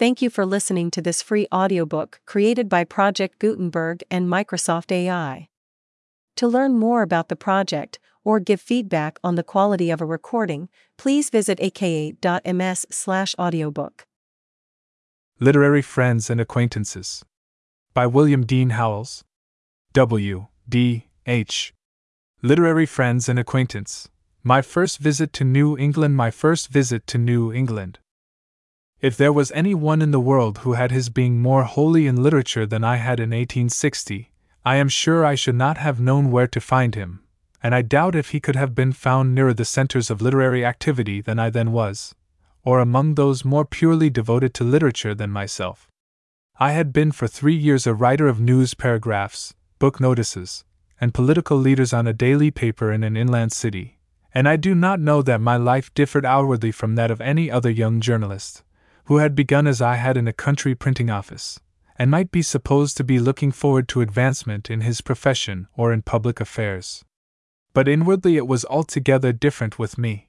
Thank you for listening to this free audiobook created by Project Gutenberg and Microsoft AI. To learn more about the project or give feedback on the quality of a recording, please visit aka.ms/audiobook. Literary Friends and Acquaintances by William Dean Howells. W. D. H. Literary Friends and Acquaintance. My first visit to New England, my first visit to New England. If there was any one in the world who had his being more wholly in literature than I had in 1860, I am sure I should not have known where to find him, and I doubt if he could have been found nearer the centers of literary activity than I then was, or among those more purely devoted to literature than myself. I had been for three years a writer of news paragraphs, book notices, and political leaders on a daily paper in an inland city, and I do not know that my life differed outwardly from that of any other young journalist who had begun as I had in a country printing office, and might be supposed to be looking forward to advancement in his profession or in public affairs. But inwardly it was altogether different with me.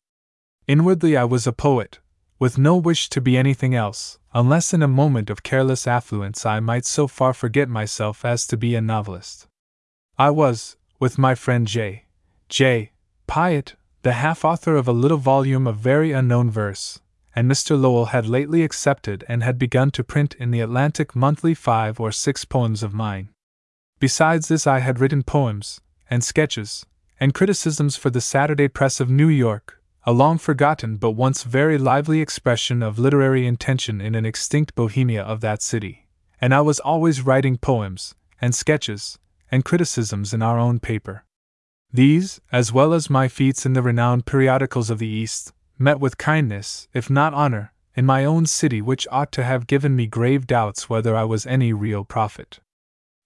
Inwardly I was a poet, with no wish to be anything else, unless in a moment of careless affluence I might so far forget myself as to be a novelist. I was, with my friend J. J. Piatt, the half author of a little volume of very unknown verse, and Mr. Lowell had lately accepted and had begun to print in the Atlantic Monthly five or six poems of mine. Besides this, I had written poems, and sketches, and criticisms for the Saturday Press of New York, a long forgotten but once very lively expression of literary intention in an extinct bohemia of that city, and I was always writing poems, and sketches, and criticisms in our own paper. These, as well as my feats in the renowned periodicals of the East, met with kindness, if not honor, in my own city, which ought to have given me grave doubts whether I was any real prophet.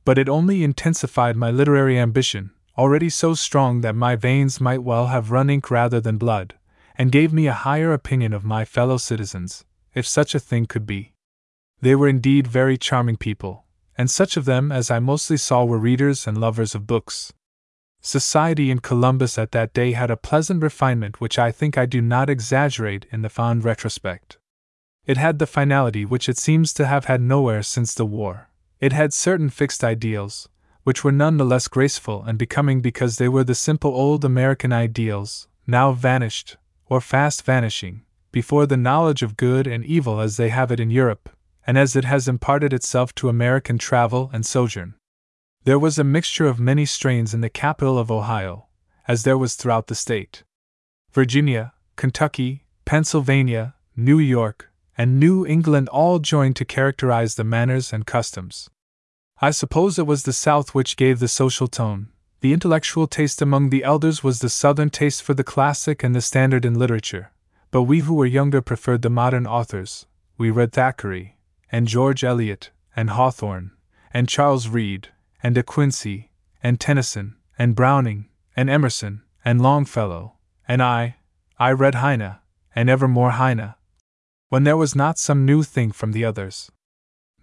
But it only intensified my literary ambition, already so strong that my veins might well have run ink rather than blood, and gave me a higher opinion of my fellow citizens, if such a thing could be. They were indeed very charming people, and such of them as I mostly saw were readers and lovers of books, Society in Columbus at that day had a pleasant refinement which I think I do not exaggerate in the fond retrospect. It had the finality which it seems to have had nowhere since the war. It had certain fixed ideals, which were none the less graceful and becoming because they were the simple old American ideals, now vanished, or fast vanishing, before the knowledge of good and evil as they have it in Europe, and as it has imparted itself to American travel and sojourn. There was a mixture of many strains in the capital of Ohio, as there was throughout the state. Virginia, Kentucky, Pennsylvania, New York, and New England all joined to characterize the manners and customs. I suppose it was the South which gave the social tone. The intellectual taste among the elders was the Southern taste for the classic and the standard in literature, but we who were younger preferred the modern authors. We read Thackeray, and George Eliot, and Hawthorne, and Charles Reade, and De Quincey, and Tennyson, and Browning, and Emerson, and Longfellow, and I, I read Heine, and ever more Heine, when there was not some new thing from the others.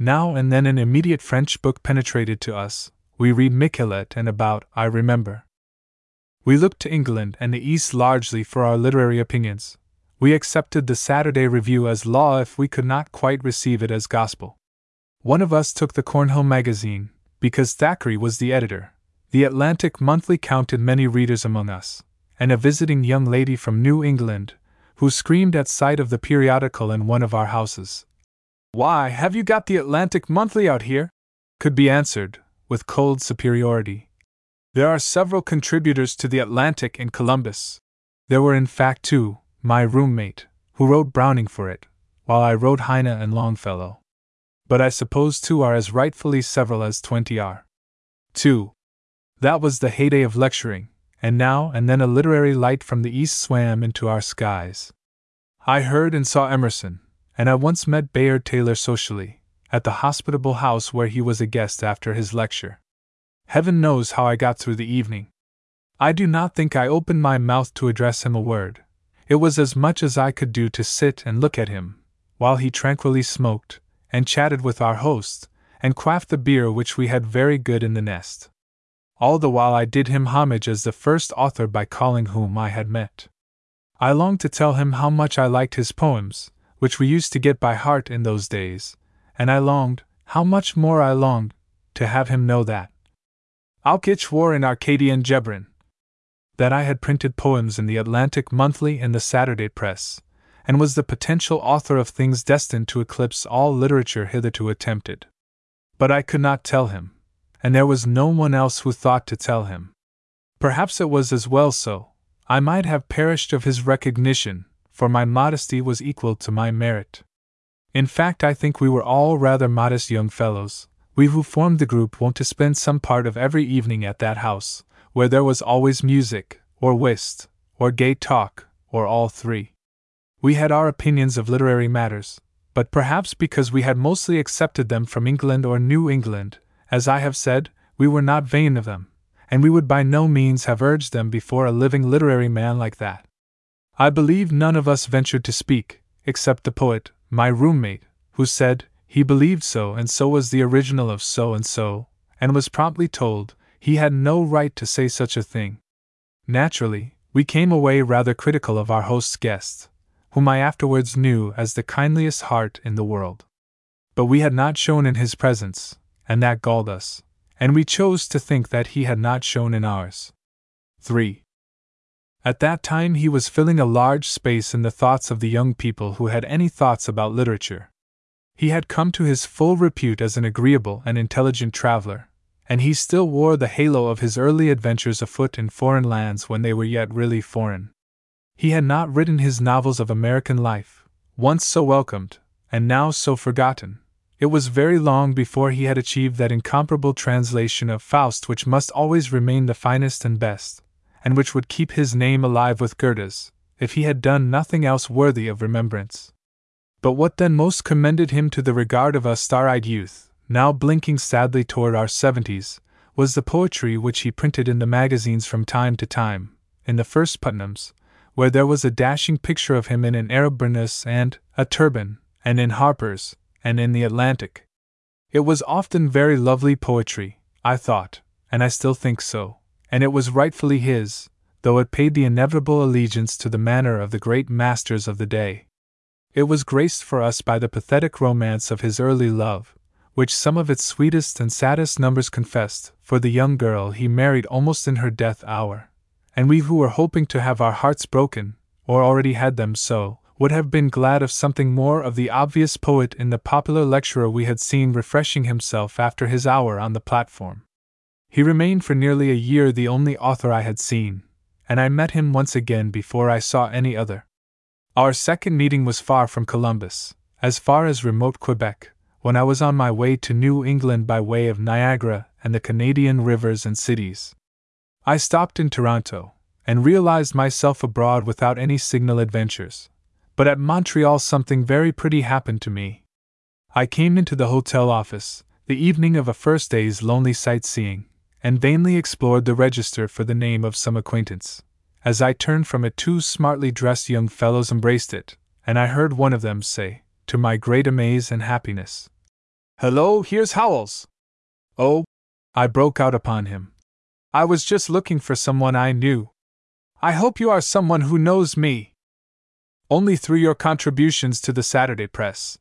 Now and then an immediate French book penetrated to us, we read Michelet and about, I remember. We looked to England and the East largely for our literary opinions. We accepted the Saturday Review as law if we could not quite receive it as gospel. One of us took the Cornhill magazine, because Thackeray was the editor. The Atlantic Monthly counted many readers among us, and a visiting young lady from New England, who screamed at sight of the periodical in one of our houses. Why, have you got the Atlantic Monthly out here? could be answered, with cold superiority. There are several contributors to the Atlantic in Columbus. There were, in fact, two my roommate, who wrote Browning for it, while I wrote Heine and Longfellow but I suppose two are as rightfully several as twenty are. 2. That was the heyday of lecturing, and now and then a literary light from the east swam into our skies. I heard and saw Emerson, and I once met Bayard Taylor socially, at the hospitable house where he was a guest after his lecture. Heaven knows how I got through the evening. I do not think I opened my mouth to address him a word. It was as much as I could do to sit and look at him, while he tranquilly smoked, and chatted with our host, and quaffed the beer which we had very good in the West. All the while I did him homage as the first author by calling whom I had met. I longed to tell him how much I liked his poems, which we used to get by heart in those days, and I longed, how much more I longed, to have him know that. Auch ich war in Arkadien geboren. That I had printed poems in the Atlantic Monthly and the Saturday Press, and was the potential author of things destined to eclipse all literature hitherto attempted. But I could not tell him, and there was no one else who thought to tell him. Perhaps it was as well so. I might have perished of his recognition, for my modesty was equal to my merit. In fact, I think we were all rather modest young fellows, we who formed the group wont to spend some part of every evening at that house, where there was always music, or whist, or gay talk, or all three. We had our opinions of literary matters, but perhaps because we had mostly accepted them from England or New England, as I have said, we were not vain of them, and we would by no means have urged them before a living literary man like that. I believe none of us ventured to speak, except the poet, my roommate, who said, he believed so and so was the original of so and so, and was promptly told he had no right to say such a thing. Naturally, we came away rather critical of our host's guest, whom I afterwards knew as the kindliest heart in the world. But we had not shown in his presence, and that galled us, and we chose to think that he had not shown in ours. 3. At that time, he was filling a large space in the thoughts of the young people who had any thoughts about literature. He had come to his full repute as an agreeable and intelligent traveler, and he still wore the halo of his early adventures afoot in foreign lands when they were yet really foreign. He had not written his novels of American life, once so welcomed, and now so forgotten. It was very long before he had achieved that incomparable translation of Faust which must always remain the finest and best, and which would keep his name alive with Goethe's, if he had done nothing else worthy of remembrance. But what then most commended him to the regard of us star eyed youth, now blinking sadly toward our seventies, was the poetry which he printed in the magazines from time to time, in the first Putnam's, where there was a dashing picture of him in an Arab burnous and a turban, and in Harper's, and in the Atlantic. It was often very lovely poetry, I thought, and I still think so, and it was rightfully his, though it paid the inevitable allegiance to the manner of the great masters of the day. It was graced for us by the pathetic romance of his early love, which some of its sweetest and saddest numbers confessed, for the young girl he married almost in her death hour. And we who were hoping to have our hearts broken, or already had them so, would have been glad of something more of the obvious poet in the popular lecturer we had seen refreshing himself after his hour on the platform. He remained for nearly a year the only author I had seen, and I met him once again before I saw any other. Our second meeting was far from Columbus, as far as remote Quebec, when I was on my way to New England by way of Niagara and the Canadian rivers and cities. I stopped in Toronto, and realized myself abroad without any signal adventures. But at Montreal something very pretty happened to me. I came into the hotel office, the evening of a first day's lonely sightseeing, and vainly explored the register for the name of some acquaintance. As I turned from it, two smartly dressed young fellows embraced it, and I heard one of them say, to my great amaze and happiness, Hello, here's Howells! Oh, I broke out upon him. I was just looking for someone I knew. I hope you are someone who knows me. Only through your contributions to the Saturday Press,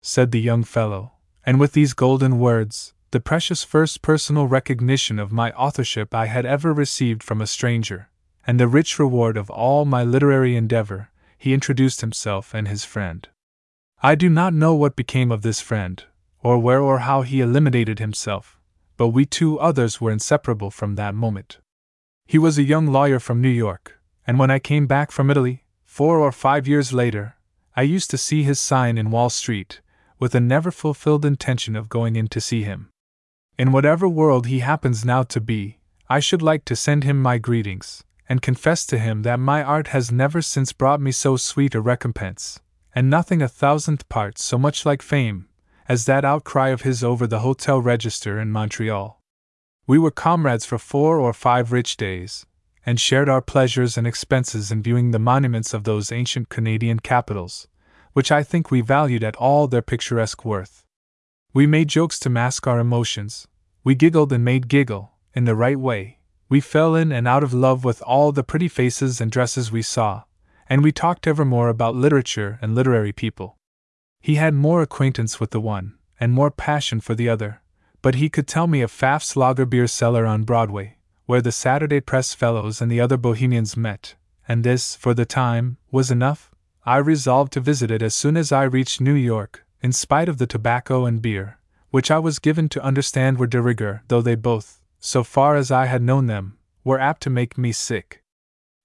said the young fellow, and with these golden words, the precious first personal recognition of my authorship I had ever received from a stranger, and the rich reward of all my literary endeavor, he introduced himself and his friend. I do not know what became of this friend, or where or how he eliminated himself, but we two others were inseparable from that moment. He was a young lawyer from New York, and when I came back from Italy, four or five years later, I used to see his sign in Wall Street, with a never fulfilled intention of going in to see him. In whatever world he happens now to be, I should like to send him my greetings, and confess to him that my art has never since brought me so sweet a recompense, and nothing a thousandth part so much like fame, as that outcry of his over the hotel register in Montreal. We were comrades for four or five rich days, and shared our pleasures and expenses in viewing the monuments of those ancient Canadian capitals, which I think we valued at all their picturesque worth. We made jokes to mask our emotions, we giggled and made giggle, in the right way, we fell in and out of love with all the pretty faces and dresses we saw, and we talked ever more about literature and literary people. He had more acquaintance with the one, and more passion for the other, but he could tell me of Pfaff's lager beer cellar on Broadway, where the Saturday Press fellows and the other bohemians met, and this, for the time, was enough. I resolved to visit it as soon as I reached New York, in spite of the tobacco and beer, which I was given to understand were de rigueur, though they both, so far as I had known them, were apt to make me sick.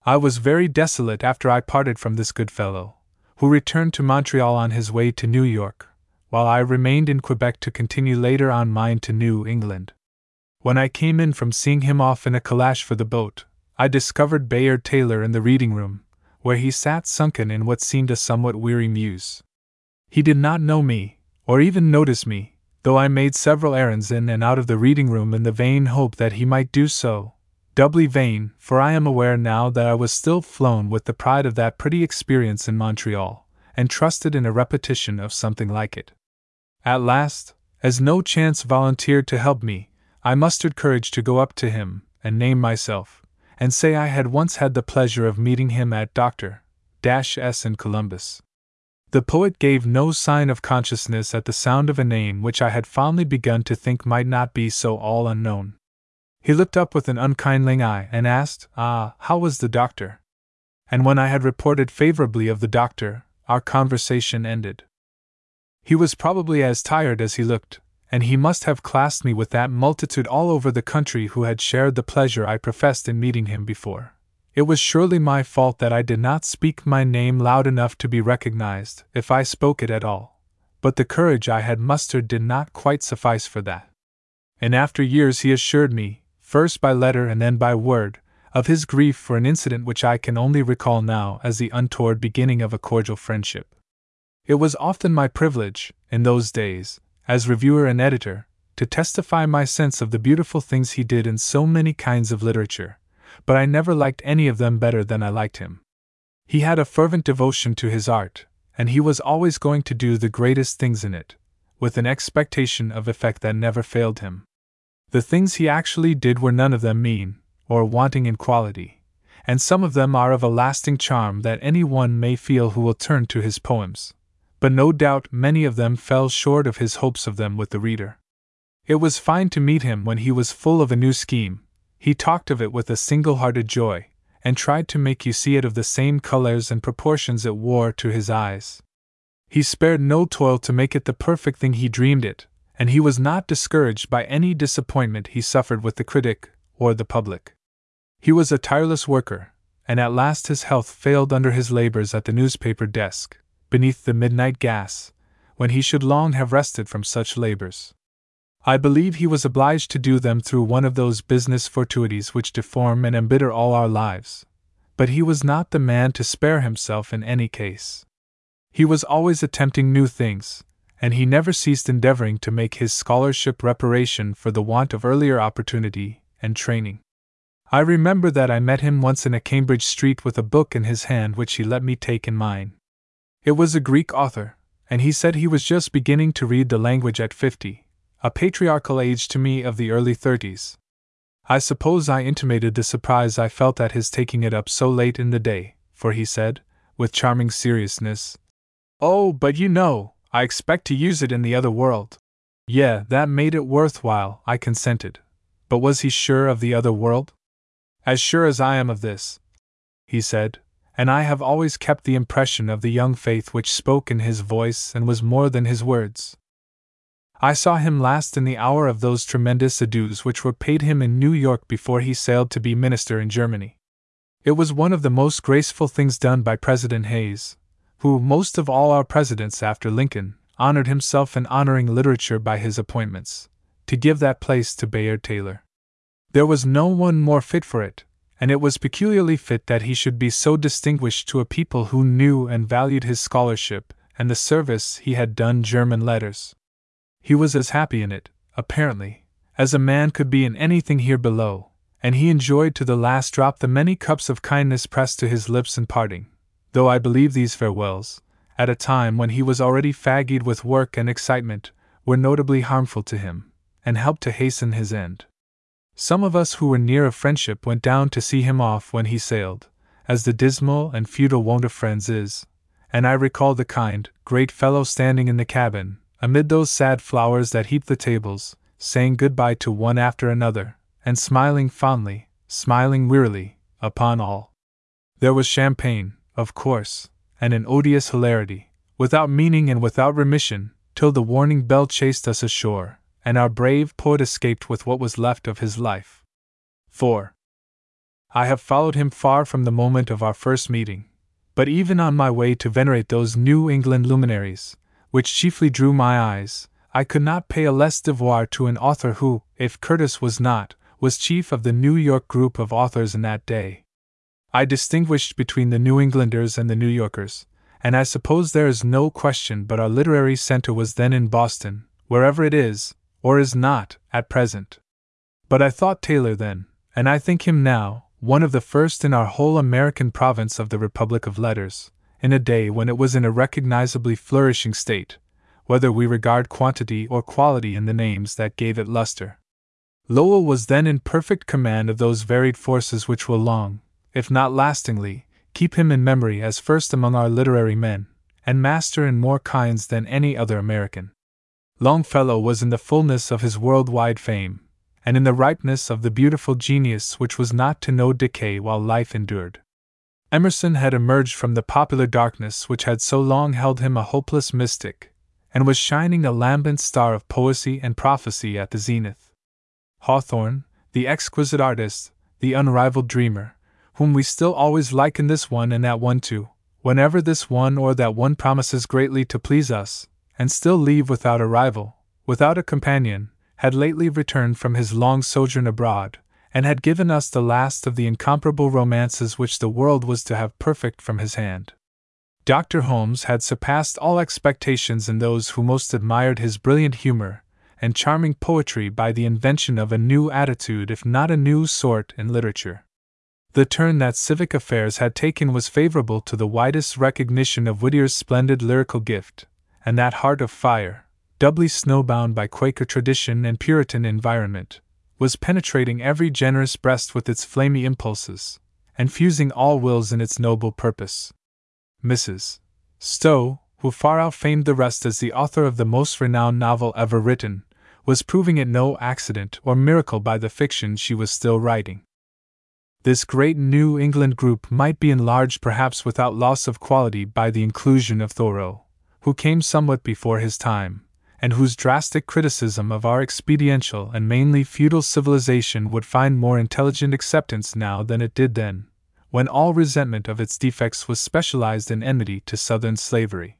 I was very desolate after I parted from this good fellow, who returned to Montreal on his way to New York, while I remained in Quebec to continue later on mine to New England. When I came in from seeing him off in a calash for the boat, I discovered Bayard Taylor in the reading room, where he sat sunken in what seemed a somewhat weary muse. He did not know me, or even notice me, though I made several errands in and out of the reading room in the vain hope that he might do so. Doubly vain, for I am aware now that I was still flown with the pride of that pretty experience in Montreal, and trusted in a repetition of something like it. At last, as no chance volunteered to help me, I mustered courage to go up to him and name myself, and say I had once had the pleasure of meeting him at Dr. S in Columbus. The poet gave no sign of consciousness at the sound of a name which I had fondly begun to think might not be so all unknown. He looked up with an unkindling eye and asked, Ah, how was the doctor? And when I had reported favorably of the doctor, our conversation ended. He was probably as tired as he looked, and he must have classed me with that multitude all over the country who had shared the pleasure I professed in meeting him before. It was surely my fault that I did not speak my name loud enough to be recognized, if I spoke it at all. But the courage I had mustered did not quite suffice for that. In after years he assured me, first by letter and then by word, of his grief for an incident which I can only recall now as the untoward beginning of a cordial friendship. It was often my privilege, in those days, as reviewer and editor, to testify my sense of the beautiful things he did in so many kinds of literature, but I never liked any of them better than I liked him. He had a fervent devotion to his art, and he was always going to do the greatest things in it, with an expectation of effect that never failed him. The things he actually did were none of them mean, or wanting in quality, and some of them are of a lasting charm that any one may feel who will turn to his poems but no doubt many of them fell short of his hopes of them with the reader. It was fine to meet him when he was full of a new scheme, he talked of it with a single hearted joy, and tried to make you see it of the same colors and proportions it wore to his eyes. He spared no toil to make it the perfect thing he dreamed it, and he was not discouraged by any disappointment he suffered with the critic or the public. He was a tireless worker, and at last his health failed under his labors at the newspaper desk beneath the midnight gas, when he should long have rested from such labors. I believe he was obliged to do them through one of those business fortuities which deform and embitter all our lives. But he was not the man to spare himself in any case. He was always attempting new things, and he never ceased endeavoring to make his scholarship reparation for the want of earlier opportunity and training. I remember that I met him once in a Cambridge street with a book in his hand which he let me take in mine. It was a Greek author, and he said he was just beginning to read the language at fifty, a patriarchal age to me of the early thirties. I suppose I intimated the surprise I felt at his taking it up so late in the day, for he said, with charming seriousness, Oh, but you know, I expect to use it in the other world. Yeah, that made it worthwhile, I consented. But was he sure of the other world? As sure as I am of this, he said, and I have always kept the impression of the young faith which spoke in his voice and was more than his words. I saw him last in the hour of those tremendous adieus which were paid him in New York before he sailed to be minister in Germany. It was one of the most graceful things done by President Hayes, who, most of all our presidents after Lincoln, honored himself in honoring literature by his appointments, to give that place to Bayard Taylor. There was no one more fit for it, and it was peculiarly fit that he should be so distinguished to a people who knew and valued his scholarship and the service he had done German letters. He was as happy in it, apparently, as a man could be in anything here below, and he enjoyed to the last drop the many cups of kindness pressed to his lips in parting, though I believe these farewells, at a time when he was already fagged with work and excitement, were notably harmful to him, and helped to hasten his end. Some of us who were near of friendship went down to see him off when he sailed, as the dismal and futile wont of friends is, and I recall the kind, great fellow standing in the cabin, amid those sad flowers that heap the tables, saying good bye to one after another, and smiling fondly, smiling wearily, upon all. There was champagne, of course, and an odious hilarity, without meaning and without remission, till the warning bell chased us ashore, and our brave poet escaped with what was left of his life. 4. I have followed him far from the moment of our first meeting, but even on my way to venerate those New England luminaries, which chiefly drew my eyes, I could not pay a less devoir to an author who, if Curtis was not, was chief of the New York group of authors in that day. I distinguished between the New Englanders and the New Yorkers, and I suppose there is no question but our literary center was then in Boston, wherever it is, or is not, at present. But I thought Taylor then, and I think him now, one of the first in our whole American province of the Republic of Letters, in a day when it was in a recognizably flourishing state, whether we regard quantity or quality in the names that gave it luster. Lowell was then in perfect command of those varied forces which will long, if not lastingly, keep him in memory as first among our literary men, and master in more kinds than any other American. Longfellow was in the fullness of his worldwide fame, and in the ripeness of the beautiful genius which was not to know decay while life endured. Emerson had emerged from the popular darkness which had so long held him a hopeless mystic, and was shining a lambent star of poesy and prophecy at the zenith. Hawthorne, the exquisite artist, the unrivaled dreamer, whom we still always liken this one and that one to, whenever this one or that one promises greatly to please us, and still leave without a rival, without a companion, had lately returned from his long sojourn abroad, and had given us the last of the incomparable romances which the world was to have perfect from his hand. Dr. Holmes had surpassed all expectations in those who most admired his brilliant humor and charming poetry by the invention of a new attitude, if not a new sort, in literature. The turn that civic affairs had taken was favorable to the widest recognition of Whittier's splendid lyrical gift, and that heart of fire, doubly snowbound by Quaker tradition and Puritan environment, was penetrating every generous breast with its flamy impulses, and fusing all wills in its noble purpose. Mrs. Stowe, who far outfamed the rest as the author of the most renowned novel ever written, was proving it no accident or miracle by the fiction she was still writing. This great New England group might be enlarged perhaps without loss of quality by the inclusion of Thoreau, who came somewhat before his time, and whose drastic criticism of our expediential and mainly feudal civilization would find more intelligent acceptance now than it did then, when all resentment of its defects was specialized in enmity to Southern slavery.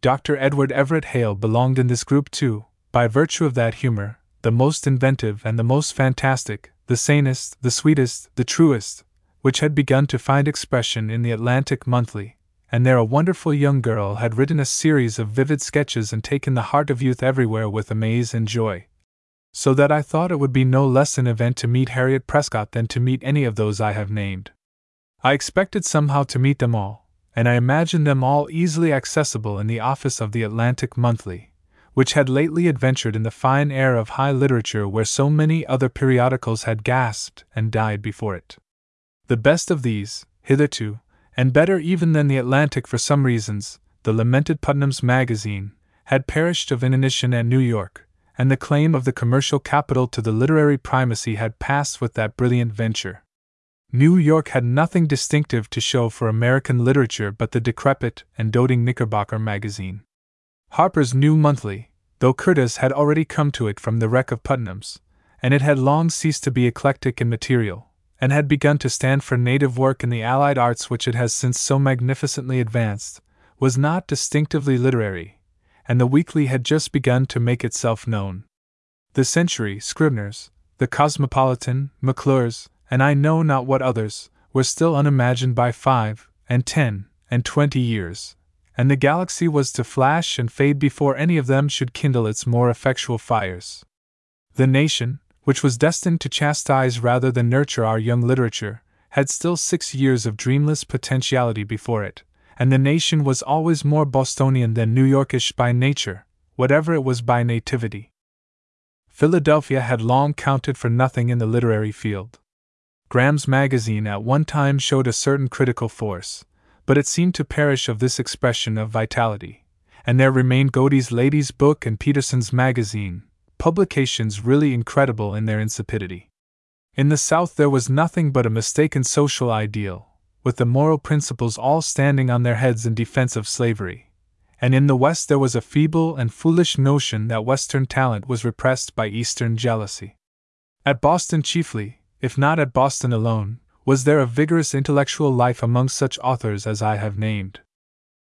Dr. Edward Everett Hale belonged in this group too, by virtue of that humor, the most inventive and the most fantastic, the sanest, the sweetest, the truest, which had begun to find expression in the Atlantic Monthly, and there a wonderful young girl had written a series of vivid sketches and taken the heart of youth everywhere with amaze and joy. So that I thought it would be no less an event to meet Harriet Prescott than to meet any of those I have named. I expected somehow to meet them all, and I imagined them all easily accessible in the office of the Atlantic Monthly, which had lately adventured in the fine air of high literature where so many other periodicals had gasped and died before it. The best of these, hitherto, and better even than the Atlantic for some reasons, the lamented Putnam's Magazine, had perished of inanition at New York, and the claim of the commercial capital to the literary primacy had passed with that brilliant venture. New York had nothing distinctive to show for American literature but the decrepit and doting Knickerbocker magazine. Harper's New Monthly, though Curtis had already come to it from the wreck of Putnam's, and it had long ceased to be eclectic in material, and had begun to stand for native work in the allied arts which it has since so magnificently advanced, was not distinctively literary, and the weekly had just begun to make itself known. The Century, Scribner's, the Cosmopolitan, McClure's, and I know not what others, were still unimagined by five, and ten, and twenty years, and the galaxy was to flash and fade before any of them should kindle its more effectual fires. The nation, which was destined to chastise rather than nurture our young literature, had still six years of dreamless potentiality before it, and the nation was always more Bostonian than New Yorkish by nature, whatever it was by nativity. Philadelphia had long counted for nothing in the literary field. Graham's magazine at one time showed a certain critical force, but it seemed to perish of this expression of vitality, and there remained Godey's Lady's Book and Peterson's Magazine, publications really incredible in their insipidity. In the South, there was nothing but a mistaken social ideal, with the moral principles all standing on their heads in defense of slavery. And in the West, there was a feeble and foolish notion that Western talent was repressed by Eastern jealousy. At Boston, chiefly, if not at Boston alone, was there a vigorous intellectual life among such authors as I have named.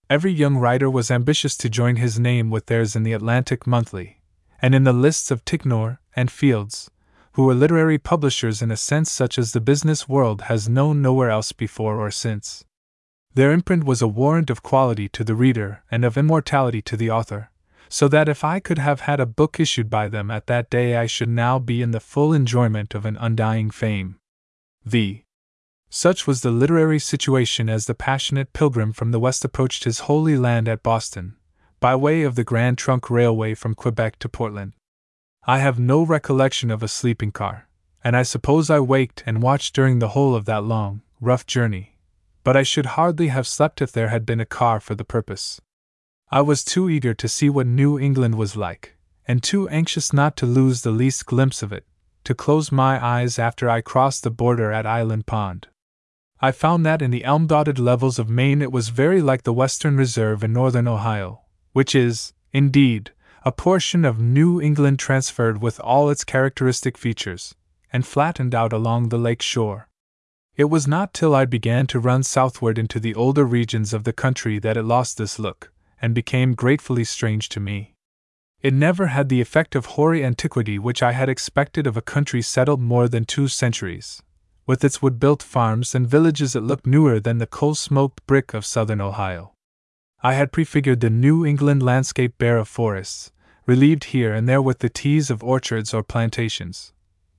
Every young writer was ambitious to join his name with theirs in the Atlantic Monthly, and in the lists of Ticknor and Fields, who were literary publishers in a sense such as the business world has known nowhere else before or since. Their imprint was a warrant of quality to the reader and of immortality to the author, so that if I could have had a book issued by them at that day, I should now be in the full enjoyment of an undying fame. The such was the literary situation as the passionate pilgrim from the West approached his holy land at Boston, by way of the Grand Trunk Railway from Quebec to Portland. I have no recollection of a sleeping car, and I suppose I waked and watched during the whole of that long, rough journey, but I should hardly have slept if there had been a car for the purpose. I was too eager to see what New England was like, and too anxious not to lose the least glimpse of it, to close my eyes after I crossed the border at Island Pond. I found that in the elm dotted levels of Maine it was very like the Western Reserve in northern Ohio, which is, indeed, a portion of New England transferred with all its characteristic features, and flattened out along the lake shore. It was not till I began to run southward into the older regions of the country that it lost this look, and became gratefully strange to me. It never had the effect of hoary antiquity which I had expected of a country settled more than two centuries. With its wood built farms and villages, that looked newer than the coal smoked brick of southern Ohio. I had prefigured the New England landscape bare of forests, relieved here and there with the teas of orchards or plantations,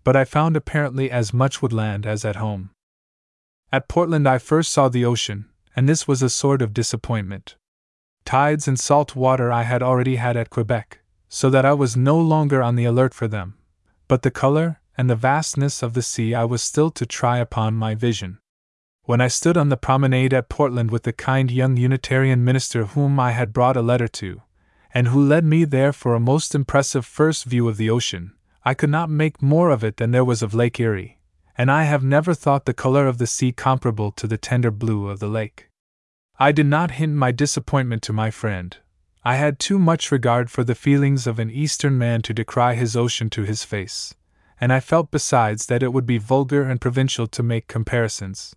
but I found apparently as much woodland as at home. At Portland, I first saw the ocean, and this was a sort of disappointment. Tides and salt water I had already had at Quebec, so that I was no longer on the alert for them, but the color and the vastness of the sea I was still to try upon my vision. When I stood on the promenade at Portland with the kind young Unitarian minister whom I had brought a letter to, and who led me there for a most impressive first view of the ocean, I could not make more of it than there was of Lake Erie, and I have never thought the color of the sea comparable to the tender blue of the lake. I did not hint my disappointment to my friend. I had too much regard for the feelings of an Eastern man to decry his ocean to his face, and I felt besides that it would be vulgar and provincial to make comparisons.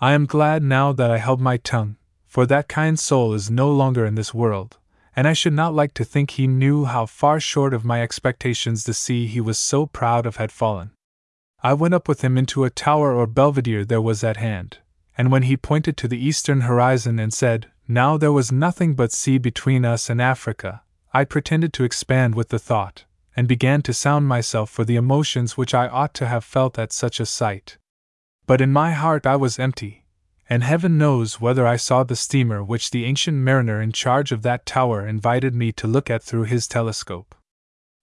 I am glad now that I held my tongue, for that kind soul is no longer in this world, and I should not like to think he knew how far short of my expectations the sea he was so proud of had fallen. I went up with him into a tower or belvedere there was at hand, and when he pointed to the eastern horizon and said, Now there was nothing but sea between us and Africa, I pretended to expand with the thought, and began to sound myself for the emotions which I ought to have felt at such a sight. But in my heart I was empty, and heaven knows whether I saw the steamer which the ancient mariner in charge of that tower invited me to look at through his telescope.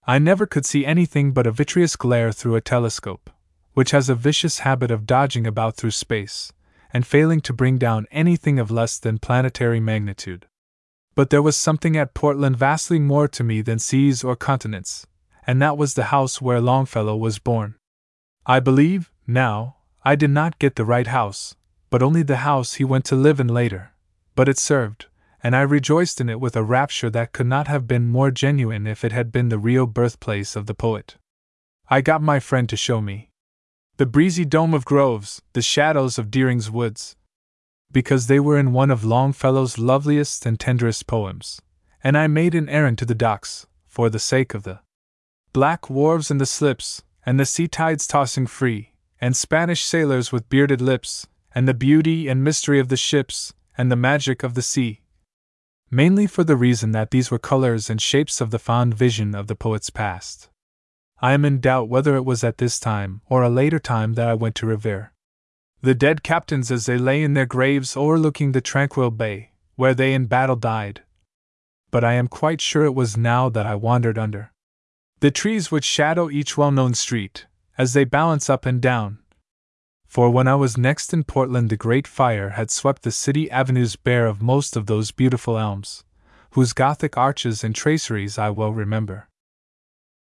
I never could see anything but a vitreous glare through a telescope, which has a vicious habit of dodging about through space, and failing to bring down anything of less than planetary magnitude. But there was something at Portland vastly more to me than seas or continents, and that was the house where Longfellow was born. I believe, now, I did not get the right house, but only the house he went to live in later. But it served, and I rejoiced in it with a rapture that could not have been more genuine if it had been the real birthplace of the poet. I got my friend to show me the breezy dome of groves, the shadows of Deering's woods, because they were in one of Longfellow's loveliest and tenderest poems, and I made an errand to the docks, for the sake of the black wharves and the slips, and the sea tides tossing free, and Spanish sailors with bearded lips, and the beauty and mystery of the ships, and the magic of the sea. Mainly for the reason that these were colors and shapes of the fond vision of the poet's past. I am in doubt whether it was at this time or a later time that I went to Revere. The dead captains as they lay in their graves overlooking the tranquil bay, where they in battle died. But I am quite sure it was now that I wandered under the trees which shadow each well known street, as they balance up and down, for when I was next in Portland, the Great Fire had swept the city avenues bare of most of those beautiful elms, whose Gothic arches and traceries I well remember.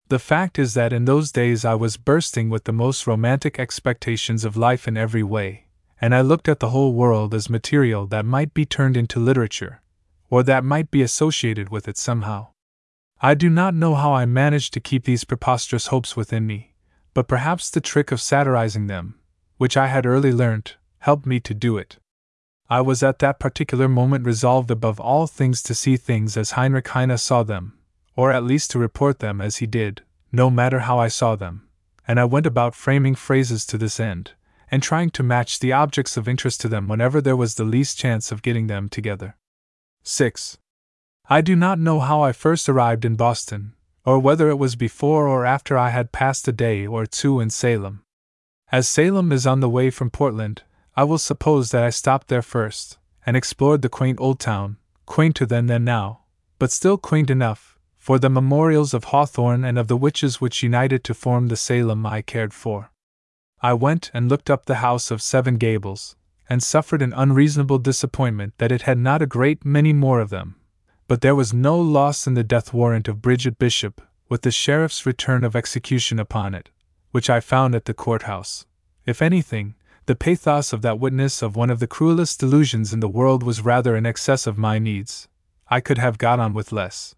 The fact is that in those days I was bursting with the most romantic expectations of life in every way, and I looked at the whole world as material that might be turned into literature, or that might be associated with it somehow. I do not know how I managed to keep these preposterous hopes within me, but perhaps the trick of satirizing them, which I had early learnt, helped me to do it. I was at that particular moment resolved above all things to see things as Heinrich Heine saw them, or at least to report them as he did, no matter how I saw them, and I went about framing phrases to this end, and trying to match the objects of interest to them whenever there was the least chance of getting them together. 6. I do not know how I first arrived in Boston, or whether it was before or after I had passed a day or two in Salem. As Salem is on the way from Portland, I will suppose that I stopped there first, and explored the quaint old town, quainter then than now, but still quaint enough, for the memorials of Hawthorne and of the witches which united to form the Salem I cared for. I went and looked up the house of Seven Gables, and suffered an unreasonable disappointment that it had not a great many more of them. But there was no loss in the death warrant of Bridget Bishop, with the sheriff's return of execution upon it, which I found at the courthouse. If anything, the pathos of that witness of one of the cruelest delusions in the world was rather in excess of my needs. I could have got on with less.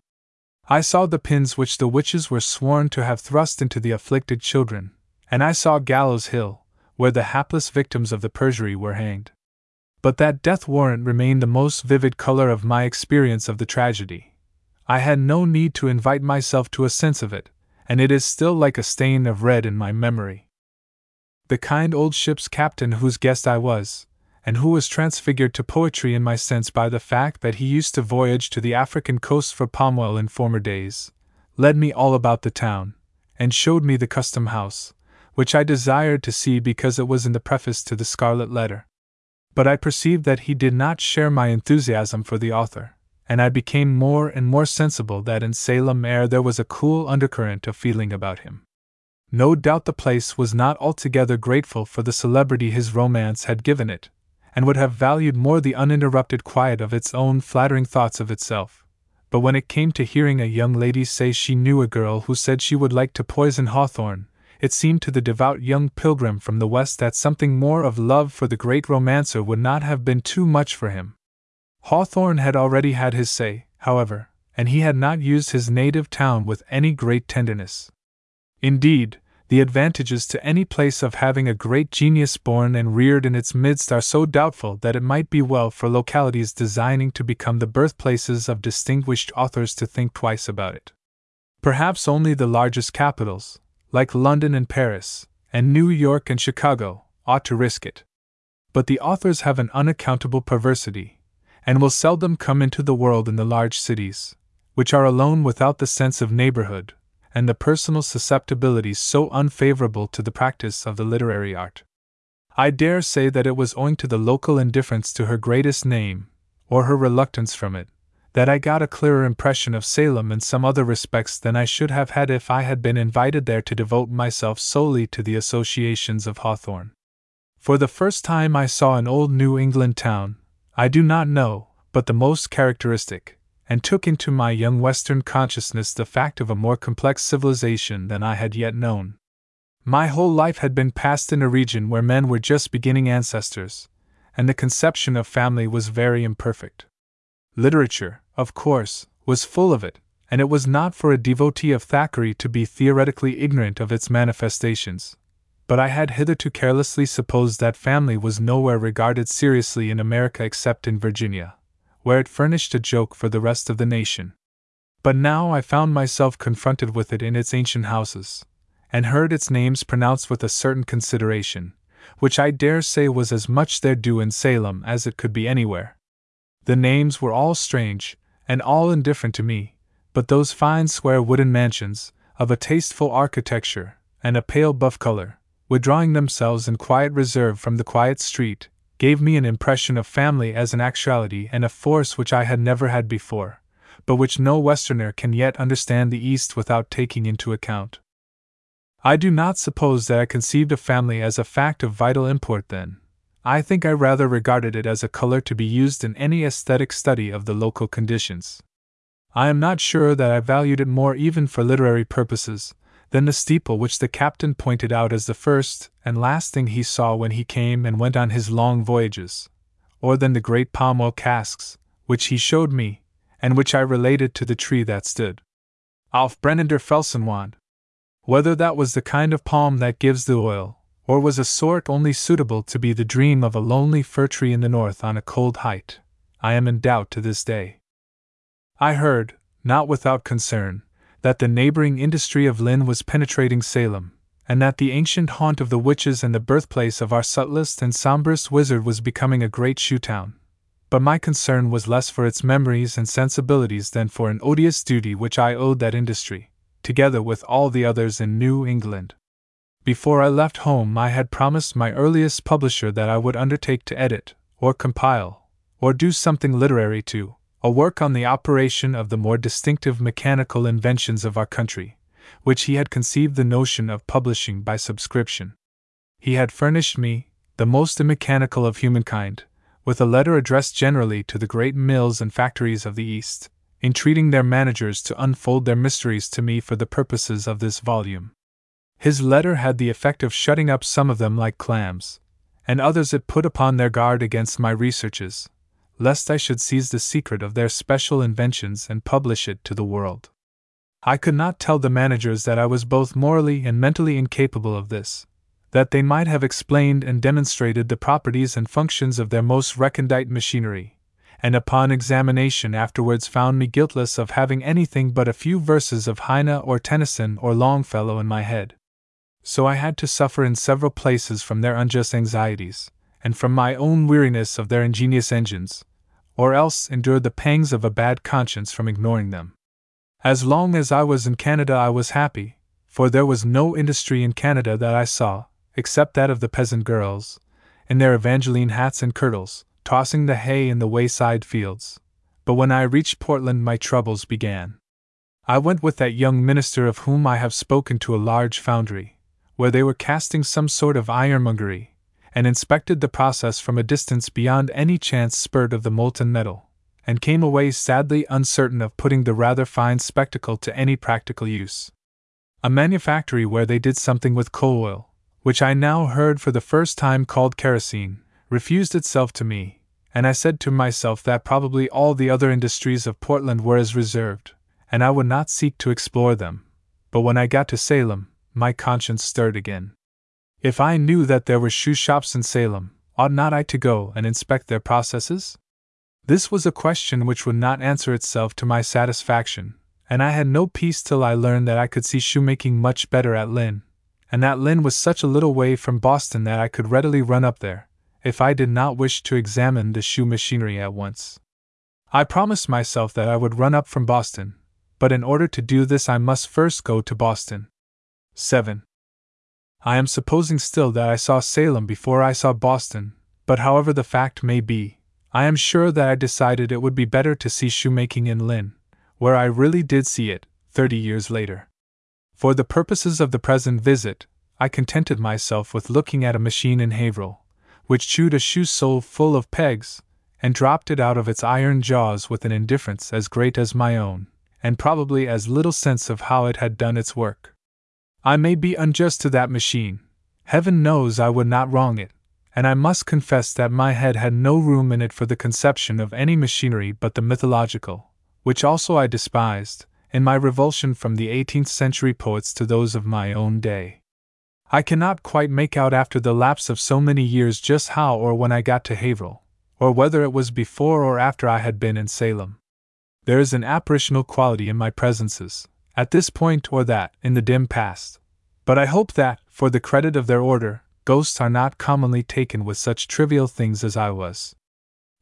I saw the pins which the witches were sworn to have thrust into the afflicted children, and I saw Gallows Hill, where the hapless victims of the perjury were hanged. But that death warrant remained the most vivid color of my experience of the tragedy. I had no need to invite myself to a sense of it, and it is still like a stain of red in my memory. The kind old ship's captain whose guest I was, and who was transfigured to poetry in my sense by the fact that he used to voyage to the African coast for palm oil in former days, led me all about the town, and showed me the custom house, which I desired to see because it was in the preface to the Scarlet Letter. But I perceived that he did not share my enthusiasm for the author, and I became more and more sensible that in Salem air there was a cool undercurrent of feeling about him. No doubt the place was not altogether grateful for the celebrity his romance had given it, and would have valued more the uninterrupted quiet of its own flattering thoughts of itself. But when it came to hearing a young lady say she knew a girl who said she would like to poison Hawthorne, it seemed to the devout young pilgrim from the West that something more of love for the great romancer would not have been too much for him. Hawthorne had already had his say, however, and he had not used his native town with any great tenderness. Indeed, the advantages to any place of having a great genius born and reared in its midst are so doubtful that it might be well for localities designing to become the birthplaces of distinguished authors to think twice about it. Perhaps only the largest capitals, like London and Paris, and New York and Chicago, ought to risk it. But the authors have an unaccountable perversity, and will seldom come into the world in the large cities, which are alone without the sense of neighborhood, and the personal susceptibilities so unfavorable to the practice of the literary art. I dare say that it was owing to the local indifference to her greatest name, or her reluctance from it, that I got a clearer impression of Salem in some other respects than I should have had if I had been invited there to devote myself solely to the associations of Hawthorne. For the first time I saw an old New England town, I do not know, but the most characteristic, and took into my young Western consciousness the fact of a more complex civilization than I had yet known. My whole life had been passed in a region where men were just beginning ancestors, and the conception of family was very imperfect. Literature, of course, was full of it, and it was not for a devotee of Thackeray to be theoretically ignorant of its manifestations. But I had hitherto carelessly supposed that family was nowhere regarded seriously in America except in Virginia, where it furnished a joke for the rest of the nation. But now I found myself confronted with it in its ancient houses, and heard its names pronounced with a certain consideration, which I dare say was as much their due in Salem as it could be anywhere. The names were all strange, and all indifferent to me, but those fine square wooden mansions, of a tasteful architecture, and a pale buff color, withdrawing themselves in quiet reserve from the quiet street, gave me an impression of family as an actuality and a force which I had never had before, but which no Westerner can yet understand the East without taking into account. I do not suppose that I conceived a family as a fact of vital import then. I think I rather regarded it as a color to be used in any aesthetic study of the local conditions. I am not sure that I valued it more even for literary purposes than the steeple which the captain pointed out as the first and last thing he saw when he came and went on his long voyages, or than the great palm oil casks, which he showed me, and which I related to the tree that stood. Auf brennender Felsenwand. Whether that was the kind of palm that gives the oil, or was a sort only suitable to be the dream of a lonely fir tree in the north on a cold height, I am in doubt to this day. I heard, not without concern, that the neighboring industry of Lynn was penetrating Salem, and that the ancient haunt of the witches and the birthplace of our subtlest and sombrest wizard was becoming a great shoe town. But my concern was less for its memories and sensibilities than for an odious duty which I owed that industry, together with all the others in New England. Before I left home, I had promised my earliest publisher that I would undertake to edit, or compile, or do something literary to, a work on the operation of the more distinctive mechanical inventions of our country, which he had conceived the notion of publishing by subscription. He had furnished me, the most immechanical of humankind, with a letter addressed generally to the great mills and factories of the East, entreating their managers to unfold their mysteries to me for the purposes of this volume. His letter had the effect of shutting up some of them like clams, and others it put upon their guard against my researches, lest I should seize the secret of their special inventions and publish it to the world. I could not tell the managers that I was both morally and mentally incapable of this, that they might have explained and demonstrated the properties and functions of their most recondite machinery, and upon examination afterwards found me guiltless of having anything but a few verses of Heine or Tennyson or Longfellow in my head. So I had to suffer in several places from their unjust anxieties, and from my own weariness of their ingenious engines, or else endure the pangs of a bad conscience from ignoring them. As long as I was in Canada, I was happy, for there was no industry in Canada that I saw, except that of the peasant girls, in their Evangeline hats and kirtles, tossing the hay in the wayside fields. But when I reached Portland, my troubles began. I went with that young minister of whom I have spoken to a large foundry, where they were casting some sort of ironmongery, and inspected the process from a distance beyond any chance spurt of the molten metal, and came away sadly uncertain of putting the rather fine spectacle to any practical use. A manufactory where they did something with coal oil, which I now heard for the first time called kerosene, refused itself to me, and I said to myself that probably all the other industries of Portland were as reserved, and I would not seek to explore them. But when I got to Salem, my conscience stirred again. If I knew that there were shoe shops in Salem, ought not I to go and inspect their processes? This was a question which would not answer itself to my satisfaction, and I had no peace till I learned that I could see shoemaking much better at Lynn, and that Lynn was such a little way from Boston that I could readily run up there, if I did not wish to examine the shoe machinery at once. I promised myself that I would run up from Boston, but in order to do this I must first go to Boston. 7. I am supposing still that I saw Salem before I saw Boston, but however the fact may be, I am sure that I decided it would be better to see shoemaking in Lynn, where I really did see it, thirty years later. For the purposes of the present visit, I contented myself with looking at a machine in Haverhill, which chewed a shoe sole full of pegs, and dropped it out of its iron jaws with an indifference as great as my own, and probably as little sense of how it had done its work. I may be unjust to that machine. Heaven knows I would not wrong it, and I must confess that my head had no room in it for the conception of any machinery but the mythological, which also I despised, in my revulsion from the 18th century poets to those of my own day. I cannot quite make out after the lapse of so many years just how or when I got to Haverhill, or whether it was before or after I had been in Salem. There is an apparitional quality in my presences, at this point or that, in the dim past. But I hope that, for the credit of their order, ghosts are not commonly taken with such trivial things as I was.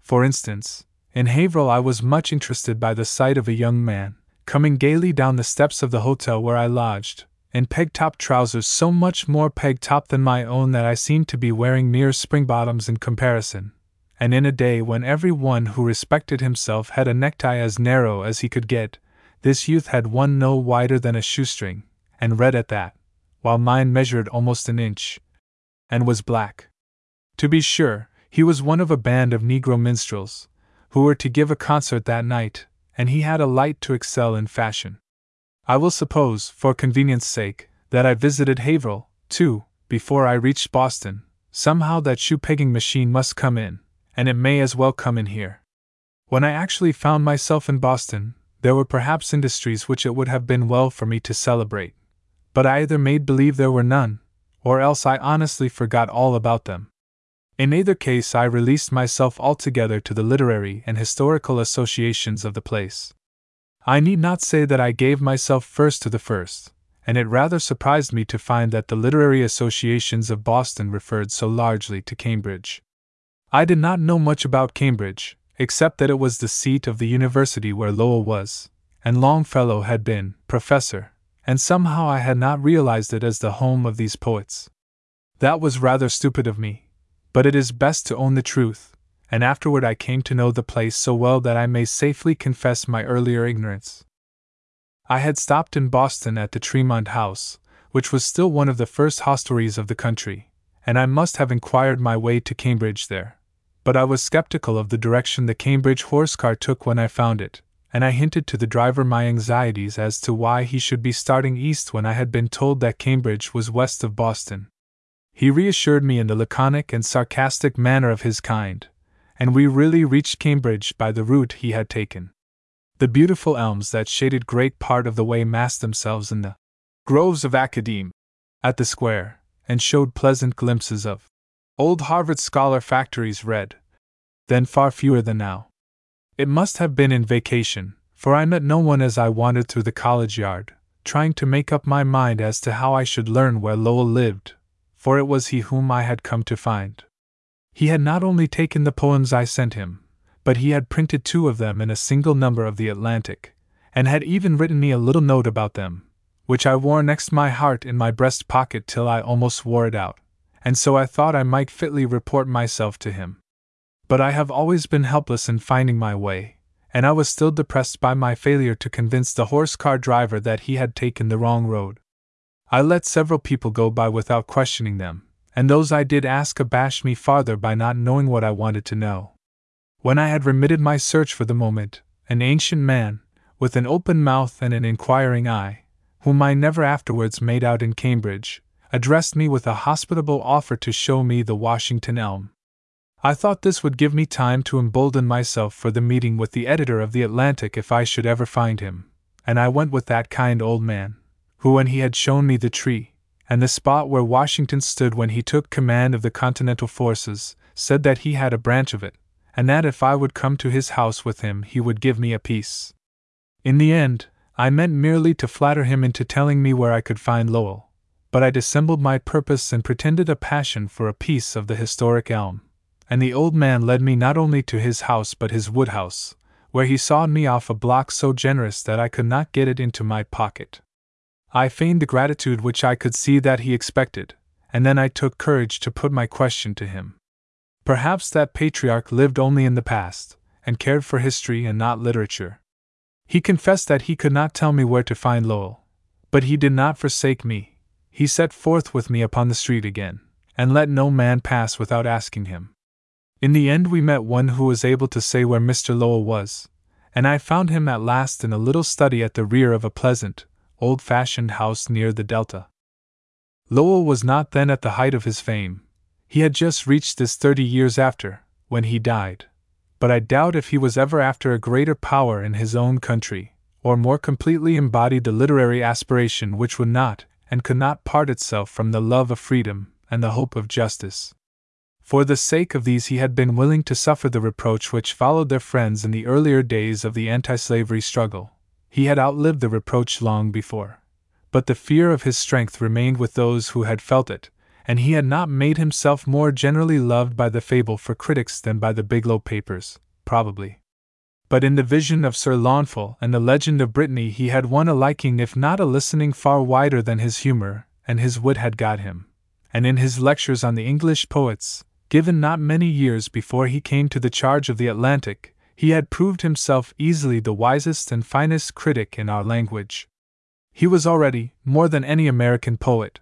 For instance, in Haverhill I was much interested by the sight of a young man, coming gaily down the steps of the hotel where I lodged, in peg top trousers so much more peg top than my own that I seemed to be wearing mere spring bottoms in comparison, and in a day when every one who respected himself had a necktie as narrow as he could get, this youth had one no wider than a shoestring, and red at that, while mine measured almost an inch, and was black. To be sure, he was one of a band of Negro minstrels, who were to give a concert that night, and he had a light to excel in fashion. I will suppose, for convenience sake, that I visited Haverhill, too, before I reached Boston. Somehow that shoe pegging machine must come in, and it may as well come in here. When I actually found myself in Boston, there were perhaps industries which it would have been well for me to celebrate, but I either made believe there were none, or else I honestly forgot all about them. In either case, I released myself altogether to the literary and historical associations of the place. I need not say that I gave myself first to the first, and it rather surprised me to find that the literary associations of Boston referred so largely to Cambridge. I did not know much about Cambridge, except that it was the seat of the university where Lowell was, and Longfellow had been professor, and somehow I had not realized it as the home of these poets. That was rather stupid of me, but it is best to own the truth, and afterward I came to know the place so well that I may safely confess my earlier ignorance. I had stopped in Boston at the Tremont House, which was still one of the first hostelries of the country, and I must have inquired my way to Cambridge there. But I was skeptical of the direction the Cambridge horse car took when I found it, and I hinted to the driver my anxieties as to why he should be starting east when I had been told that Cambridge was west of Boston. He reassured me in the laconic and sarcastic manner of his kind, and we really reached Cambridge by the route he had taken. The beautiful elms that shaded great part of the way massed themselves in the groves of Academe at the square, and showed pleasant glimpses of old Harvard scholar factories red, then far fewer than now. It must have been in vacation, for I met no one as I wandered through the college yard, trying to make up my mind as to how I should learn where Lowell lived for it was he whom I had come to find. He had not only taken the poems I sent him, but he had printed two of them in a single number of the Atlantic, and had even written me a little note about them, which I wore next my heart in my breast pocket till I almost wore it out, and so I thought I might fitly report myself to him. But I have always been helpless in finding my way, and I was still depressed by my failure to convince the horse car driver that he had taken the wrong road. I let several people go by without questioning them, and those I did ask abashed me farther by not knowing what I wanted to know. When I had remitted my search for the moment, an ancient man, with an open mouth and an inquiring eye, whom I never afterwards made out in Cambridge, addressed me with a hospitable offer to show me the Washington elm. I thought this would give me time to embolden myself for the meeting with the editor of the Atlantic if I should ever find him, and I went with that kind old man who, when he had shown me the tree, and the spot where Washington stood when he took command of the Continental forces, said that he had a branch of it, and that if I would come to his house with him he would give me a piece. In the end, I meant merely to flatter him into telling me where I could find Lowell, but I dissembled my purpose and pretended a passion for a piece of the historic elm, and the old man led me not only to his house but his woodhouse, where he sawed me off a block so generous that I could not get it into my pocket. I feigned the gratitude which I could see that he expected, and then I took courage to put my question to him. Perhaps that patriarch lived only in the past, and cared for history and not literature. He confessed that he could not tell me where to find Lowell. But he did not forsake me. He set forth with me upon the street again, and let no man pass without asking him. In the end, we met one who was able to say where Mr. Lowell was, and I found him at last in a little study at the rear of a pleasant, old fashioned house near the Delta. Lowell was not then at the height of his fame. He had just reached this thirty years after, when he died. But I doubt if he was ever after a greater power in his own country, or more completely embodied the literary aspiration which would not and could not part itself from the love of freedom and the hope of justice. For the sake of these, he had been willing to suffer the reproach which followed their friends in the earlier days of the anti slavery struggle. He had outlived the reproach long before. But the fear of his strength remained with those who had felt it, and he had not made himself more generally loved by the fable for critics than by the Biglow papers, probably. But in the vision of Sir Launfal and the legend of Brittany he had won a liking if not a listening far wider than his humor and his wit had got him. And in his lectures on the English poets, given not many years before he came to the charge of the Atlantic, he had proved himself easily the wisest and finest critic in our language. He was already, more than any American poet,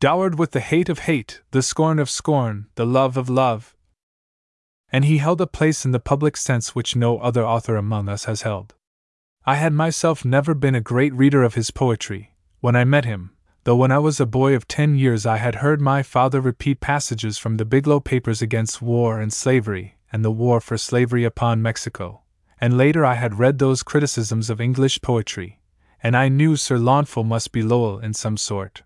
dowered with the hate of hate, the scorn of scorn, the love of love. And he held a place in the public sense which no other author among us has held. I had myself never been a great reader of his poetry, when I met him, though when I was a boy of ten years I had heard my father repeat passages from the Biglow Papers against war and slavery, and the war for slavery upon Mexico, and later I had read those criticisms of English poetry, and I knew Sir Launfal must be Lowell in some sort.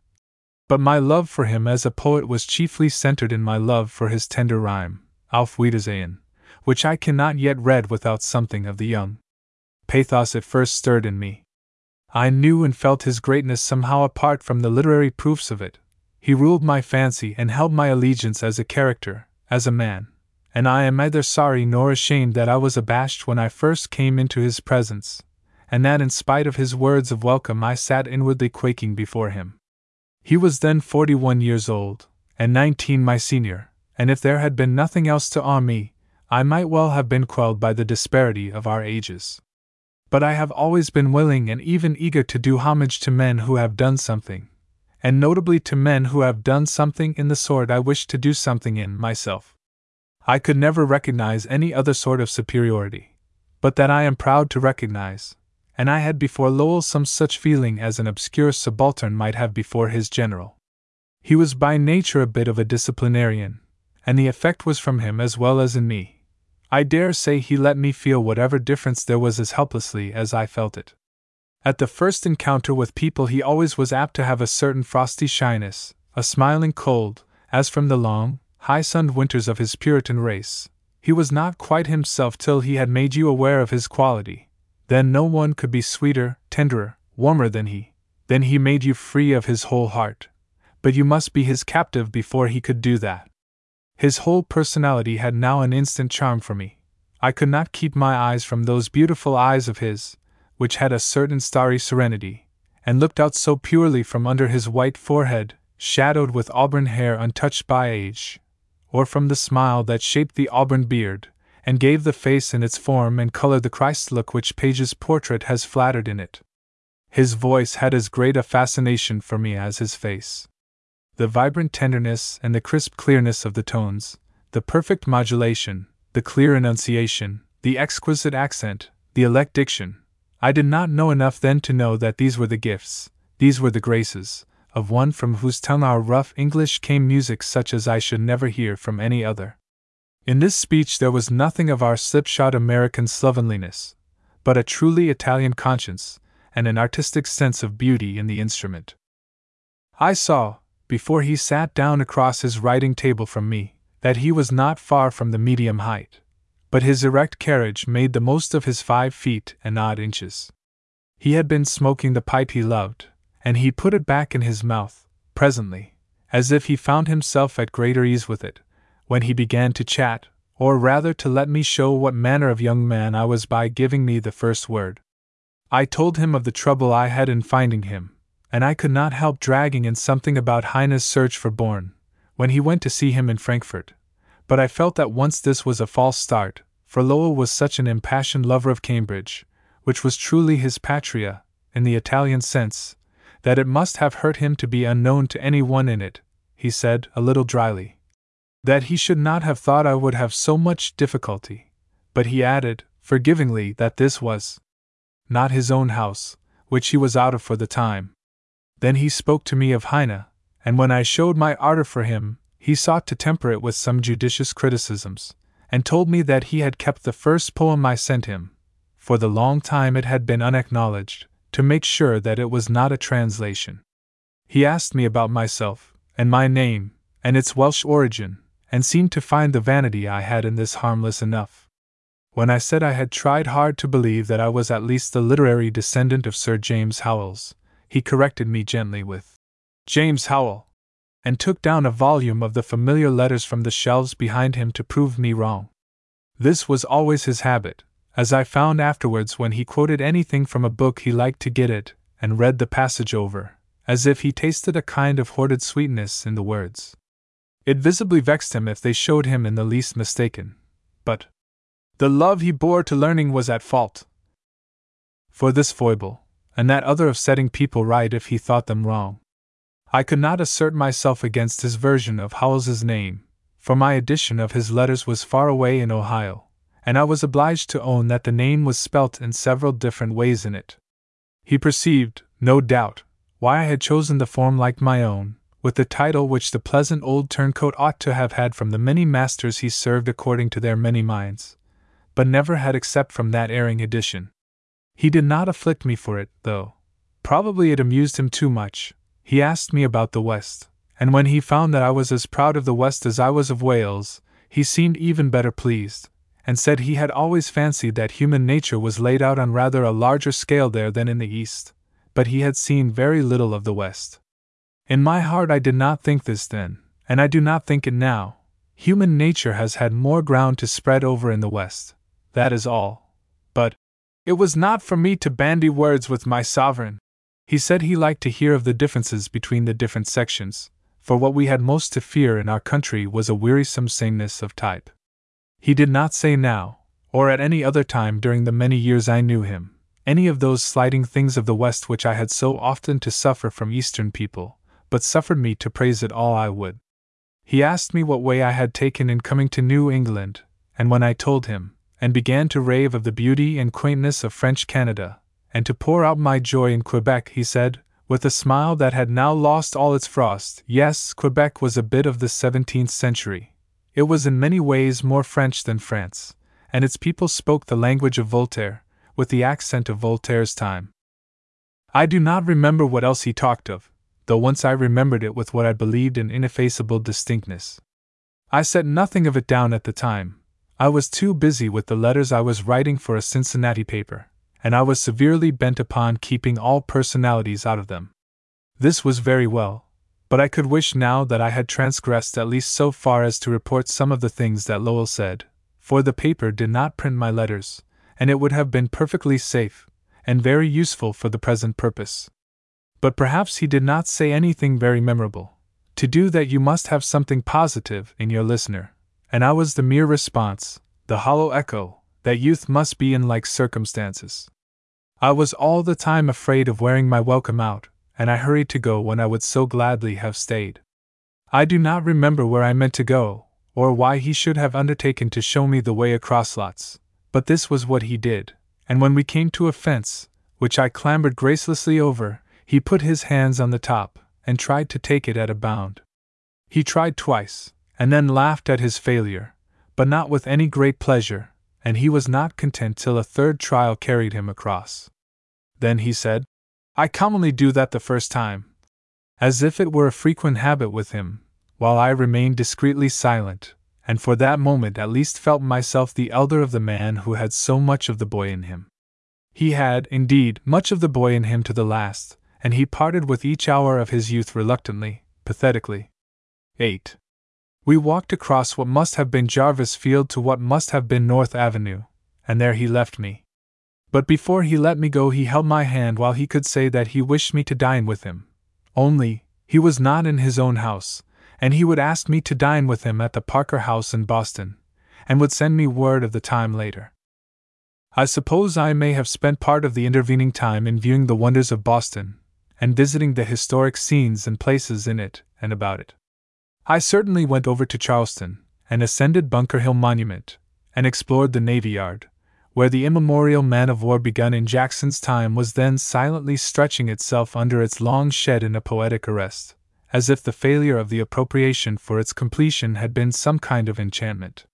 But my love for him as a poet was chiefly centered in my love for his tender rhyme, Auf Wiedersehen, which I cannot yet read without something of the young pathos at first stirred in me. I knew and felt his greatness somehow apart from the literary proofs of it. He ruled my fancy and held my allegiance as a character, as a man, and I am neither sorry nor ashamed that I was abashed when I first came into his presence, and that in spite of his words of welcome I sat inwardly quaking before him. He was then forty one years old, and nineteen my senior, and if there had been nothing else to awe me, I might well have been quelled by the disparity of our ages. But I have always been willing and even eager to do homage to men who have done something, and notably to men who have done something in the sort I wish to do something in myself. I could never recognize any other sort of superiority, but that I am proud to recognize, and I had before Lowell some such feeling as an obscure subaltern might have before his general. He was by nature a bit of a disciplinarian, and the effect was from him as well as in me. I dare say he let me feel whatever difference there was as helplessly as I felt it. At the first encounter with people, he always was apt to have a certain frosty shyness, a smiling cold, as from the long, high sunned winters of his Puritan race. He was not quite himself till he had made you aware of his quality, then no one could be sweeter, tenderer, warmer than he. Then he made you free of his whole heart. But you must be his captive before he could do that. His whole personality had now an instant charm for me. I could not keep my eyes from those beautiful eyes of his, which had a certain starry serenity, and looked out so purely from under his white forehead, shadowed with auburn hair untouched by age, or from the smile that shaped the auburn beard, and gave the face in its form and color the Christ look which Page's portrait has flattered in it. His voice had as great a fascination for me as his face. The vibrant tenderness and the crisp clearness of the tones, the perfect modulation, the clear enunciation, the exquisite accent, the elect diction. I did not know enough then to know that these were the gifts, these were the graces, of one from whose tongue our rough English came music such as I should never hear from any other. In this speech there was nothing of our slipshod American slovenliness, but a truly Italian conscience, and an artistic sense of beauty in the instrument. I saw, before he sat down across his writing table from me, that he was not far from the medium height, but his erect carriage made the most of his five feet and odd inches. He had been smoking the pipe he loved, and he put it back in his mouth, presently, as if he found himself at greater ease with it, when he began to chat, or rather to let me show what manner of young man I was by giving me the first word. I told him of the trouble I had in finding him, and I could not help dragging in something about Heine's search for Börne, when he went to see him in Frankfurt. But I felt that once this was a false start, for Lowell was such an impassioned lover of Cambridge, which was truly his patria, in the Italian sense, that it must have hurt him to be unknown to any one in it, he said, a little dryly that he should not have thought I would have so much difficulty, but he added, forgivingly, that this was not his own house, which he was out of for the time. Then he spoke to me of Heine, and when I showed my ardor for him, he sought to temper it with some judicious criticisms, and told me that he had kept the first poem I sent him, for the long time it had been unacknowledged, to make sure that it was not a translation. He asked me about myself, and my name, and its Welsh origin, and seemed to find the vanity I had in this harmless enough. When I said I had tried hard to believe that I was at least the literary descendant of Sir James Howells, he corrected me gently with James Howell, and took down a volume of the familiar letters from the shelves behind him to prove me wrong. This was always his habit, as I found afterwards when he quoted anything from a book he liked to get it, and read the passage over, as if he tasted a kind of hoarded sweetness in the words. It visibly vexed him if they showed him in the least mistaken. But the love he bore to learning was at fault. For this foible, and that other of setting people right if he thought them wrong. I could not assert myself against his version of Howells's name, for my edition of his letters was far away in Ohio, and I was obliged to own that the name was spelt in several different ways in it. He perceived, no doubt, why I had chosen the form like my own, with the title which the pleasant old turncoat ought to have had from the many masters he served according to their many minds, but never had except from that erring edition. He did not afflict me for it, though. Probably it amused him too much, he asked me about the West, and when he found that I was as proud of the West as I was of Wales, he seemed even better pleased, and said he had always fancied that human nature was laid out on rather a larger scale there than in the East, but he had seen very little of the West. In my heart, I did not think this then, and I do not think it now. Human nature has had more ground to spread over in the West, that is all. But it was not for me to bandy words with my sovereign. He said he liked to hear of the differences between the different sections, for what we had most to fear in our country was a wearisome sameness of type. He did not say now, or at any other time during the many years I knew him, any of those slighting things of the West which I had so often to suffer from Eastern people, but suffered me to praise it all I would. He asked me what way I had taken in coming to New England, and when I told him, and began to rave of the beauty and quaintness of French Canada, and to pour out my joy in Quebec, he said, with a smile that had now lost all its frost, Yes, Quebec was a bit of the 17th century. It was in many ways more French than France, and its people spoke the language of Voltaire, with the accent of Voltaire's time. I do not remember what else he talked of, though once I remembered it with what I believed in ineffaceable distinctness. I set nothing of it down at the time. I was too busy with the letters I was writing for a Cincinnati paper and I was severely bent upon keeping all personalities out of them. This was very well, but I could wish now that I had transgressed at least so far as to report some of the things that Lowell said, for the paper did not print my letters, and it would have been perfectly safe, and very useful for the present purpose. But perhaps he did not say anything very memorable. To do that, you must have something positive in your listener, and I was the mere response, the hollow echo, that youth must be in like circumstances. I was all the time afraid of wearing my welcome out, and I hurried to go when I would so gladly have stayed. I do not remember where I meant to go, or why he should have undertaken to show me the way across lots, but this was what he did, and when we came to a fence, which I clambered gracelessly over, he put his hands on the top, and tried to take it at a bound. He tried twice, and then laughed at his failure, but not with any great pleasure, and he was not content till a third trial carried him across. Then he said, I commonly do that the first time. As if it were a frequent habit with him, while I remained discreetly silent, and for that moment at least felt myself the elder of the man who had so much of the boy in him. He had, indeed, much of the boy in him to the last, and he parted with each hour of his youth reluctantly, pathetically. 8. We walked across what must have been Jarvis Field to what must have been North Avenue, and there he left me. But before he let me go, he held my hand while he could say that he wished me to dine with him. Only, he was not in his own house, and he would ask me to dine with him at the Parker House in Boston, and would send me word of the time later. I suppose I may have spent part of the intervening time in viewing the wonders of Boston, and visiting the historic scenes and places in it and about it. I certainly went over to Charlestown, and ascended Bunker Hill Monument, and explored the Navy Yard, where the immemorial man of war begun in Jackson's time was then silently stretching itself under its long shed in a poetic arrest, as if the failure of the appropriation for its completion had been some kind of enchantment.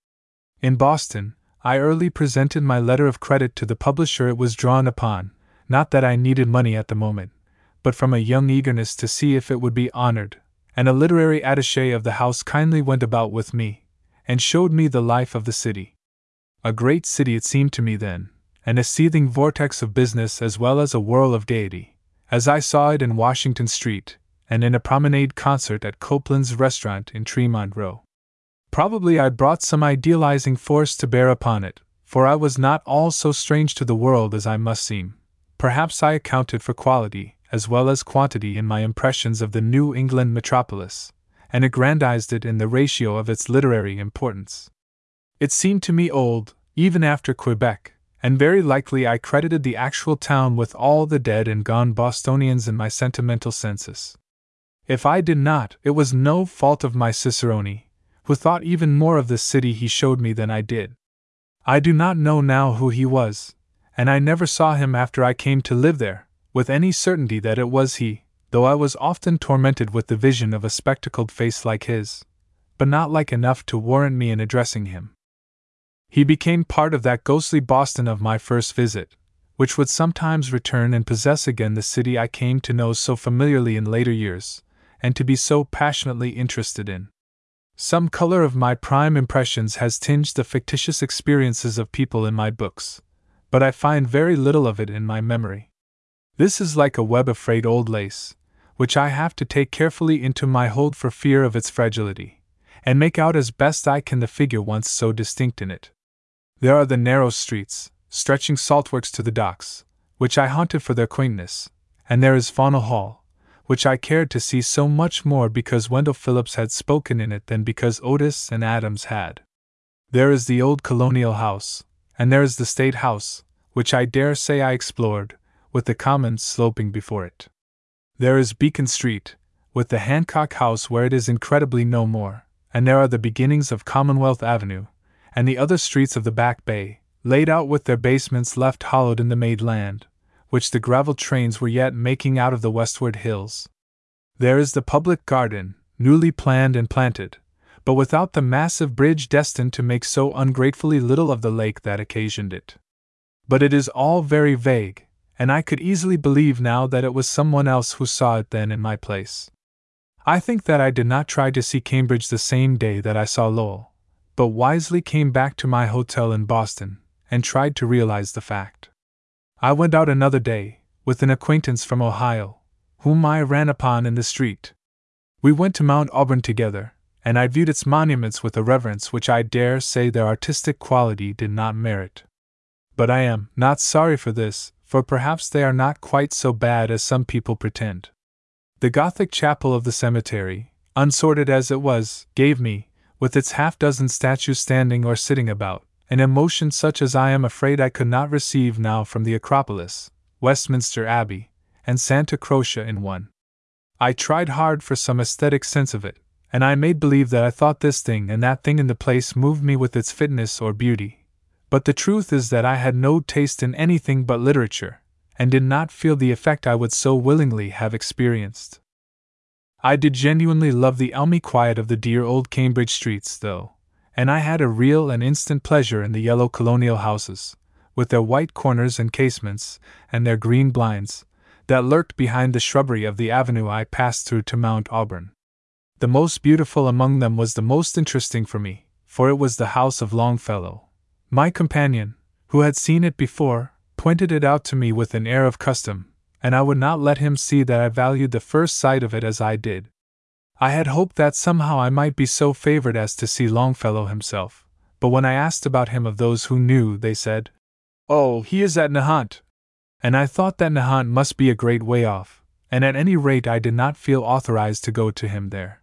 In Boston, I early presented my letter of credit to the publisher it was drawn upon, not that I needed money at the moment, but from a young eagerness to see if it would be honored and a literary attache of the house kindly went about with me, and showed me the life of the city. A great city it seemed to me then, and a seething vortex of business as well as a whirl of gaiety, as I saw it in Washington Street, and in a promenade concert at Copeland's restaurant in Tremont Row. Probably I brought some idealizing force to bear upon it, for I was not all so strange to the world as I must seem. Perhaps I accounted for quality, as well as quantity in my impressions of the New England metropolis, and aggrandized it in the ratio of its literary importance. It seemed to me old, even after Quebec, and very likely I credited the actual town with all the dead and gone Bostonians in my sentimental census. If I did not, it was no fault of my Cicerone, who thought even more of the city he showed me than I did. I do not know now who he was, and I never saw him after I came to live there, with any certainty that it was he, though I was often tormented with the vision of a spectacled face like his, but not like enough to warrant me in addressing him. He became part of that ghostly Boston of my first visit, which would sometimes return and possess again the city I came to know so familiarly in later years, and to be so passionately interested in. Some color of my prime impressions has tinged the fictitious experiences of people in my books, but I find very little of it in my memory. This is like a web of frayed old lace, which I have to take carefully into my hold for fear of its fragility, and make out as best I can the figure once so distinct in it. There are the narrow streets, stretching saltworks to the docks, which I haunted for their quaintness, and there is Faneuil Hall, which I cared to see so much more because Wendell Phillips had spoken in it than because Otis and Adams had. There is the old colonial house, and there is the State House, which I dare say I explored, with the commons sloping before it. There is Beacon Street, with the Hancock House where it is incredibly no more, and there are the beginnings of Commonwealth Avenue, and the other streets of the Back Bay, laid out with their basements left hollowed in the made land, which the gravel trains were yet making out of the westward hills. There is the public garden, newly planned and planted, but without the massive bridge destined to make so ungratefully little of the lake that occasioned it. But it is all very vague, and I could easily believe now that it was someone else who saw it then in my place. I think that I did not try to see Cambridge the same day that I saw Lowell, but wisely came back to my hotel in Boston and tried to realize the fact. I went out another day, with an acquaintance from Ohio, whom I ran upon in the street. We went to Mount Auburn together, and I viewed its monuments with a reverence which I dare say their artistic quality did not merit. But I am not sorry for this, for perhaps they are not quite so bad as some people pretend. The Gothic chapel of the cemetery, unsorted as it was, gave me, with its half dozen statues standing or sitting about, an emotion such as I am afraid I could not receive now from the Acropolis, Westminster Abbey, and Santa Croce in one. I tried hard for some aesthetic sense of it, and I made believe that I thought this thing and that thing in the place moved me with its fitness or beauty. But the truth is that I had no taste in anything but literature, and did not feel the effect I would so willingly have experienced. I did genuinely love the elmy quiet of the dear old Cambridge streets, though, and I had a real and instant pleasure in the yellow colonial houses, with their white corners and casements, and their green blinds, that lurked behind the shrubbery of the avenue I passed through to Mount Auburn. The most beautiful among them was the most interesting for me, for it was the house of Longfellow. My companion, who had seen it before, pointed it out to me with an air of custom, and I would not let him see that I valued the first sight of it as I did. I had hoped that somehow I might be so favored as to see Longfellow himself, but when I asked about him of those who knew, they said, Oh, he is at Nahant. And I thought that Nahant must be a great way off, and at any rate I did not feel authorized to go to him there.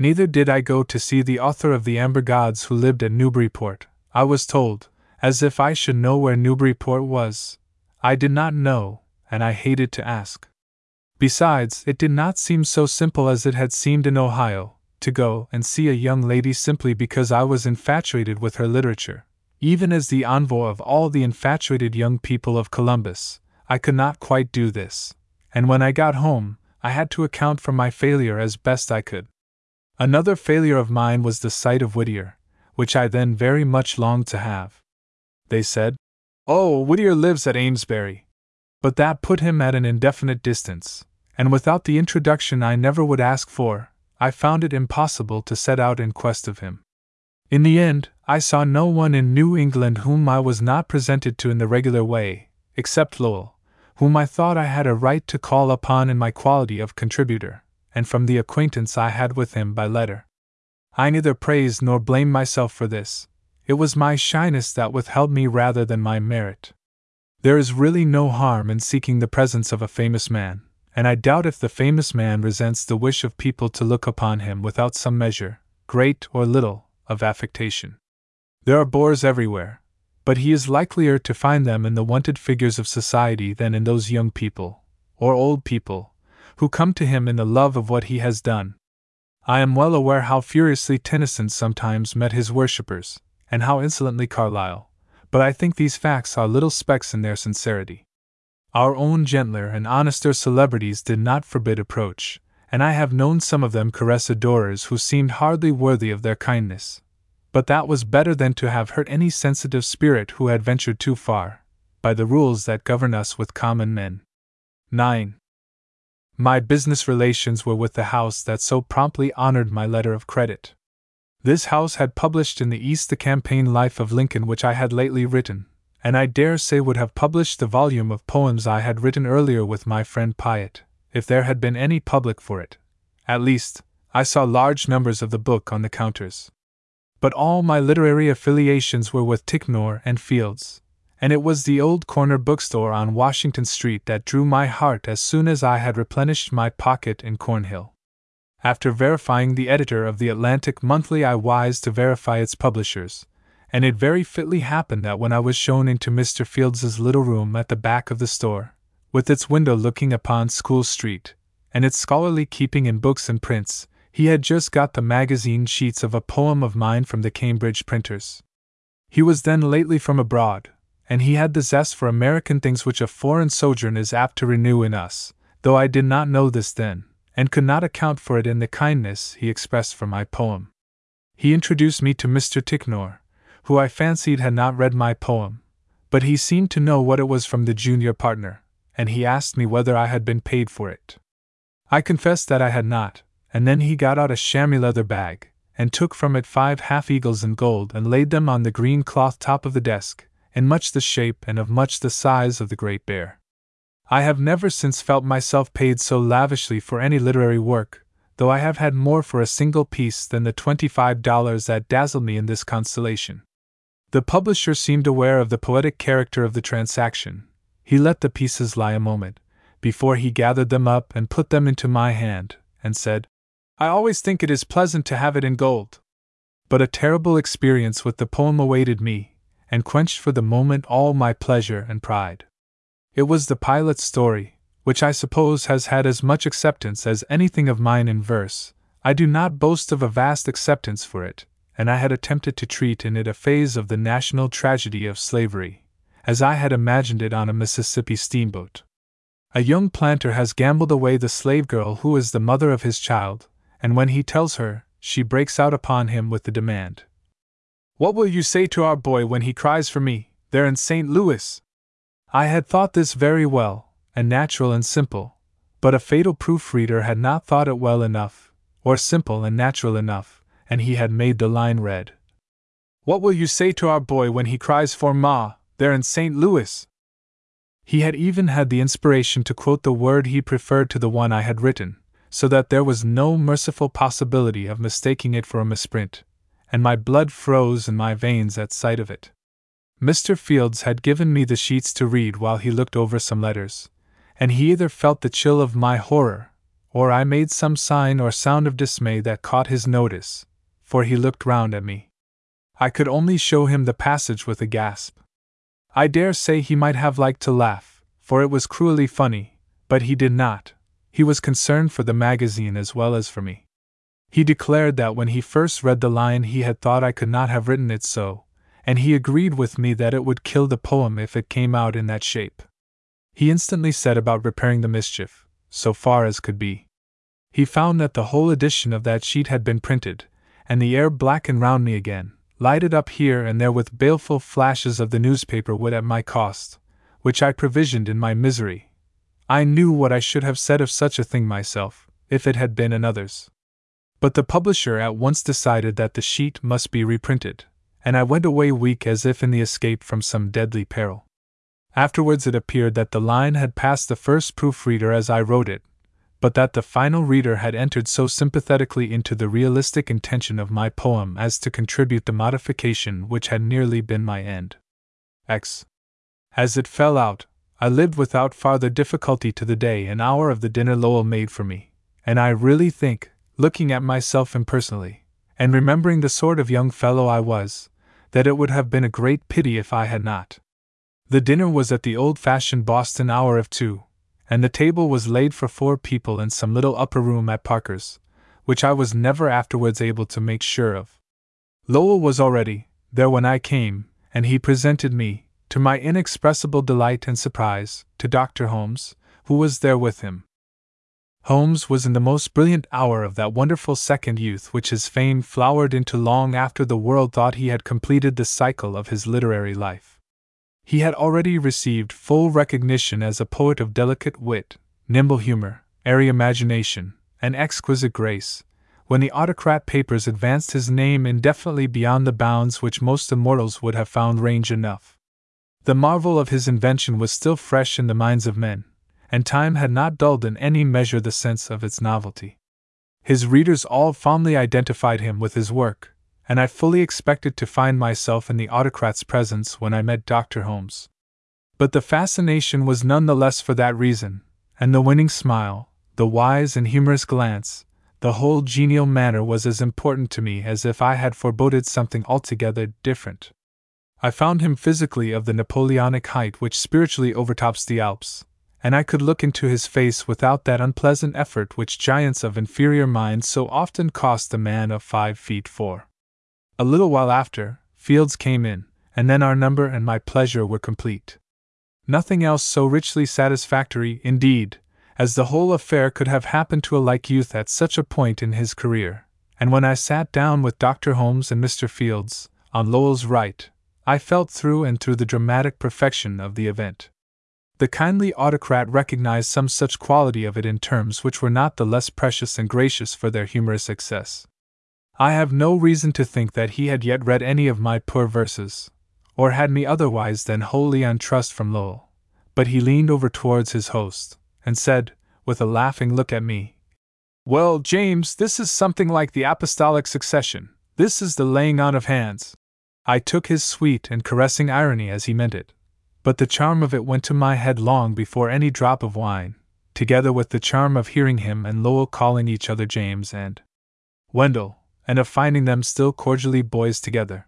Neither did I go to see the author of the Amber Gods who lived at Newburyport, I was told, as if I should know where Newburyport was. I did not know, and I hated to ask. Besides, it did not seem so simple as it had seemed in Ohio, to go and see a young lady simply because I was infatuated with her literature. Even as the envoy of all the infatuated young people of Columbus, I could not quite do this, and when I got home, I had to account for my failure as best I could. Another failure of mine was the sight of Whittier, which I then very much longed to have. They said, Oh, Whittier lives at Amesbury, but that put him at an indefinite distance, and without the introduction I never would ask for, I found it impossible to set out in quest of him. In the end, I saw no one in New England whom I was not presented to in the regular way, except Lowell, whom I thought I had a right to call upon in my quality of contributor, and from the acquaintance I had with him by letter. I neither praised nor blamed myself for this, it was my shyness that withheld me rather than my merit. There is really no harm in seeking the presence of a famous man, and I doubt if the famous man resents the wish of people to look upon him without some measure, great or little, of affectation. There are bores everywhere, but he is likelier to find them in the wanted figures of society than in those young people, or old people, who come to him in the love of what he has done. I am well aware how furiously Tennyson sometimes met his worshippers, and how insolently Carlyle, but I think these facts are little specks in their sincerity. Our own gentler and honester celebrities did not forbid approach, and I have known some of them caress adorers who seemed hardly worthy of their kindness. But that was better than to have hurt any sensitive spirit who had ventured too far, by the rules that govern us with common men. 9. My business relations were with the house that so promptly honored my letter of credit. This house had published in the East the campaign life of Lincoln which I had lately written, and I dare say would have published the volume of poems I had written earlier with my friend Piatt, if there had been any public for it. At least, I saw large numbers of the book on the counters. But all my literary affiliations were with Ticknor and Fields, and it was the old corner bookstore on Washington Street that drew my heart as soon as I had replenished my pocket in Cornhill. After verifying the editor of the Atlantic Monthly, I wised to verify its publishers, and it very fitly happened that when I was shown into Mr. Fields's little room at the back of the store, with its window looking upon School Street, and its scholarly keeping in books and prints, he had just got the magazine sheets of a poem of mine from the Cambridge printers. He was then lately from abroad, and he had the zest for American things which a foreign sojourn is apt to renew in us, though I did not know this then, and could not account for it in the kindness he expressed for my poem. He introduced me to Mr. Ticknor, who I fancied had not read my poem, but he seemed to know what it was from the junior partner, and he asked me whether I had been paid for it. I confessed that I had not, and then he got out a chamois leather bag, and took from it five half eagles in gold and laid them on the green cloth top of the desk, in much the shape and of much the size of the Great Bear. I have never since felt myself paid so lavishly for any literary work, though I have had more for a single piece than the twenty five dollars that dazzled me in this constellation. The publisher seemed aware of the poetic character of the transaction. He let the pieces lie a moment, before he gathered them up and put them into my hand, and said, I always think it is pleasant to have it in gold. But a terrible experience with the poem awaited me, and quenched for the moment all my pleasure and pride. It was the pilot's story, which I suppose has had as much acceptance as anything of mine in verse. I do not boast of a vast acceptance for it, and I had attempted to treat in it a phase of the national tragedy of slavery, as I had imagined it on a Mississippi steamboat. A young planter has gambled away the slave girl who is the mother of his child, and when he tells her, she breaks out upon him with the demand What will you say to our boy when he cries for me, there in St. Louis? I had thought this very well, and natural and simple, but a fatal proofreader had not thought it well enough, or simple and natural enough, and he had made the line read. What will you say to our boy when he cries for Ma, there in St. Louis? He had even had the inspiration to quote the word he preferred to the one I had written, so that there was no merciful possibility of mistaking it for a misprint, and my blood froze in my veins at sight of it. Mr. Fields had given me the sheets to read while he looked over some letters, and he either felt the chill of my horror, or I made some sign or sound of dismay that caught his notice, for he looked round at me. I could only show him the passage with a gasp. I dare say he might have liked to laugh, for it was cruelly funny, but he did not. He was concerned for the magazine as well as for me. He declared that when he first read the line he had thought I could not have written it so, and he agreed with me that it would kill the poem if it came out in that shape. He instantly set about repairing the mischief, so far as could be. He found that the whole edition of that sheet had been printed, and the air blackened round me again, lighted up here and there with baleful flashes of the newspaper wood at my cost, which I provisioned in my misery. I knew what I should have said of such a thing myself, if it had been another's. But the publisher at once decided that the sheet must be reprinted, and I went away weak as if in the escape from some deadly peril. Afterwards it appeared that the line had passed the first proofreader as I wrote it, but that the final reader had entered so sympathetically into the realistic intention of my poem as to contribute the modification which had nearly been my end. X. As it fell out, I lived without farther difficulty to the day and hour of the dinner Lowell made for me, and I really think, looking at myself impersonally, and remembering the sort of young fellow I was, that it would have been a great pity if I had not. The dinner was at the old fashioned Boston hour of two, and the table was laid for four people in some little upper room at Parker's, which I was never afterwards able to make sure of. Lowell was already there when I came, and he presented me, to my inexpressible delight and surprise, to Dr. Holmes, who was there with him. Holmes was in the most brilliant hour of that wonderful second youth which his fame flowered into long after the world thought he had completed the cycle of his literary life. He had already received full recognition as a poet of delicate wit, nimble humor, airy imagination, and exquisite grace, when the autocrat papers advanced his name indefinitely beyond the bounds which most immortals would have found range enough. The marvel of his invention was still fresh in the minds of men, and time had not dulled in any measure the sense of its novelty. His readers all fondly identified him with his work, and I fully expected to find myself in the autocrat's presence when I met Dr. Holmes. But the fascination was none the less for that reason, and the winning smile, the wise and humorous glance, the whole genial manner was as important to me as if I had foreboded something altogether different. I found him physically of the Napoleonic height which spiritually overtops the Alps, and I could look into his face without that unpleasant effort which giants of inferior minds so often cost a man of five feet four. A little while after, Fields came in, and then our number and my pleasure were complete. Nothing else so richly satisfactory, indeed, as the whole affair could have happened to a like youth at such a point in his career, and when I sat down with Dr. Holmes and Mr. Fields, on Lowell's right, I felt through and through the dramatic perfection of the event. The kindly autocrat recognized some such quality of it in terms which were not the less precious and gracious for their humorous excess. I have no reason to think that he had yet read any of my poor verses, or had me otherwise than wholly on trust from Lowell, but he leaned over towards his host, and said, with a laughing look at me, Well, James, this is something like the apostolic succession, this is the laying on of hands. I took his sweet and caressing irony as he meant it, but the charm of it went to my head long before any drop of wine, together with the charm of hearing him and Lowell calling each other James and Wendell, and of finding them still cordially boys together.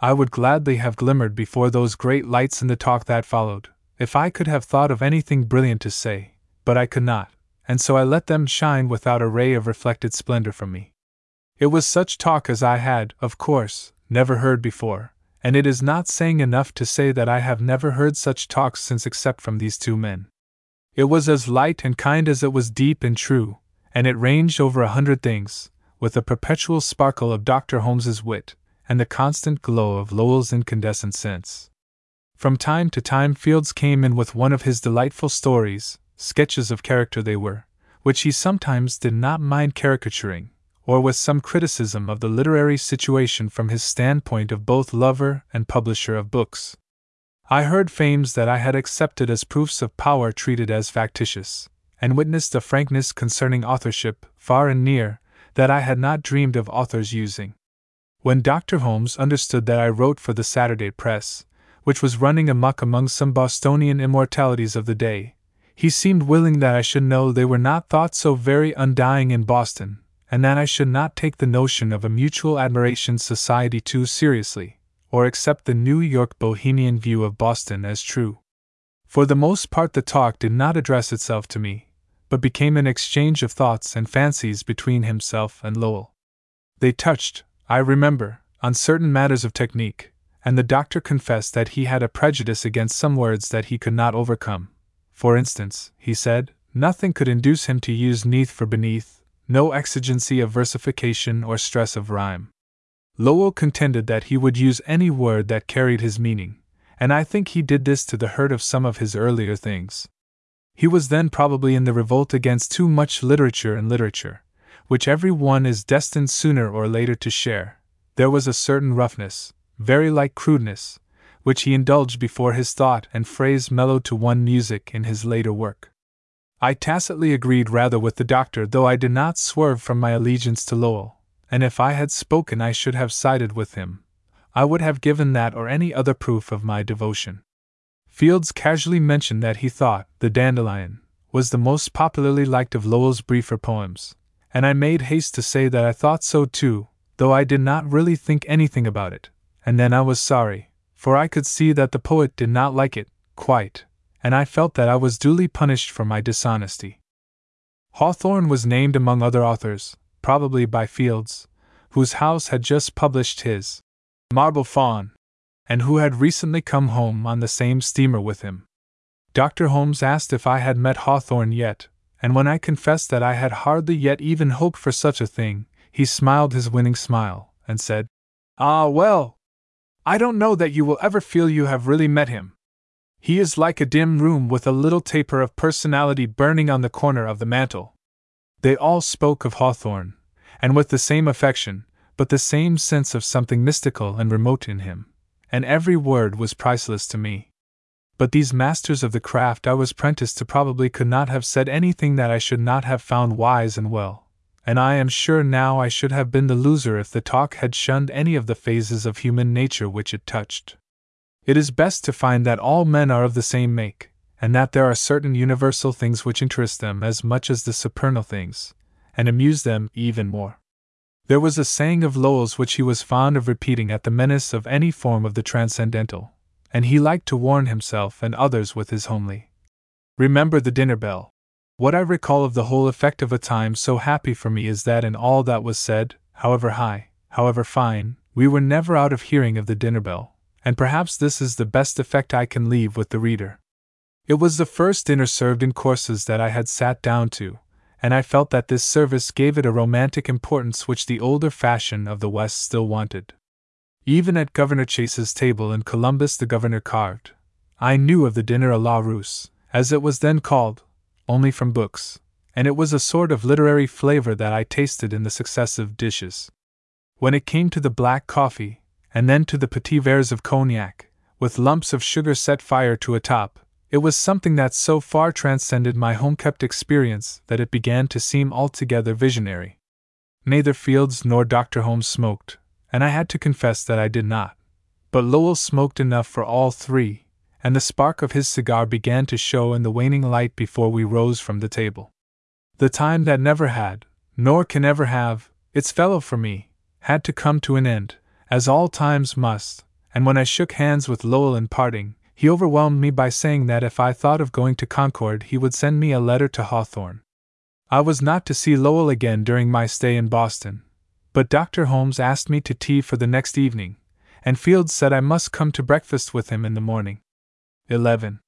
I would gladly have glimmered before those great lights in the talk that followed, if I could have thought of anything brilliant to say, but I could not, and so I let them shine without a ray of reflected splendor from me. It was such talk as I had, of course, never heard before, and it is not saying enough to say that I have never heard such talk since except from these two men. It was as light and kind as it was deep and true, and it ranged over a hundred things, with the perpetual sparkle of Dr. Holmes's wit, and the constant glow of Lowell's incandescent sense. From time to time, Fields came in with one of his delightful stories, sketches of character they were, which he sometimes did not mind caricaturing, or with some criticism of the literary situation from his standpoint of both lover and publisher of books. I heard fames that I had accepted as proofs of power treated as factitious, and witnessed a frankness concerning authorship, far and near, that I had not dreamed of authors using. When Dr. Holmes understood that I wrote for the Saturday Press, which was running amuck among some Bostonian immortalities of the day, he seemed willing that I should know they were not thought so very undying in Boston, and that I should not take the notion of a mutual admiration society too seriously, or accept the New York bohemian view of Boston as true. For the most part, the talk did not address itself to me, but became an exchange of thoughts and fancies between himself and Lowell. They touched, I remember, on certain matters of technique, and the doctor confessed that he had a prejudice against some words that he could not overcome. For instance, he said, nothing could induce him to use neath for beneath, no exigency of versification or stress of rhyme. Lowell contended that he would use any word that carried his meaning, and I think he did this to the hurt of some of his earlier things. He was then probably in the revolt against too much literature and literature, which every one is destined sooner or later to share. There was a certain roughness, very like crudeness, which he indulged before his thought and phrase mellowed to one music in his later work. I tacitly agreed rather with the doctor, though I did not swerve from my allegiance to Lowell, and if I had spoken, I should have sided with him. I would have given that or any other proof of my devotion. Fields casually mentioned that he thought The Dandelion was the most popularly liked of Lowell's briefer poems, and I made haste to say that I thought so too, though I did not really think anything about it, and then I was sorry, for I could see that the poet did not like it, quite, and I felt that I was duly punished for my dishonesty. Hawthorne was named among other authors, probably by Fields, whose house had just published his Marble Faun, and who had recently come home on the same steamer with him. Dr. Holmes asked if I had met Hawthorne yet, and when I confessed that I had hardly yet even hoped for such a thing, he smiled his winning smile, and said, Ah, well! I don't know that you will ever feel you have really met him. He is like a dim room with a little taper of personality burning on the corner of the mantel. They all spoke of Hawthorne, and with the same affection, but the same sense of something mystical and remote in him, and every word was priceless to me. But these masters of the craft I was prenticed to probably could not have said anything that I should not have found wise and well, and I am sure now I should have been the loser if the talk had shunned any of the phases of human nature which it touched. It is best to find that all men are of the same make, and that there are certain universal things which interest them as much as the supernal things, and amuse them even more. There was a saying of Lowell's which he was fond of repeating at the menace of any form of the transcendental, and he liked to warn himself and others with his homely Remember the dinner bell. What I recall of the whole effect of a time so happy for me is that in all that was said, however high, however fine, we were never out of hearing of the dinner bell, and perhaps this is the best effect I can leave with the reader. It was the first dinner served in courses that I had sat down to, and I felt that this service gave it a romantic importance which the older fashion of the West still wanted. Even at Governor Chase's table in Columbus, the governor carved. I knew of the dinner à la Russe, as it was then called, only from books, and it was a sort of literary flavor that I tasted in the successive dishes. When it came to the black coffee, and then to the petits verres of cognac, with lumps of sugar set fire to a top, it was something that so far transcended my home kept experience that it began to seem altogether visionary. Neither Fields nor Dr. Holmes smoked, and I had to confess that I did not. But Lowell smoked enough for all three, and the spark of his cigar began to show in the waning light before we rose from the table. The time that never had, nor can ever have, its fellow for me, had to come to an end, as all times must, and when I shook hands with Lowell in parting, he overwhelmed me by saying that if I thought of going to Concord, he would send me a letter to Hawthorne. I was not to see Lowell again during my stay in Boston, but Dr. Holmes asked me to tea for the next evening, and Fields said I must come to breakfast with him in the morning. 11.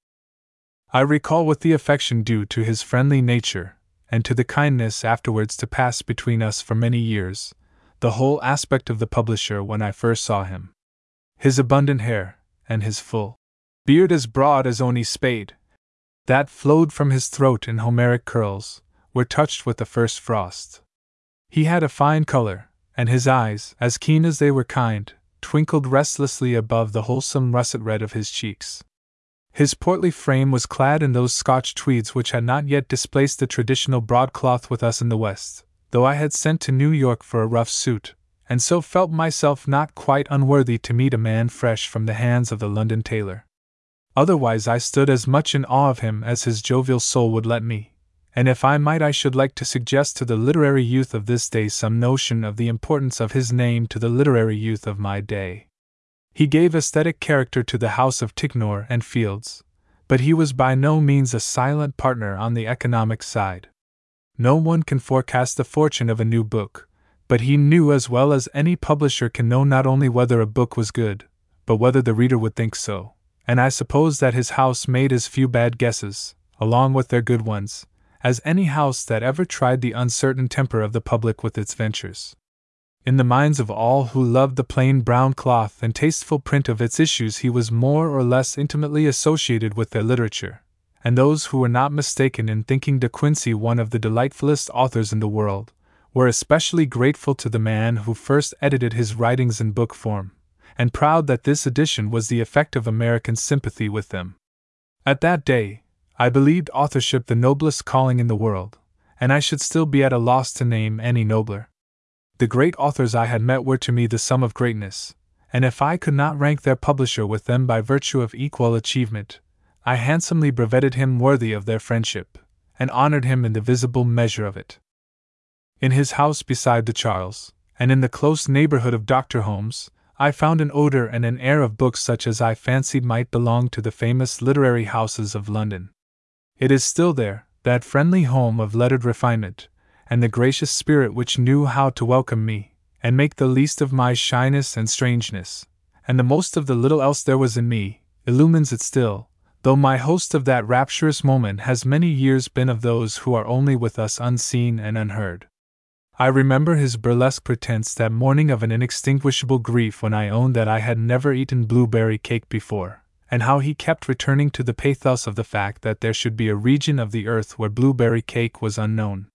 I recall with the affection due to his friendly nature, and to the kindness afterwards to pass between us for many years, the whole aspect of the publisher when I first saw him. His abundant hair, and his full, beard as broad as Oni's spade, that flowed from his throat in Homeric curls, were touched with the first frost. He had a fine color, and his eyes, as keen as they were kind, twinkled restlessly above the wholesome russet red of his cheeks. His portly frame was clad in those Scotch tweeds which had not yet displaced the traditional broadcloth with us in the West, though I had sent to New York for a rough suit, and so felt myself not quite unworthy to meet a man fresh from the hands of the London tailor. Otherwise, I stood as much in awe of him as his jovial soul would let me, and if I might, I should like to suggest to the literary youth of this day some notion of the importance of his name to the literary youth of my day. He gave aesthetic character to the house of Ticknor and Fields, but he was by no means a silent partner on the economic side. No one can forecast the fortune of a new book, but he knew as well as any publisher can know not only whether a book was good, but whether the reader would think so and I suppose that his house made as few bad guesses, along with their good ones, as any house that ever tried the uncertain temper of the public with its ventures. In the minds of all who loved the plain brown cloth and tasteful print of its issues, he was more or less intimately associated with their literature, and those who were not mistaken in thinking De Quincey one of the delightfulest authors in the world were especially grateful to the man who first edited his writings in book form and proud that this edition was the effect of American sympathy with them. At that day, I believed authorship the noblest calling in the world, and I should still be at a loss to name any nobler. The great authors I had met were to me the sum of greatness, and if I could not rank their publisher with them by virtue of equal achievement, I handsomely brevetted him worthy of their friendship, and honored him in the visible measure of it. In his house beside the Charles, and in the close neighborhood of Dr. Holmes, I found an odor and an air of books such as I fancied might belong to the famous literary houses of London. It is still there, that friendly home of lettered refinement, and the gracious spirit which knew how to welcome me, and make the least of my shyness and strangeness, and the most of the little else there was in me, illumines it still, though my host of that rapturous moment has many years been of those who are only with us unseen and unheard. I remember his burlesque pretense that morning of an inextinguishable grief when I owned that I had never eaten blueberry cake before, and how he kept returning to the pathos of the fact that there should be a region of the earth where blueberry cake was unknown.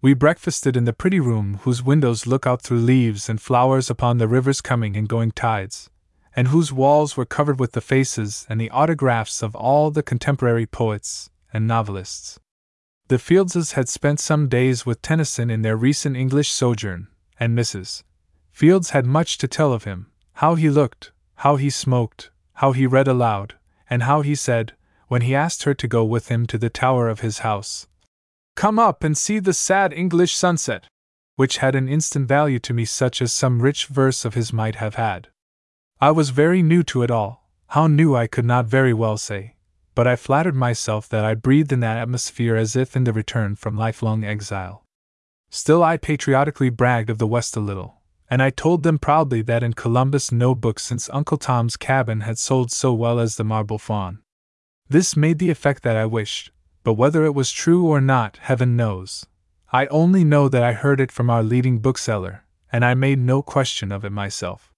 We breakfasted in the pretty room whose windows look out through leaves and flowers upon the river's coming and going tides, and whose walls were covered with the faces and the autographs of all the contemporary poets and novelists. The Fieldses had spent some days with Tennyson in their recent English sojourn, and Mrs. Fields had much to tell of him how he looked, how he smoked, how he read aloud, and how he said, when he asked her to go with him to the tower of his house, Come up and see the sad English sunset, which had an instant value to me such as some rich verse of his might have had. I was very new to it all, how new I could not very well say but I flattered myself that I breathed in that atmosphere as if in the return from lifelong exile. Still, I patriotically bragged of the West a little, and I told them proudly that in Columbus no book since Uncle Tom's Cabin had sold so well as the Marble Faun. This made the effect that I wished, but whether it was true or not, heaven knows. I only know that I heard it from our leading bookseller, and I made no question of it myself.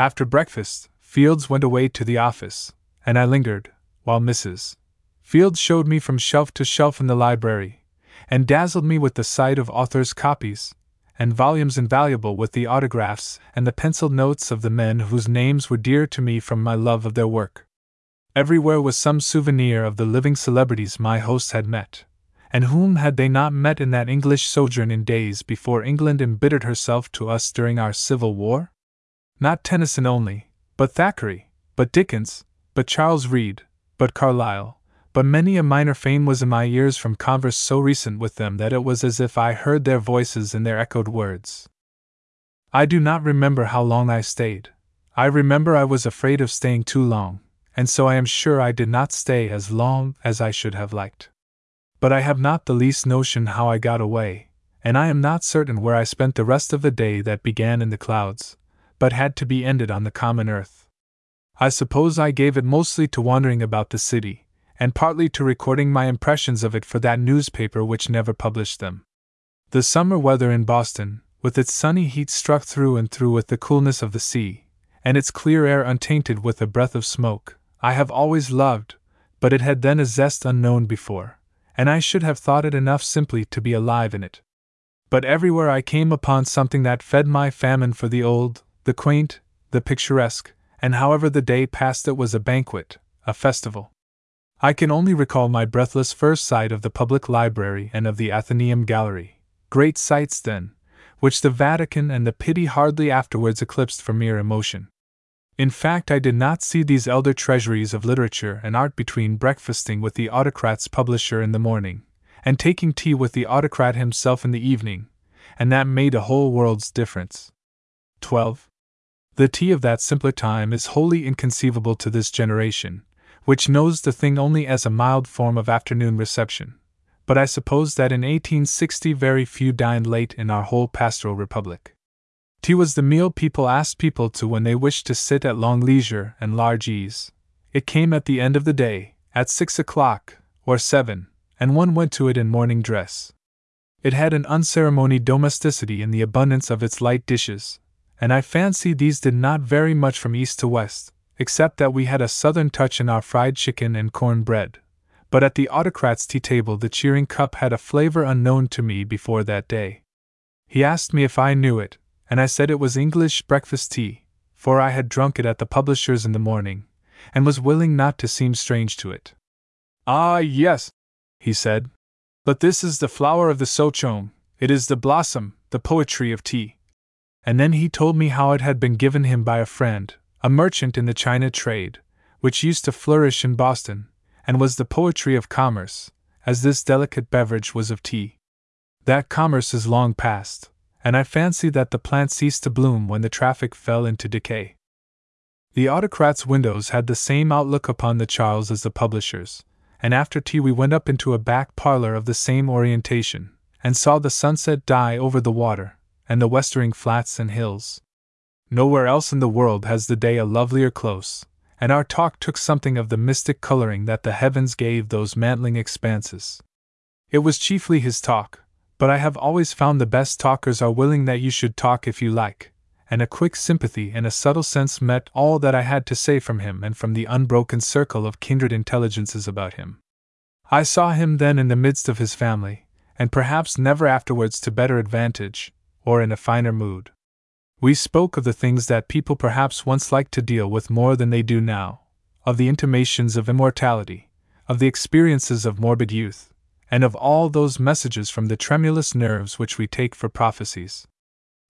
After breakfast, Fields went away to the office, and I lingered, while Mrs. Fields showed me from shelf to shelf in the library, and dazzled me with the sight of authors' copies, and volumes invaluable with the autographs and the penciled notes of the men whose names were dear to me from my love of their work. Everywhere was some souvenir of the living celebrities my hosts had met, and whom had they not met in that English sojourn in days before England embittered herself to us during our Civil War? Not Tennyson only, but Thackeray, but Dickens, but Charles Reade, but Carlyle, but many a minor fame was in my ears from converse so recent with them that it was as if I heard their voices in their echoed words. I do not remember how long I stayed. I remember I was afraid of staying too long, and so I am sure I did not stay as long as I should have liked. But I have not the least notion how I got away, and I am not certain where I spent the rest of the day that began in the clouds, but had to be ended on the common earth. I suppose I gave it mostly to wandering about the city, and partly to recording my impressions of it for that newspaper which never published them. The summer weather in Boston, with its sunny heat struck through and through with the coolness of the sea, and its clear air untainted with a breath of smoke, I have always loved, but it had then a zest unknown before, and I should have thought it enough simply to be alive in it. But everywhere I came upon something that fed my famine for the old, the quaint, the picturesque, and however the day passed, it was a banquet, a festival. I can only recall my breathless first sight of the public library and of the Athenaeum Gallery, great sights then, which the Vatican and the Pitti hardly afterwards eclipsed for mere emotion. In fact, I did not see these elder treasuries of literature and art between breakfasting with the autocrat's publisher in the morning, and taking tea with the autocrat himself in the evening, and that made a whole world's difference. 12. The tea of that simpler time is wholly inconceivable to this generation, which knows the thing only as a mild form of afternoon reception. But I suppose that in 1860 very few dined late in our whole pastoral republic. Tea was the meal people asked people to when they wished to sit at long leisure and large ease. It came at the end of the day, at six o'clock, or seven, and one went to it in morning dress. It had an unceremonied domesticity in the abundance of its light dishes, and I fancy these did not vary much from east to west, except that we had a southern touch in our fried chicken and corn bread. But at the autocrat's tea table, the cheering cup had a flavor unknown to me before that day. He asked me if I knew it, and I said it was English breakfast tea, for I had drunk it at the publisher's in the morning, and was willing not to seem strange to it. Ah, yes, he said. But this is the flower of the Souchong, it is the blossom, the poetry of tea and then he told me how it had been given him by a friend, a merchant in the China trade, which used to flourish in Boston, and was the poetry of commerce, as this delicate beverage was of tea. That commerce is long past, and I fancy that the plant ceased to bloom when the traffic fell into decay. The autocrat's windows had the same outlook upon the Charles as the publisher's, and after tea we went up into a back parlor of the same orientation, and saw the sunset die over the water, and the westering flats and hills. Nowhere else in the world has the day a lovelier close, and our talk took something of the mystic coloring that the heavens gave those mantling expanses. It was chiefly his talk, but I have always found the best talkers are willing that you should talk if you like, and a quick sympathy and a subtle sense met all that I had to say from him and from the unbroken circle of kindred intelligences about him. I saw him then in the midst of his family, and perhaps never afterwards to better advantage, or in a finer mood. We spoke of the things that people perhaps once liked to deal with more than they do now, of the intimations of immortality, of the experiences of morbid youth, and of all those messages from the tremulous nerves which we take for prophecies.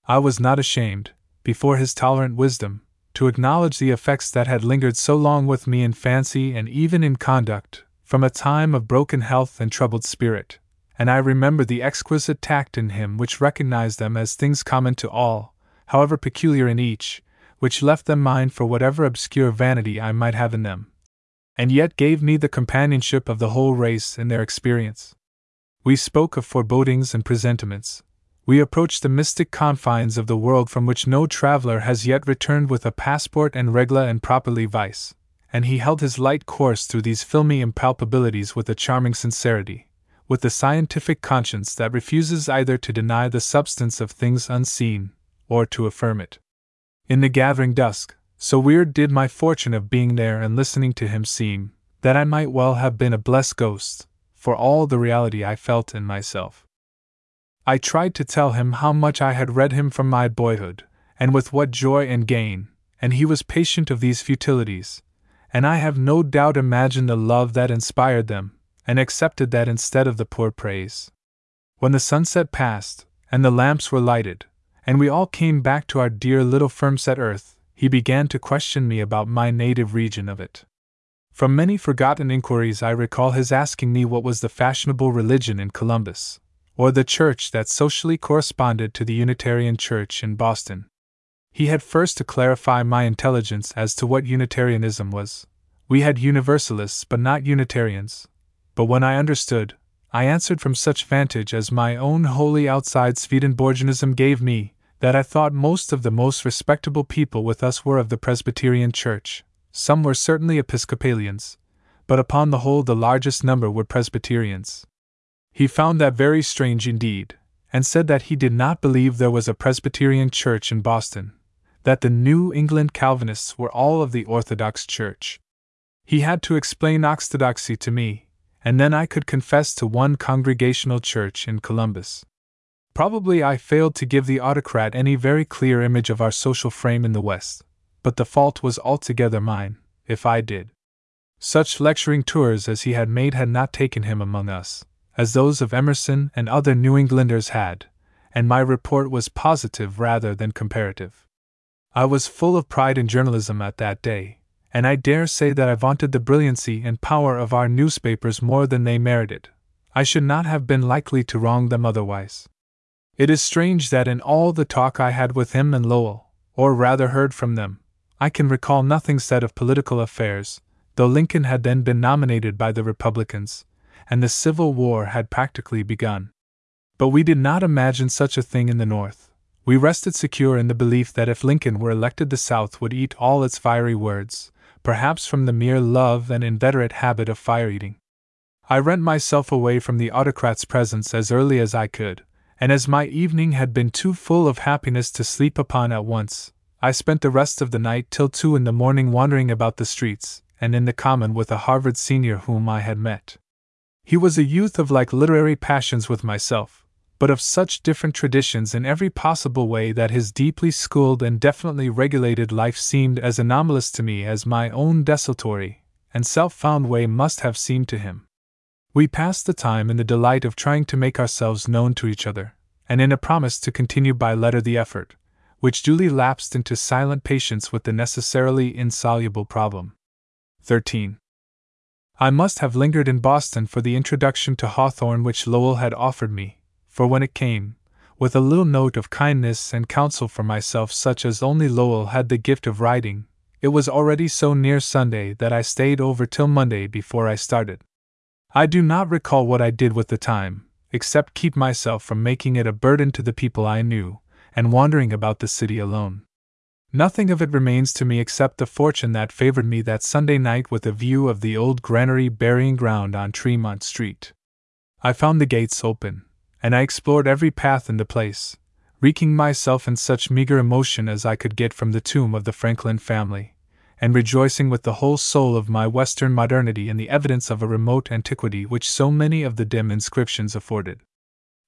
I was not ashamed, before his tolerant wisdom, to acknowledge the effects that had lingered so long with me in fancy and even in conduct, from a time of broken health and troubled spirit, and I remember the exquisite tact in him which recognized them as things common to all, however peculiar in each, which left them mine for whatever obscure vanity I might have in them, and yet gave me the companionship of the whole race in their experience. We spoke of forebodings and presentiments. We approached the mystic confines of the world from which no traveler has yet returned with a passport and règle and properly vice, and he held his light course through these filmy impalpabilities with a charming sincerity, with the scientific conscience that refuses either to deny the substance of things unseen or to affirm it. In the gathering dusk, so weird did my fortune of being there and listening to him seem, that I might well have been a blessed ghost, for all the reality I felt in myself. I tried to tell him how much I had read him from my boyhood, and with what joy and gain, and he was patient of these futilities, and I have no doubt imagined the love that inspired them, and accepted that instead of the poor praise. When the sunset passed, and the lamps were lighted, and we all came back to our dear little firm set earth, he began to question me about my native region of it. From many forgotten inquiries, I recall his asking me what was the fashionable religion in Columbus, or the church that socially corresponded to the Unitarian Church in Boston. He had first to clarify my intelligence as to what Unitarianism was. We had Universalists but not Unitarians. But when I understood, I answered from such vantage as my own wholly outside Swedenborgianism gave me, that I thought most of the most respectable people with us were of the Presbyterian Church. Some were certainly Episcopalians, but upon the whole the largest number were Presbyterians. He found that very strange indeed, and said that he did not believe there was a Presbyterian church in Boston, that the New England Calvinists were all of the Orthodox Church. He had to explain Orthodoxy to me, and then I could confess to one Congregational church in Columbus. Probably I failed to give the autocrat any very clear image of our social frame in the West, but the fault was altogether mine, if I did. Such lecturing tours as he had made had not taken him among us, as those of Emerson and other New Englanders had, and my report was positive rather than comparative. I was full of pride in journalism at that day, and I dare say that I vaunted the brilliancy and power of our newspapers more than they merited. I should not have been likely to wrong them otherwise. It is strange that in all the talk I had with him and Lowell, or rather heard from them, I can recall nothing said of political affairs, though Lincoln had then been nominated by the Republicans, and the Civil War had practically begun. But we did not imagine such a thing in the North. We rested secure in the belief that if Lincoln were elected, the South would eat all its fiery words, perhaps from the mere love and inveterate habit of fire eating. I rent myself away from the autocrat's presence as early as I could, and as my evening had been too full of happiness to sleep upon at once, I spent the rest of the night till two in the morning wandering about the streets and in the common with a Harvard senior whom I had met. He was a youth of like literary passions with myself, but of such different traditions in every possible way that his deeply schooled and definitely regulated life seemed as anomalous to me as my own desultory and self found way must have seemed to him. We passed the time in the delight of trying to make ourselves known to each other, and in a promise to continue by letter the effort, which duly lapsed into silent patience with the necessarily insoluble problem. 13. I must have lingered in Boston for the introduction to Hawthorne which Lowell had offered me, for when it came, with a little note of kindness and counsel for myself, such as only Lowell had the gift of writing. It was already so near Sunday that I stayed over till Monday before I started. I do not recall what I did with the time, except keep myself from making it a burden to the people I knew, and wandering about the city alone. Nothing of it remains to me except the fortune that favored me that Sunday night with a view of the old granary burying ground on Tremont Street. I found the gates open, and I explored every path in the place, wreaking myself in such meager emotion as I could get from the tomb of the Franklin family, and rejoicing with the whole soul of my Western modernity in the evidence of a remote antiquity which so many of the dim inscriptions afforded.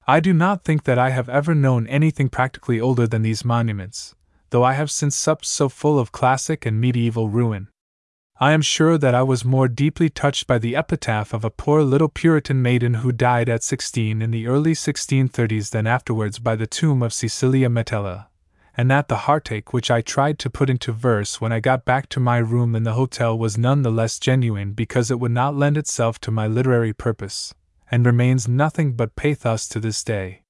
I do not think that I have ever known anything practically older than these monuments, though I have since supped so full of classic and medieval ruin. I am sure that I was more deeply touched by the epitaph of a poor little Puritan maiden who died at sixteen in the early 1630s than afterwards by the tomb of Cecilia Metella, and that the heartache which I tried to put into verse when I got back to my room in the hotel was none the less genuine because it would not lend itself to my literary purpose, and remains nothing but pathos to this day.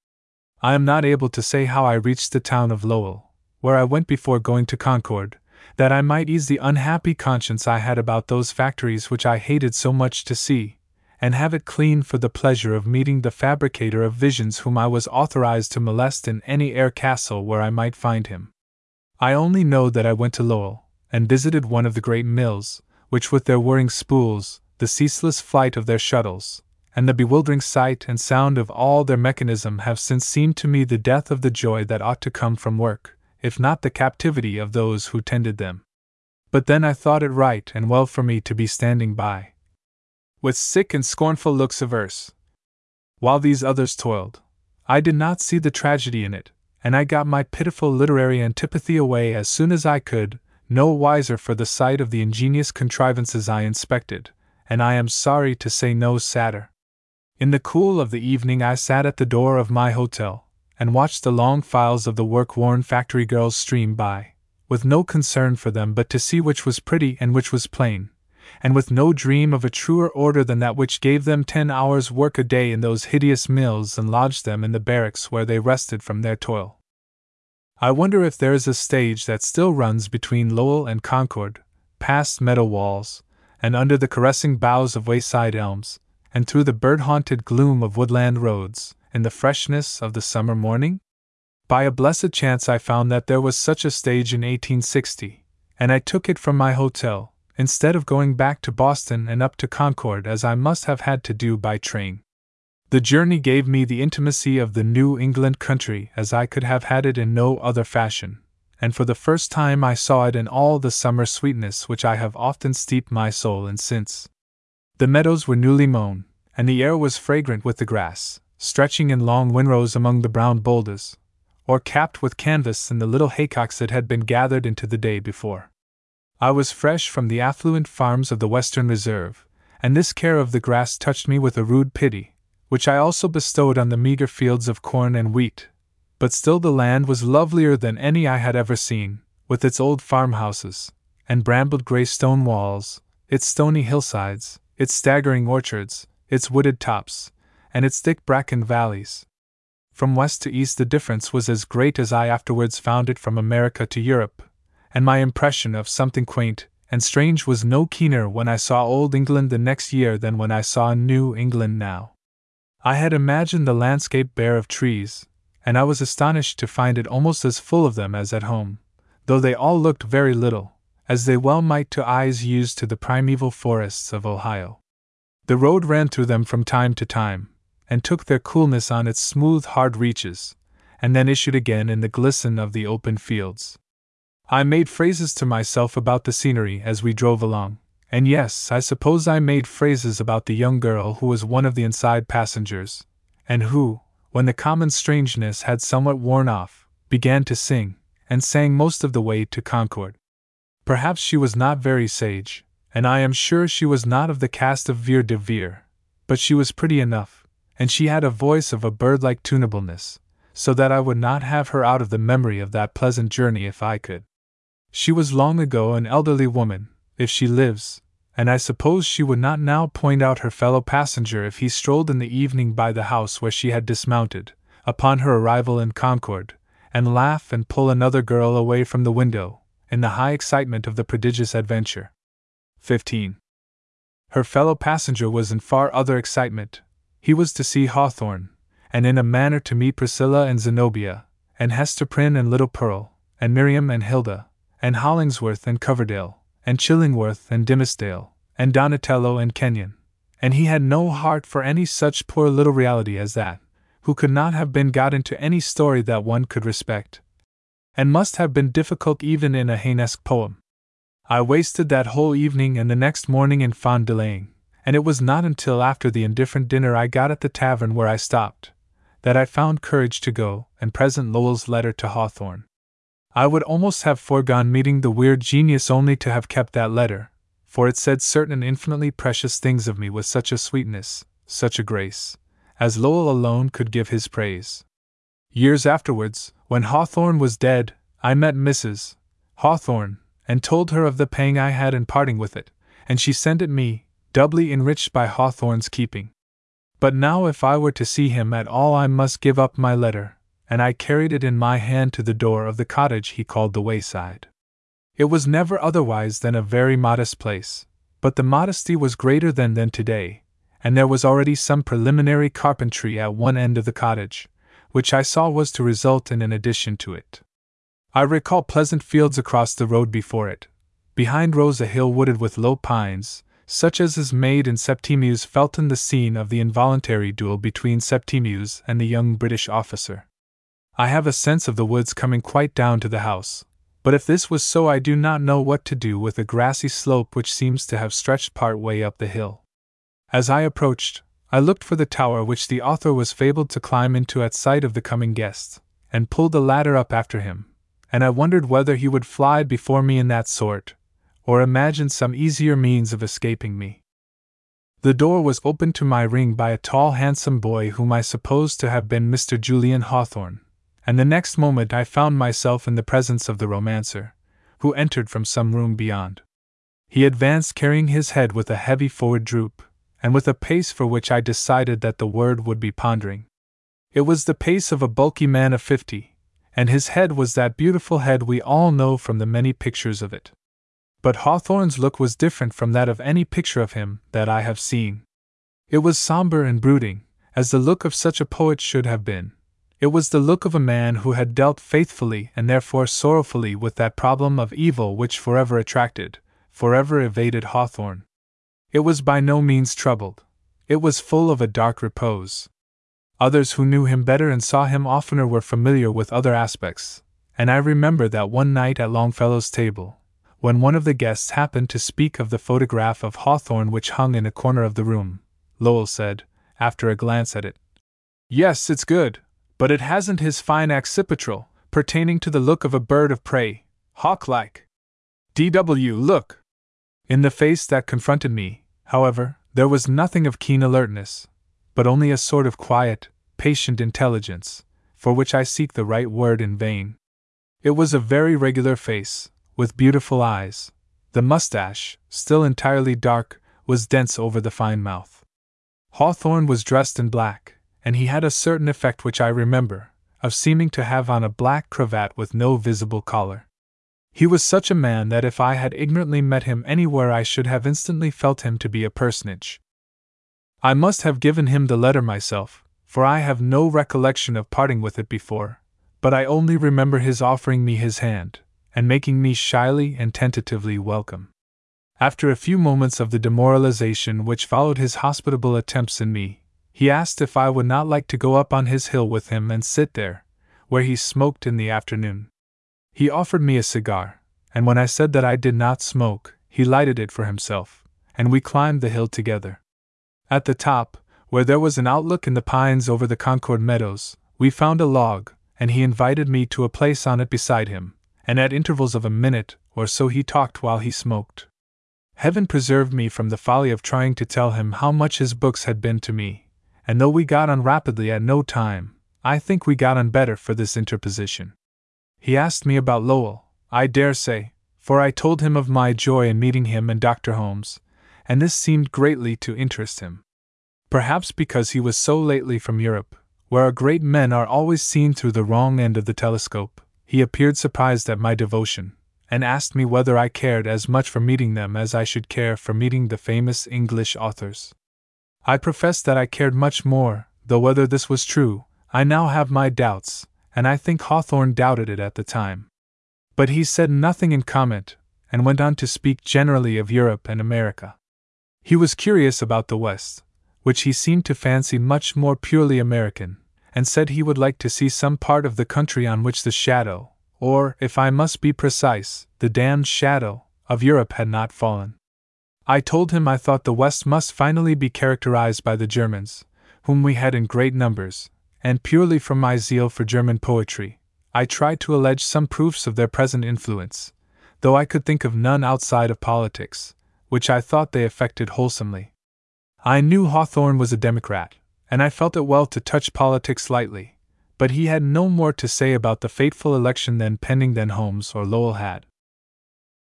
I am not able to say how I reached the town of Lowell where I went before going to Concord, that I might ease the unhappy conscience I had about those factories which I hated so much to see, and have it clean for the pleasure of meeting the fabricator of visions whom I was authorized to molest in any air castle where I might find him. I only know that I went to Lowell, and visited one of the great mills, which, with their whirring spools, the ceaseless flight of their shuttles, and the bewildering sight and sound of all their mechanism have since seemed to me the death of the joy that ought to come from work, if not the captivity of those who tended them. But then I thought it right and well for me to be standing by. With sick and scornful looks averse. While these others toiled, I did not see the tragedy in it, and I got my pitiful literary antipathy away as soon as I could, no wiser for the sight of the ingenious contrivances I inspected, and I am sorry to say no sadder. In the cool of the evening, I sat at the door of my hotel, and watched the long files of the work worn factory girls stream by, with no concern for them but to see which was pretty and which was plain, and with no dream of a truer order than that which gave them ten hours' work a day in those hideous mills and lodged them in the barracks where they rested from their toil. I wonder if there is a stage that still runs between Lowell and Concord, past meadow walls, and under the caressing boughs of wayside elms, and through the bird haunted gloom of woodland roads, in the freshness of the summer morning? By a blessed chance, I found that there was such a stage in 1860, and I took it from my hotel, instead of going back to Boston and up to Concord as I must have had to do by train. The journey gave me the intimacy of the New England country as I could have had it in no other fashion, and for the first time I saw it in all the summer sweetness which I have often steeped my soul in since. The meadows were newly mown, and the air was fragrant with the grass, stretching in long windrows among the brown boulders, or capped with canvas in the little haycocks that had been gathered into the day before. I was fresh from the affluent farms of the Western Reserve, and this care of the grass touched me with a rude pity, which I also bestowed on the meager fields of corn and wheat. But still the land was lovelier than any I had ever seen, with its old farmhouses, and brambled gray stone walls, its stony hillsides, its staggering orchards, its wooded tops, and its thick bracken valleys. From west to east, the difference was as great as I afterwards found it from America to Europe, and my impression of something quaint and strange was no keener when I saw Old England the next year than when I saw New England now. I had imagined the landscape bare of trees, and I was astonished to find it almost as full of them as at home, though they all looked very little, as they well might to eyes used to the primeval forests of Ohio. The road ran through them from time to time, and took their coolness on its smooth, hard reaches, and then issued again in the glisten of the open fields. I made phrases to myself about the scenery as we drove along, and yes, I suppose I made phrases about the young girl who was one of the inside passengers, and who, when the common strangeness had somewhat worn off, began to sing, and sang most of the way to Concord. Perhaps she was not very sage, and I am sure she was not of the cast of Vere de Vere, but she was pretty enough, and she had a voice of a bird like tunableness, so that I would not have her out of the memory of that pleasant journey if I could. She was long ago an elderly woman, if she lives, and I suppose she would not now point out her fellow passenger if he strolled in the evening by the house where she had dismounted, upon her arrival in Concord, and laugh and pull another girl away from the window, in the high excitement of the prodigious adventure. 15. Her fellow passenger was in far other excitement. He was to see Hawthorne, and in a manner to meet Priscilla and Zenobia, and Hester Prynne and Little Pearl, and Miriam and Hilda, and Hollingsworth and Coverdale, and Chillingworth and Dimmesdale, and Donatello and Kenyon, and he had no heart for any such poor little reality as that, who could not have been got into any story that one could respect, and must have been difficult even in a Heinesque poem. I wasted that whole evening and the next morning in fond delaying, and it was not until after the indifferent dinner I got at the tavern where I stopped that I found courage to go and present Lowell's letter to Hawthorne. I would almost have foregone meeting the weird genius only to have kept that letter, for it said certain infinitely precious things of me with such a sweetness, such a grace, as Lowell alone could give his praise. Years afterwards, when Hawthorne was dead, I met Mrs. Hawthorne, and told her of the pang I had in parting with it, and she sent it me, doubly enriched by Hawthorne's keeping. But now, if I were to see him at all, I must give up my letter, and I carried it in my hand to the door of the cottage he called the wayside. It was never otherwise than a very modest place, but the modesty was greater then than today, and there was already some preliminary carpentry at one end of the cottage, which I saw was to result in an addition to it. I recall pleasant fields across the road before it. Behind rose a hill wooded with low pines, such as is made in Septimius Felton the scene of the involuntary duel between Septimius and the young British officer. I have a sense of the woods coming quite down to the house, but if this was so, I do not know what to do with a grassy slope which seems to have stretched part way up the hill. As I approached, I looked for the tower which the author was fabled to climb into at sight of the coming guest, and pulled the ladder up after him, and I wondered whether he would fly before me in that sort, or imagine some easier means of escaping me. The door was opened to my ring by a tall, handsome boy whom I supposed to have been Mr. Julian Hawthorne, and the next moment I found myself in the presence of the romancer, who entered from some room beyond. He advanced carrying his head with a heavy forward droop, and with a pace for which I decided that the word would be pondering. It was the pace of a bulky man of fifty, and his head was that beautiful head we all know from the many pictures of it. But Hawthorne's look was different from that of any picture of him that I have seen. It was somber and brooding, as the look of such a poet should have been, it was the look of a man who had dealt faithfully and therefore sorrowfully with that problem of evil which forever attracted, forever evaded Hawthorne. It was by no means troubled. It was full of a dark repose. Others who knew him better and saw him oftener were familiar with other aspects, and I remember that one night at Longfellow's table, when one of the guests happened to speak of the photograph of Hawthorne which hung in a corner of the room, Lowell said, after a glance at it, Yes, it's good, but it hasn't his fine accipitral, pertaining to the look of a bird of prey, hawk like. D.W. Look! In the face that confronted me, however, there was nothing of keen alertness, but only a sort of quiet, patient intelligence, for which I seek the right word in vain. It was a very regular face, with beautiful eyes. The mustache, still entirely dark, was dense over the fine mouth. Hawthorne was dressed in black, and he had a certain effect which I remember, of seeming to have on a black cravat with no visible collar. He was such a man that if I had ignorantly met him anywhere I should have instantly felt him to be a personage. I must have given him the letter myself, for I have no recollection of parting with it before, but I only remember his offering me his hand, and making me shyly and tentatively welcome. After a few moments of the demoralization which followed his hospitable attempts in me, he asked if I would not like to go up on his hill with him and sit there, where he smoked in the afternoon. He offered me a cigar, and when I said that I did not smoke, he lighted it for himself, and we climbed the hill together. At the top, where there was an outlook in the pines over the Concord meadows, we found a log, and he invited me to a place on it beside him, and at intervals of a minute or so he talked while he smoked. Heaven preserve me from the folly of trying to tell him how much his books had been to me, and though we got on rapidly at no time, I think we got on better for this interposition. He asked me about Lowell, I dare say, for I told him of my joy in meeting him and Dr. Holmes, and this seemed greatly to interest him. Perhaps because he was so lately from Europe, where great men are always seen through the wrong end of the telescope, he appeared surprised at my devotion, and asked me whether I cared as much for meeting them as I should care for meeting the famous English authors. I professed that I cared much more, though whether this was true, I now have my doubts, and I think Hawthorne doubted it at the time. But he said nothing in comment, and went on to speak generally of Europe and America. He was curious about the West, which he seemed to fancy much more purely American, and said he would like to see some part of the country on which the shadow, or, if I must be precise, the damned shadow, of Europe had not fallen. I told him I thought the West must finally be characterized by the Germans, whom we had in great numbers, and purely from my zeal for German poetry, I tried to allege some proofs of their present influence, though I could think of none outside of politics, which I thought they affected wholesomely. I knew Hawthorne was a Democrat, and I felt it well to touch politics lightly, but he had no more to say about the fateful election than Pending than Holmes or Lowell had.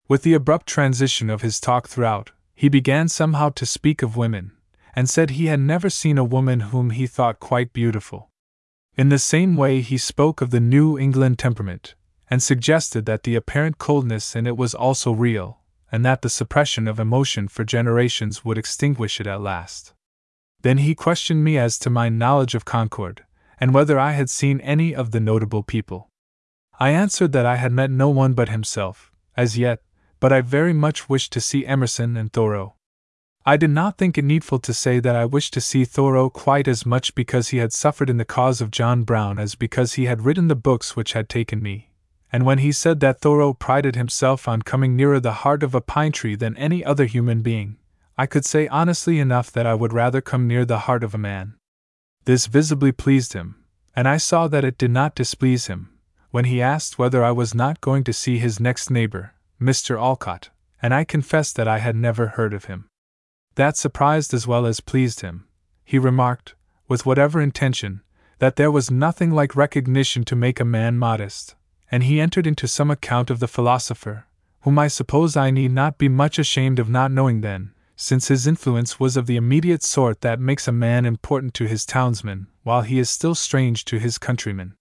With the abrupt transition of his talk throughout, he began somehow to speak of women, and said he had never seen a woman whom he thought quite beautiful. In the same way, he spoke of the New England temperament, and suggested that the apparent coldness in it was also real, and that the suppression of emotion for generations would extinguish it at last. Then he questioned me as to my knowledge of Concord, and whether I had seen any of the notable people. I answered that I had met no one but himself, as yet, but I very much wished to see Emerson and Thoreau. I did not think it needful to say that I wished to see Thoreau quite as much because he had suffered in the cause of John Brown as because he had written the books which had taken me and when he said that Thoreau prided himself on coming nearer the heart of a pine tree than any other human being, I could say honestly enough that I would rather come near the heart of a man. This visibly pleased him, and I saw that it did not displease him, when he asked whether I was not going to see his next neighbor, Mr. Alcott, and I confessed that I had never heard of him. That surprised as well as pleased him. He remarked, with whatever intention, that there was nothing like recognition to make a man modest, and he entered into some account of the philosopher, whom I suppose I need not be much ashamed of not knowing then, since his influence was of the immediate sort that makes a man important to his townsmen, while he is still strange to his countrymen.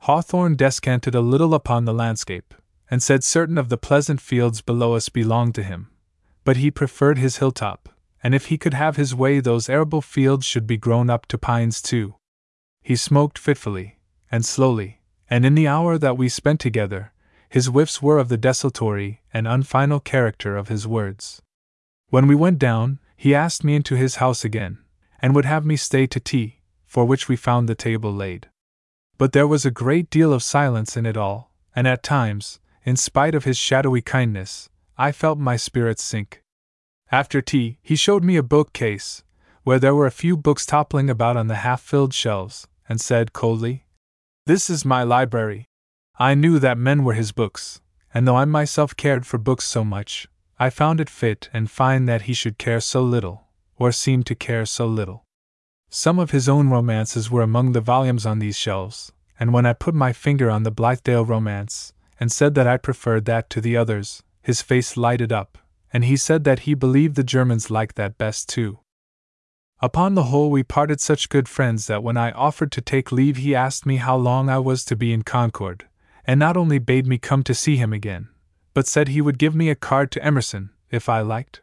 Hawthorne descanted a little upon the landscape, and said certain of the pleasant fields below us belonged to him, but he preferred his hilltop, and if he could have his way, those arable fields should be grown up to pines too. He smoked fitfully, and slowly, and in the hour that we spent together, his whiffs were of the desultory and unfinal character of his words. When we went down, he asked me into his house again, and would have me stay to tea, for which we found the table laid. But there was a great deal of silence in it all, and at times, in spite of his shadowy kindness, I felt my spirits sink. After tea, he showed me a bookcase, where there were a few books toppling about on the half filled shelves, and said coldly, this is my library. I knew that men were his books, and though I myself cared for books so much, I found it fit and fine that he should care so little, or seem to care so little. Some of his own romances were among the volumes on these shelves, and when I put my finger on the Blithedale romance, and said that I preferred that to the others, his face lighted up, and he said that he believed the Germans liked that best too. Upon the whole, we parted such good friends that when I offered to take leave, he asked me how long I was to be in Concord, and not only bade me come to see him again, but said he would give me a card to Emerson, if I liked.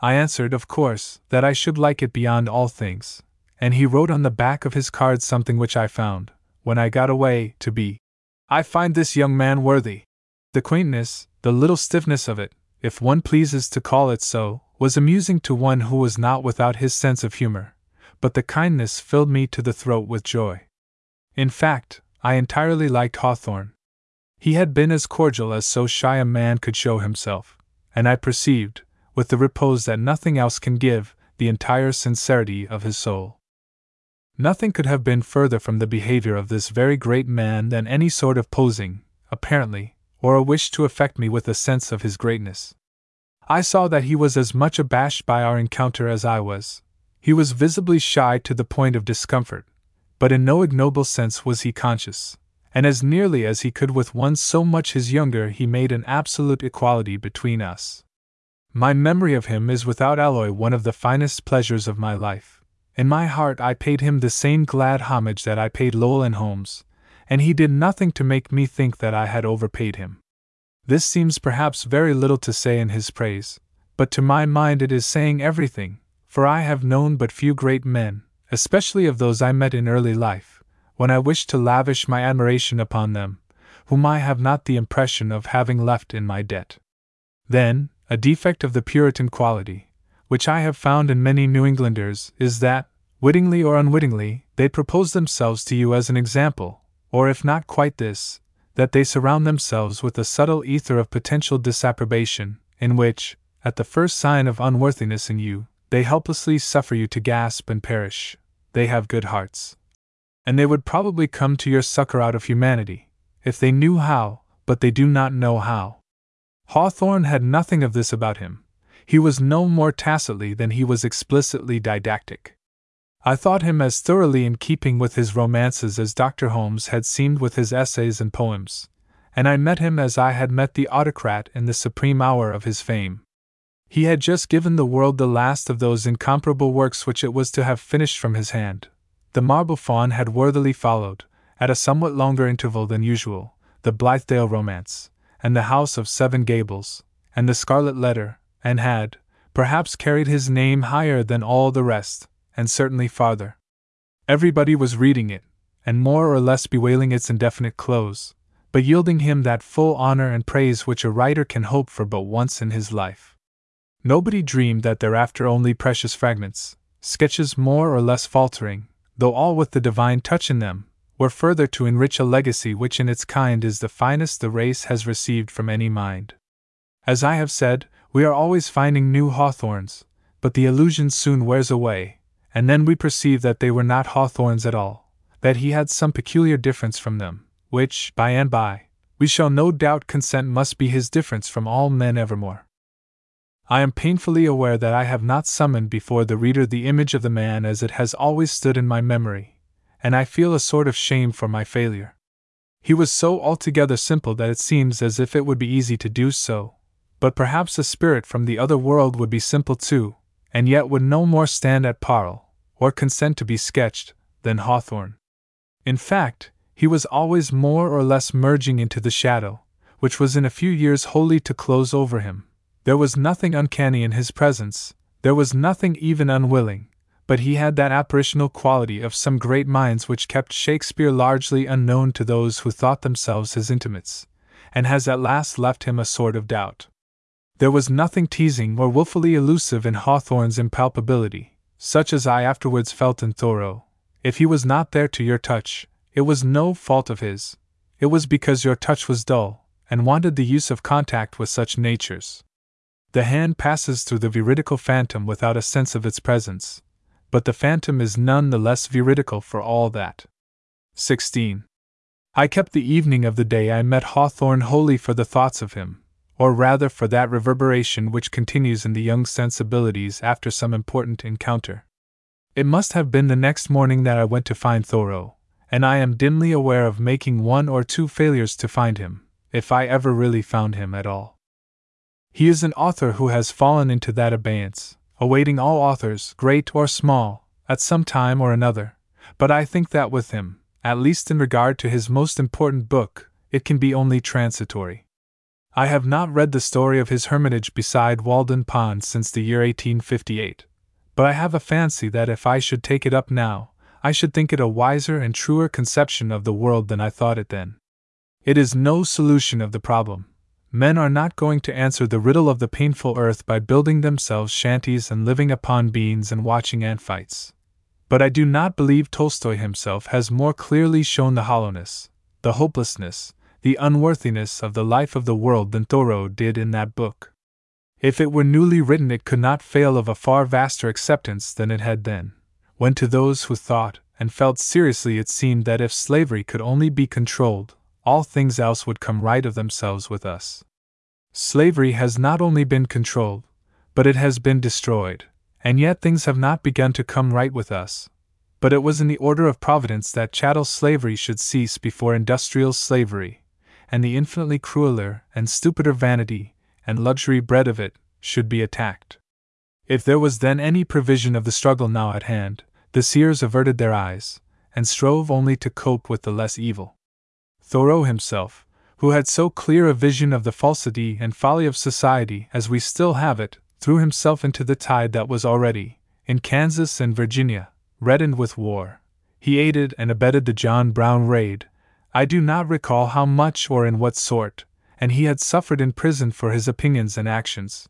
I answered, of course, that I should like it beyond all things, and he wrote on the back of his card something which I found, when I got away, to be I find this young man worthy. The quaintness, the little stiffness of it, if one pleases to call it so, was amusing to one who was not without his sense of humor, but the kindness filled me to the throat with joy. In fact, I entirely liked Hawthorne. He had been as cordial as so shy a man could show himself, and I perceived, with the repose that nothing else can give, the entire sincerity of his soul. Nothing could have been further from the behavior of this very great man than any sort of posing, apparently, or a wish to affect me with a sense of his greatness. I saw that he was as much abashed by our encounter as I was. He was visibly shy to the point of discomfort, but in no ignoble sense was he conscious, and as nearly as he could with one so much his younger, he made an absolute equality between us. My memory of him is without alloy one of the finest pleasures of my life, In my heart, I paid him the same glad homage that I paid Lowell and Holmes, and he did nothing to make me think that I had overpaid him. This seems perhaps very little to say in his praise, but to my mind it is saying everything, for I have known but few great men, especially of those I met in early life, when I wish to lavish my admiration upon them, whom I have not the impression of having left in my debt. Then, a defect of the Puritan quality, which I have found in many New Englanders, is that, wittingly or unwittingly, they propose themselves to you as an example, or if not quite this, that they surround themselves with a subtle ether of potential disapprobation, in which, at the first sign of unworthiness in you, they helplessly suffer you to gasp and perish. They have good hearts. And they would probably come to your succor out of humanity, if they knew how, but they do not know how. Hawthorne had nothing of this about him. He was no more tacitly than he was explicitly didactic. I thought him as thoroughly in keeping with his romances as Dr. Holmes had seemed with his essays and poems, and I met him as I had met the autocrat in the supreme hour of his fame. He had just given the world the last of those incomparable works which it was to have finished from his hand. The Marble Faun had worthily followed, at a somewhat longer interval than usual, the Blithedale Romance, and the House of Seven Gables, and the Scarlet Letter, and had, perhaps, carried his name higher than all the rest, and certainly farther. Everybody was reading it, and more or less bewailing its indefinite close, but yielding him that full honor and praise which a writer can hope for but once in his life. Nobody dreamed that thereafter only precious fragments, sketches more or less faltering, though all with the divine touch in them, were further to enrich a legacy which in its kind is the finest the race has received from any mind. As I have said, we are always finding new Hawthornes, but the illusion soon wears away, and then we perceive that they were not Hawthornes at all, that he had some peculiar difference from them, which, by and by, we shall no doubt consent must be his difference from all men evermore. I am painfully aware that I have not summoned before the reader the image of the man as it has always stood in my memory, and I feel a sort of shame for my failure. He was so altogether simple that it seems as if it would be easy to do so, but perhaps a spirit from the other world would be simple too, and yet would no more stand at parle, or consent to be sketched, than Hawthorne. In fact, he was always more or less merging into the shadow, which was in a few years wholly to close over him, there was nothing uncanny in his presence, there was nothing even unwilling, but he had that apparitional quality of some great minds which kept Shakespeare largely unknown to those who thought themselves his intimates, and has at last left him a sort of doubt. There was nothing teasing or wilfully elusive in Hawthorne's impalpability, such as I afterwards felt in Thoreau. If he was not there to your touch, it was no fault of his, it was because your touch was dull, and wanted the use of contact with such natures. The hand passes through the veridical phantom without a sense of its presence, but the phantom is none the less veridical for all that. 16. I kept the evening of the day I met Hawthorne wholly for the thoughts of him, or rather for that reverberation which continues in the young sensibilities after some important encounter. It must have been the next morning that I went to find Thoreau, and I am dimly aware of making one or two failures to find him, if I ever really found him at all. He is an author who has fallen into that abeyance, awaiting all authors, great or small, at some time or another, but I think that with him, at least in regard to his most important book, it can be only transitory. I have not read the story of his hermitage beside Walden Pond since the year 1858, but I have a fancy that if I should take it up now, I should think it a wiser and truer conception of the world than I thought it then. It is no solution of the problem, Men are not going to answer the riddle of the painful earth by building themselves shanties and living upon beans and watching ant fights. But I do not believe Tolstoy himself has more clearly shown the hollowness, the hopelessness, the unworthiness of the life of the world than Thoreau did in that book. If it were newly written, it could not fail of a far vaster acceptance than it had then, when to those who thought and felt seriously it seemed that if slavery could only be controlled, all things else would come right of themselves with us. Slavery has not only been controlled, but it has been destroyed, and yet things have not begun to come right with us. But it was in the order of Providence that chattel slavery should cease before industrial slavery, and the infinitely crueler and stupider vanity and luxury bred of it should be attacked. If there was then any provision of the struggle now at hand, the seers averted their eyes, and strove only to cope with the less evil. Thoreau himself, who had so clear a vision of the falsity and folly of society as we still have it, threw himself into the tide that was already, in Kansas and Virginia, reddened with war. He aided and abetted the John Brown raid. I do not recall how much or in what sort, and he had suffered in prison for his opinions and actions.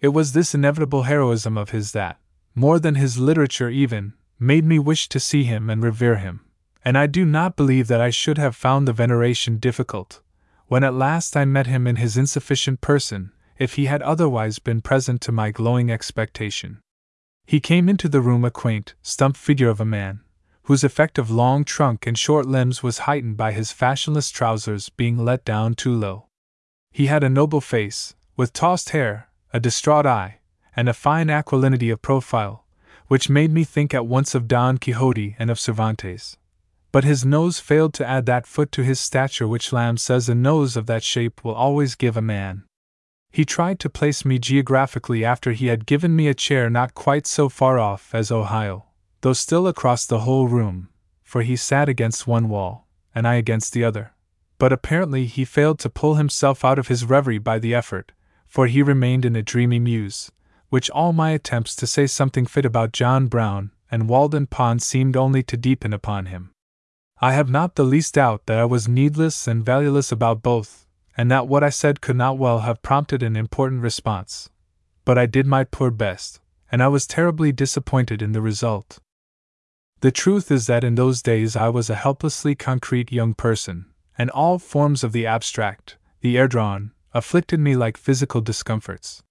It was this inevitable heroism of his that, more than his literature even, made me wish to see him and revere him, and I do not believe that I should have found the veneration difficult, when at last I met him in his insufficient person, if he had otherwise been present to my glowing expectation. He came into the room a quaint, stump figure of a man, whose effect of long trunk and short limbs was heightened by his fashionless trousers being let down too low. He had a noble face, with tossed hair, a distraught eye, and a fine aquilinity of profile, which made me think at once of Don Quixote and of Cervantes. But his nose failed to add that foot to his stature which Lamb says a nose of that shape will always give a man. He tried to place me geographically after he had given me a chair not quite so far off as Ohio, though still across the whole room, for he sat against one wall, and I against the other. But apparently he failed to pull himself out of his reverie by the effort, for he remained in a dreamy muse, which all my attempts to say something fit about John Brown and Walden Pond seemed only to deepen upon him. I have not the least doubt that I was needless and valueless about both, and that what I said could not well have prompted an important response. But I did my poor best, and I was terribly disappointed in the result. The truth is that in those days I was a helplessly concrete young person, and all forms of the abstract, the air drawn, afflicted me like physical discomforts.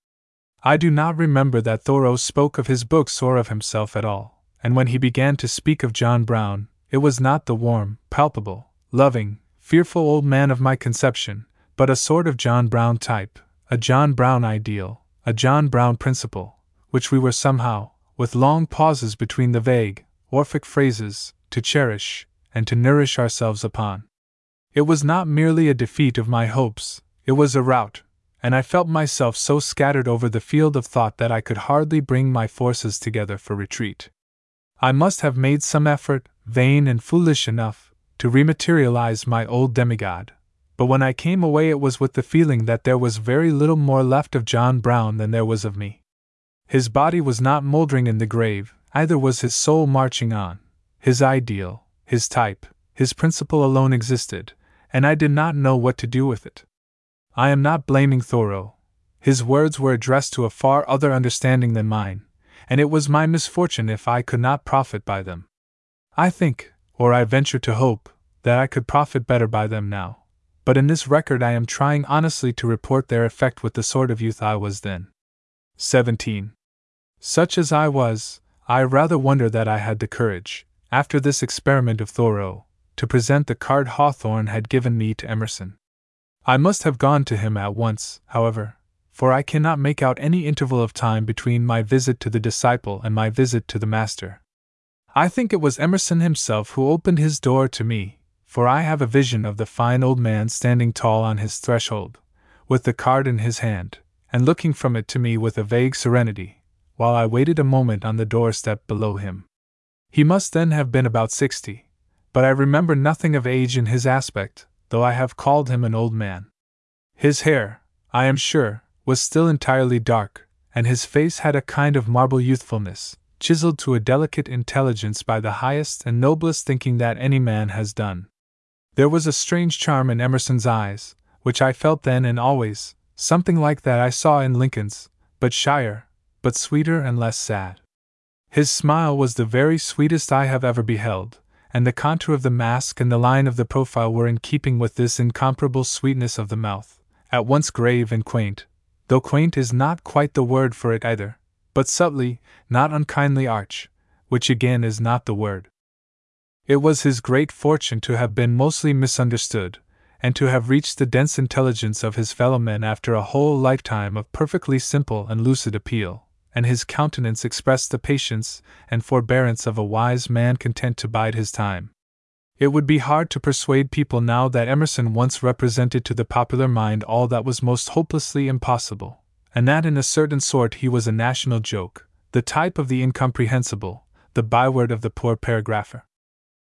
I do not remember that Thoreau spoke of his books or of himself at all, and when he began to speak of John Brown, it was not the warm, palpable, loving, fearful old man of my conception, but a sort of John Brown type, a John Brown ideal, a John Brown principle, which we were somehow, with long pauses between the vague, Orphic phrases, to cherish, and to nourish ourselves upon. It was not merely a defeat of my hopes, it was a rout, and I felt myself so scattered over the field of thought that I could hardly bring my forces together for retreat. I must have made some effort, vain and foolish enough, to rematerialize my old demigod, but when I came away it was with the feeling that there was very little more left of John Brown than there was of me. His body was not mouldering in the grave, either was his soul marching on. His ideal, his type, his principle alone existed, and I did not know what to do with it. I am not blaming Thoreau. His words were addressed to a far other understanding than mine, and it was my misfortune if I could not profit by them. I think, or I venture to hope, that I could profit better by them now. But in this record I am trying honestly to report their effect with the sort of youth I was then. 17. Such as I was, I rather wonder that I had the courage, after this experiment of Thoreau, to present the card Hawthorne had given me to Emerson. I must have gone to him at once, however, for I cannot make out any interval of time between my visit to the disciple and my visit to the master. I think it was Emerson himself who opened his door to me, for I have a vision of the fine old man standing tall on his threshold, with the card in his hand, and looking from it to me with a vague serenity, while I waited a moment on the doorstep below him. He must then have been about sixty, but I remember nothing of age in his aspect, though I have called him an old man. His hair, I am sure, was still entirely dark, and his face had a kind of marble youthfulness, chiseled to a delicate intelligence by the highest and noblest thinking that any man has done. There was a strange charm in Emerson's eyes, which I felt then and always, something like that I saw in Lincoln's, but shyer, but sweeter and less sad. His smile was the very sweetest I have ever beheld, and the contour of the mask and the line of the profile were in keeping with this incomparable sweetness of the mouth, at once grave and quaint, though quaint is not quite the word for it either, but subtly, not unkindly arch, which again is not the word. It was his great fortune to have been mostly misunderstood, and to have reached the dense intelligence of his fellow men after a whole lifetime of perfectly simple and lucid appeal and his countenance expressed the patience and forbearance of a wise man content to bide his time. It would be hard to persuade people now that Emerson once represented to the popular mind all that was most hopelessly impossible, and that in a certain sort he was a national joke, the type of the incomprehensible, the byword of the poor paragrapher.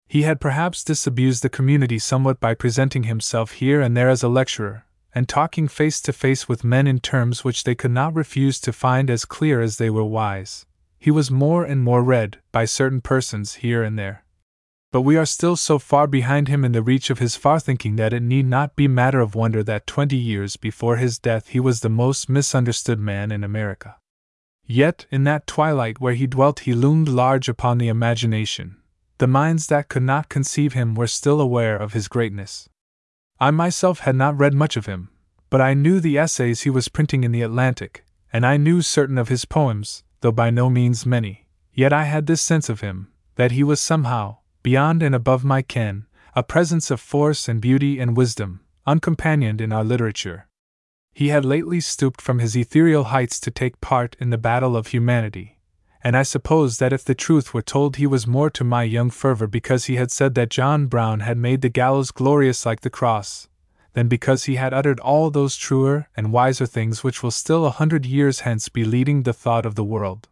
He had perhaps disabused the community somewhat by presenting himself here and there as a lecturer, and talking face to face with men in terms which they could not refuse to find as clear as they were wise. He was more and more read by certain persons here and there. But we are still so far behind him in the reach of his far thinking that it need not be matter of wonder that twenty years before his death he was the most misunderstood man in America. Yet, in that twilight where he dwelt, he loomed large upon the imagination. The minds that could not conceive him were still aware of his greatness. I myself had not read much of him, but I knew the essays he was printing in the Atlantic, and I knew certain of his poems, though by no means many. Yet I had this sense of him, that he was somehow, beyond and above my ken, a presence of force and beauty and wisdom, uncompanioned in our literature. He had lately stooped from his ethereal heights to take part in the battle of humanity, and I suppose that if the truth were told, he was more to my young fervor because he had said that John Brown had made the gallows glorious like the cross, than because he had uttered all those truer and wiser things which will still a hundred years hence be leading the thought of the world.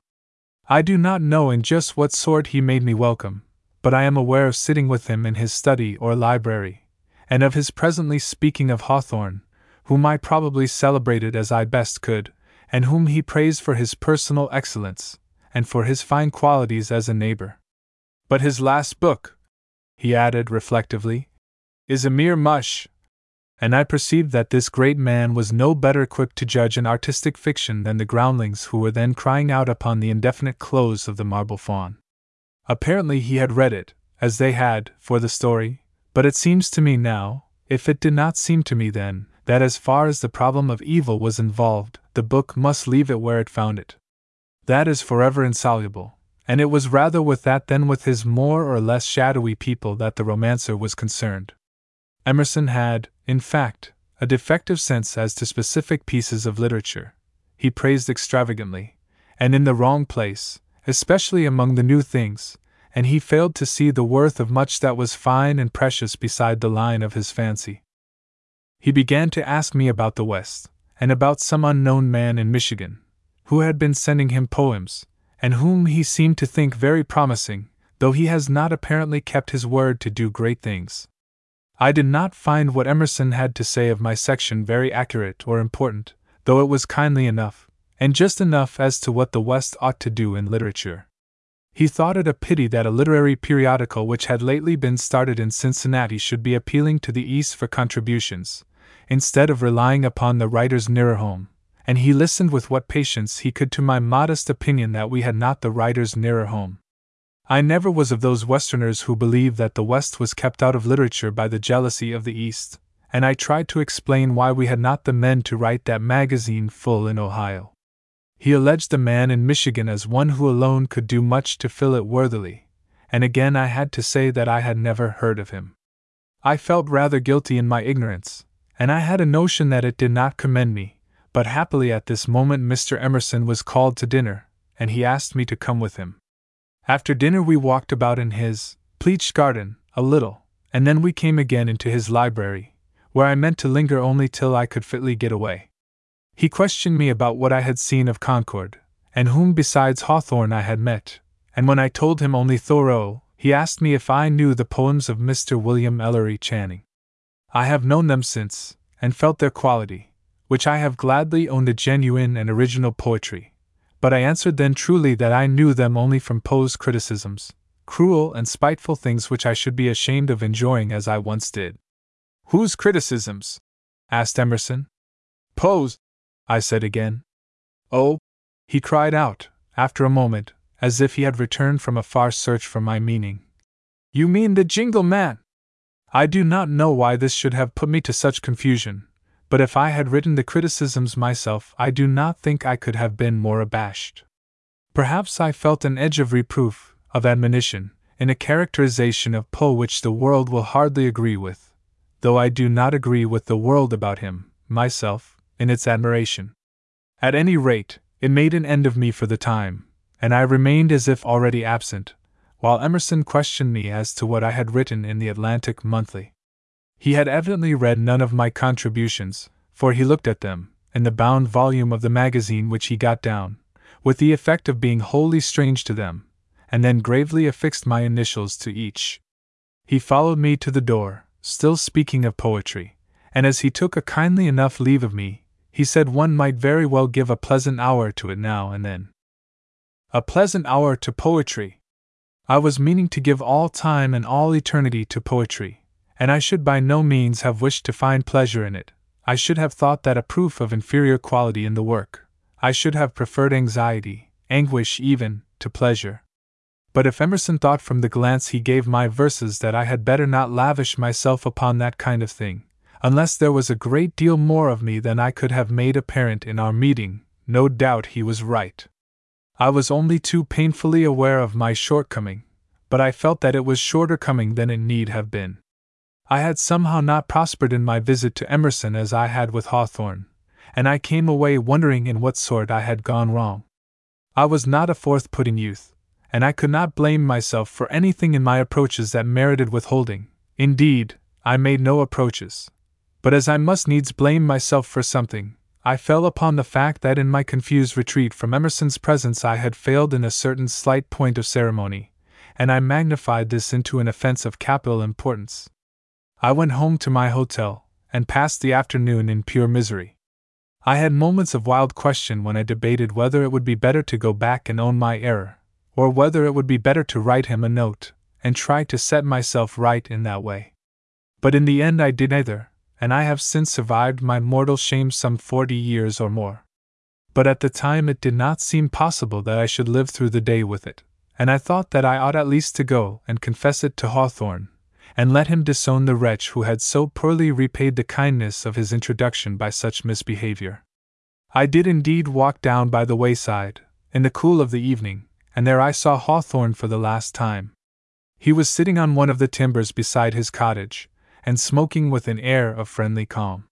I do not know in just what sort he made me welcome, but I am aware of sitting with him in his study or library, and of his presently speaking of Hawthorne, whom I probably celebrated as I best could, and whom he praised for his personal excellence, and for his fine qualities as a neighbor. But his last book, he added reflectively, is a mere mush. And I perceived that this great man was no better equipped to judge an artistic fiction than the groundlings who were then crying out upon the indefinite close of the marble faun. Apparently, he had read it, as they had, for the story, but it seems to me now, if it did not seem to me then, that as far as the problem of evil was involved, the book must leave it where it found it. That is forever insoluble, and it was rather with that than with his more or less shadowy people that the romancer was concerned. Emerson had, in fact, a defective sense as to specific pieces of literature. He praised extravagantly, and in the wrong place, especially among the new things, and he failed to see the worth of much that was fine and precious beside the line of his fancy. He began to ask me about the West, and about some unknown man in Michigan, who had been sending him poems, and whom he seemed to think very promising, though he has not apparently kept his word to do great things. I did not find what Emerson had to say of my section very accurate or important, though it was kindly enough, and just enough as to what the West ought to do in literature. He thought it a pity that a literary periodical which had lately been started in Cincinnati should be appealing to the East for contributions, instead of relying upon the writers nearer home, and he listened with what patience he could to my modest opinion that we had not the writers nearer home. I never was of those Westerners who believe that the West was kept out of literature by the jealousy of the East, and I tried to explain why we had not the men to write that magazine full in Ohio. He alleged the man in Michigan as one who alone could do much to fill it worthily, and again I had to say that I had never heard of him. I felt rather guilty in my ignorance, and I had a notion that it did not commend me, but happily at this moment Mr. Emerson was called to dinner, and he asked me to come with him. After dinner we walked about in his pleached garden a little, and then we came again into his library, where I meant to linger only till I could fitly get away. He questioned me about what I had seen of Concord, and whom besides Hawthorne I had met, and when I told him only Thoreau, he asked me if I knew the poems of Mr. William Ellery Channing. I have known them since, and felt their quality, which I have gladly owned a genuine and original poetry. But I answered then truly that I knew them only from Poe's criticisms, cruel and spiteful things which I should be ashamed of enjoying as I once did. Whose criticisms? asked Emerson. Poe's, I said again. Oh! he cried out, after a moment, as if he had returned from a far search for my meaning. You mean the jingle man? I do not know why this should have put me to such confusion, but if I had written the criticisms myself, I do not think I could have been more abashed. Perhaps I felt an edge of reproof, of admonition, in a characterization of Poe which the world will hardly agree with, though I do not agree with the world about him, myself, in its admiration. At any rate, it made an end of me for the time, and I remained as if already absent, while Emerson questioned me as to what I had written in the Atlantic Monthly. He had evidently read none of my contributions, for he looked at them, in the bound volume of the magazine which he got down, with the effect of being wholly strange to them, and then gravely affixed my initials to each. He followed me to the door, still speaking of poetry, and as he took a kindly enough leave of me, he said one might very well give a pleasant hour to it now and then. A pleasant hour to poetry! I was meaning to give all time and all eternity to poetry, and I should by no means have wished to find pleasure in it. I should have thought that a proof of inferior quality in the work. I should have preferred anxiety, anguish even, to pleasure. But if Emerson thought from the glance he gave my verses that I had better not lavish myself upon that kind of thing, unless there was a great deal more of me than I could have made apparent in our meeting, no doubt he was right. I was only too painfully aware of my shortcoming, but I felt that it was shorter coming than it need have been. I had somehow not prospered in my visit to Emerson as I had with Hawthorne, and I came away wondering in what sort I had gone wrong. I was not a forth putting youth, and I could not blame myself for anything in my approaches that merited withholding. Indeed, I made no approaches. But as I must needs blame myself for something, I fell upon the fact that in my confused retreat from Emerson's presence I had failed in a certain slight point of ceremony, and I magnified this into an offense of capital importance. I went home to my hotel, and passed the afternoon in pure misery. I had moments of wild question when I debated whether it would be better to go back and own my error, or whether it would be better to write him a note, and try to set myself right in that way. But in the end I did neither, and I have since survived my mortal shame some forty years or more. But at the time it did not seem possible that I should live through the day with it, and I thought that I ought at least to go and confess it to Hawthorne, and let him disown the wretch who had so poorly repaid the kindness of his introduction by such misbehavior. I did indeed walk down by the wayside, in the cool of the evening, and there I saw Hawthorne for the last time. He was sitting on one of the timbers beside his cottage, and smoking with an air of friendly calm.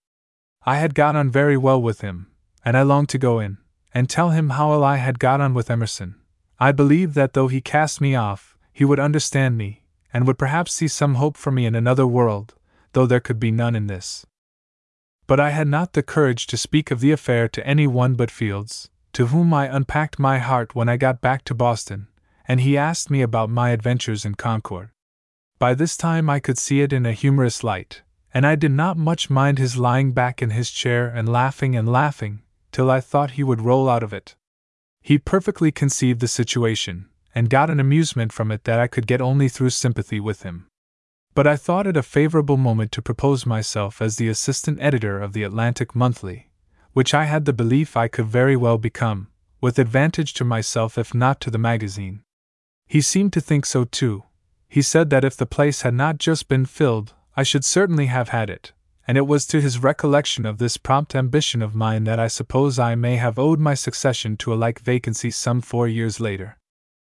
I had got on very well with him, and I longed to go in, and tell him how well I had got on with Emerson. I believed that though he cast me off, he would understand me, and would perhaps see some hope for me in another world, though there could be none in this. But I had not the courage to speak of the affair to any one but Fields, to whom I unpacked my heart when I got back to Boston, and he asked me about my adventures in Concord. By this time I could see it in a humorous light, and I did not much mind his lying back in his chair and laughing and laughing, till I thought he would roll out of it. He perfectly conceived the situation, and got an amusement from it that I could get only through sympathy with him. But I thought it a favorable moment to propose myself as the assistant editor of the Atlantic Monthly, which I had the belief I could very well become, with advantage to myself if not to the magazine. He seemed to think so too. He said that if the place had not just been filled, I should certainly have had it, and it was to his recollection of this prompt ambition of mine that I suppose I may have owed my succession to a like vacancy some four years later.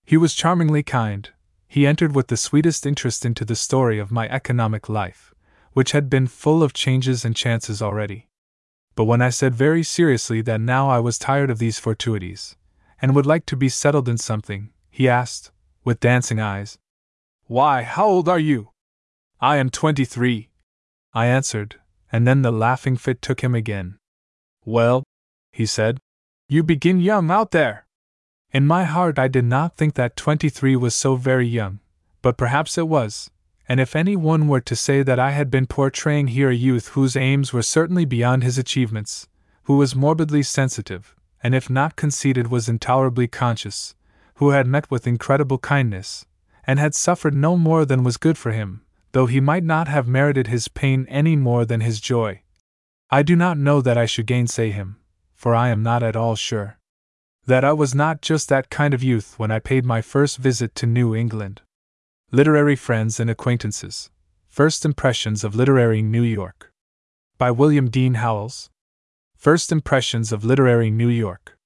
He was charmingly kind. He entered with the sweetest interest into the story of my economic life, which had been full of changes and chances already. But when I said very seriously that now I was tired of these fortuities, and would like to be settled in something, he asked, with dancing eyes, Why, how old are you? I am twenty three, I answered, and then the laughing fit took him again. Well, he said, you begin young out there. In my heart, I did not think that twenty three was so very young, but perhaps it was, and if any one were to say that I had been portraying here a youth whose aims were certainly beyond his achievements, who was morbidly sensitive, and if not conceited was intolerably conscious, who had met with incredible kindness, and had suffered no more than was good for him, though he might not have merited his pain any more than his joy. I do not know that I should gainsay him, for I am not at all sure that I was not just that kind of youth when I paid my first visit to New England. Literary Friends and Acquaintances First Impressions of Literary New York. By William Dean Howells. First Impressions of Literary New York.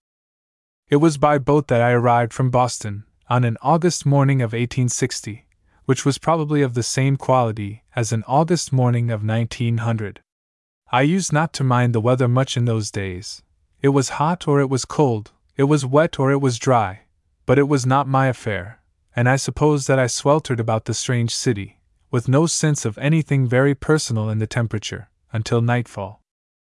It was by boat that I arrived from Boston, on an August morning of 1860, which was probably of the same quality as an August morning of 1900. I used not to mind the weather much in those days. It was hot or it was cold, it was wet or it was dry, but it was not my affair and I suppose that I sweltered about the strange city, with no sense of anything very personal in the temperature, until nightfall.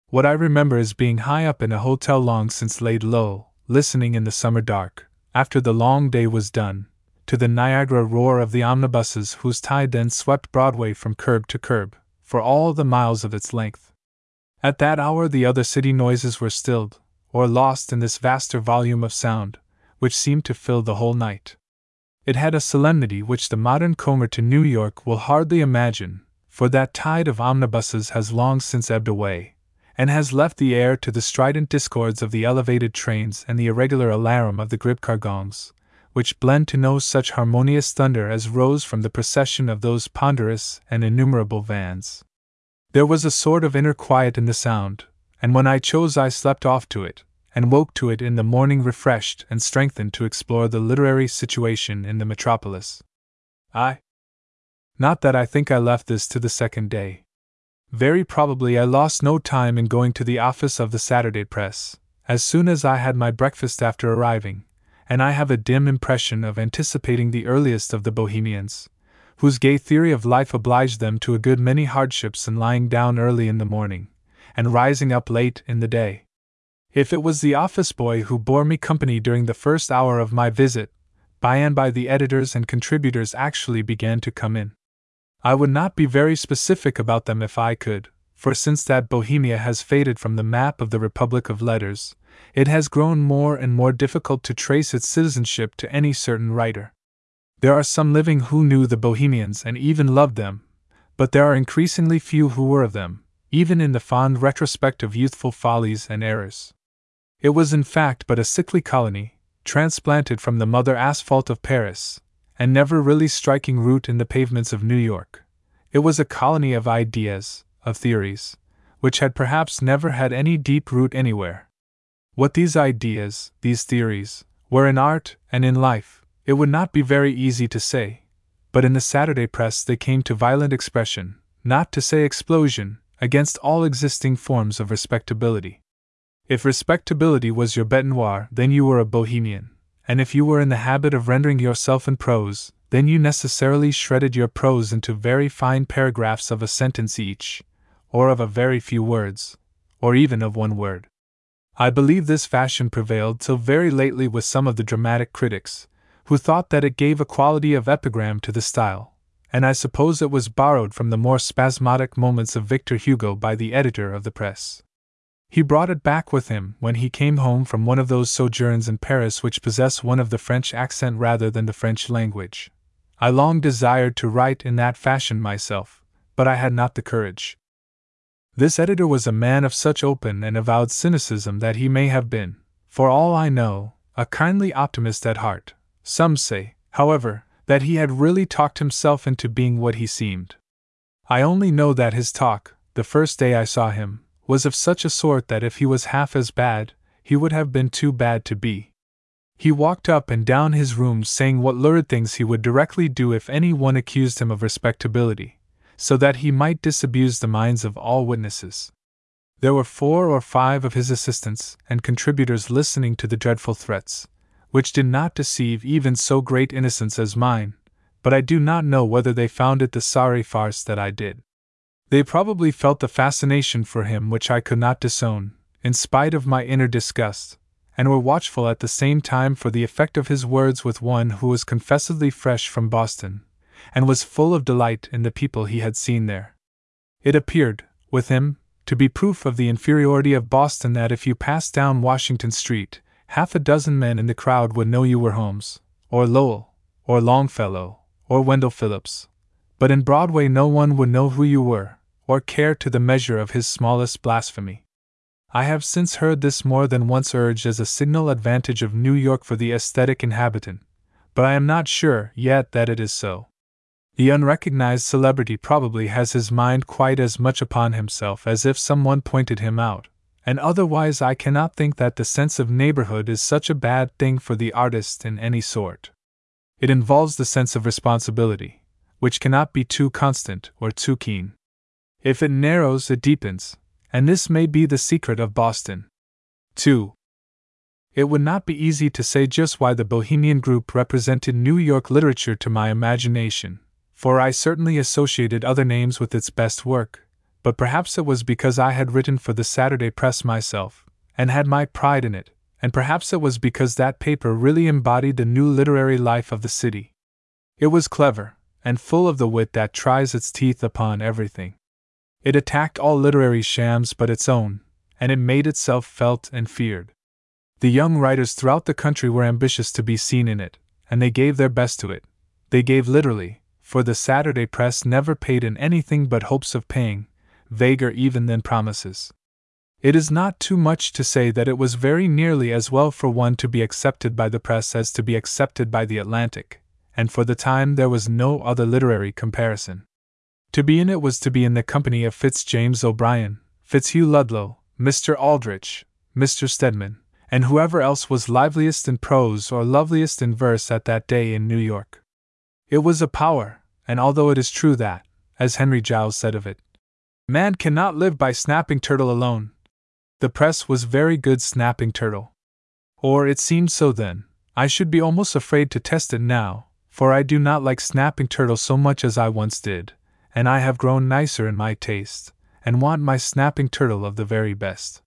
What I remember is being high up in a hotel long since laid low, listening in the summer dark, after the long day was done, to the Niagara roar of the omnibuses whose tide then swept Broadway from curb to curb, for all the miles of its length. At that hour, the other city noises were stilled, or lost in this vaster volume of sound, which seemed to fill the whole night. It had a solemnity which the modern comer to New York will hardly imagine, for that tide of omnibuses has long since ebbed away, and has left the air to the strident discords of the elevated trains and the irregular alarum of the gripcar gongs, which blend to no such harmonious thunder as rose from the procession of those ponderous and innumerable vans. There was a sort of inner quiet in the sound, and when I chose I slept off to it, and woke to it in the morning refreshed and strengthened to explore the literary situation in the metropolis. I. Not that I think I left this to the second day. Very probably I lost no time in going to the office of the Saturday Press, as soon as I had my breakfast after arriving, and I have a dim impression of anticipating the earliest of the Bohemians, whose gay theory of life obliged them to a good many hardships in lying down early in the morning, and rising up late in the day. If it was the office boy who bore me company during the first hour of my visit, by and by the editors and contributors actually began to come in. I would not be very specific about them if I could, for since that Bohemia has faded from the map of the Republic of Letters, it has grown more and more difficult to trace its citizenship to any certain writer. There are some living who knew the Bohemians and even loved them, but there are increasingly few who were of them, even in the fond retrospect of youthful follies and errors. It was in fact but a sickly colony, transplanted from the mother asphalt of Paris, and never really striking root in the pavements of New York. It was a colony of ideas, of theories, which had perhaps never had any deep root anywhere. What these ideas, these theories, were in art and in life, it would not be very easy to say, but in the Saturday press they came to violent expression, not to say explosion, against all existing forms of respectability. If respectability was your bete noir, then you were a bohemian, and if you were in the habit of rendering yourself in prose, then you necessarily shredded your prose into very fine paragraphs of a sentence each, or of a very few words, or even of one word. I believe this fashion prevailed till very lately with some of the dramatic critics, who thought that it gave a quality of epigram to the style, and I suppose it was borrowed from the more spasmodic moments of Victor Hugo by the editor of the press. He brought it back with him when he came home from one of those sojourns in Paris which possess one of the French accent rather than the French language. I long desired to write in that fashion myself, but I had not the courage. This editor was a man of such open and avowed cynicism that he may have been, for all I know, a kindly optimist at heart. Some say, however, that he had really talked himself into being what he seemed. I only know that his talk, the first day I saw him, was of such a sort that if he was half as bad, he would have been too bad to be. He walked up and down his rooms saying what lurid things he would directly do if any one accused him of respectability, so that he might disabuse the minds of all witnesses. There were four or five of his assistants and contributors listening to the dreadful threats, which did not deceive even so great innocence as mine, but I do not know whether they found it the sorry farce that I did. They probably felt the fascination for him which I could not disown, in spite of my inner disgust, and were watchful at the same time for the effect of his words with one who was confessedly fresh from Boston, and was full of delight in the people he had seen there. It appeared, with him, to be proof of the inferiority of Boston that if you passed down Washington Street, half a dozen men in the crowd would know you were Holmes, or Lowell, or Longfellow, or Wendell Phillips. But in Broadway no one would know who you were, or care to the measure of his smallest blasphemy. I have since heard this more than once urged as a signal advantage of New York for the aesthetic inhabitant, but I am not sure yet that it is so. The unrecognized celebrity probably has his mind quite as much upon himself as if someone pointed him out, and otherwise I cannot think that the sense of neighborhood is such a bad thing for the artist in any sort. It involves the sense of responsibility, which cannot be too constant or too keen. If it narrows, it deepens, and this may be the secret of Boston. 2. It would not be easy to say just why the Bohemian group represented New York literature to my imagination, for I certainly associated other names with its best work, but perhaps it was because I had written for the Saturday Press myself, and had my pride in it, and perhaps it was because that paper really embodied the new literary life of the city, It was clever, and full of the wit that tries its teeth upon everything. It attacked all literary shams but its own, and it made itself felt and feared. The young writers throughout the country were ambitious to be seen in it, and they gave their best to it. They gave literally, for the Saturday press never paid in anything but hopes of paying, vaguer even than promises. It is not too much to say that it was very nearly as well for one to be accepted by the press as to be accepted by the Atlantic, and for the time there was no other literary comparison. To be in it was to be in the company of Fitz James O'Brien, Fitzhugh Ludlow, Mr. Aldrich, Mr. Stedman, and whoever else was liveliest in prose or loveliest in verse at that day in New York. It was a power, and although it is true that, as Henry Giles said of it, man cannot live by snapping turtle alone, the press was very good snapping turtle. Or it seemed so then. I should be almost afraid to test it now, for I do not like snapping turtle so much as I once did, and I have grown nicer in my taste, and want my snapping turtle of the very best.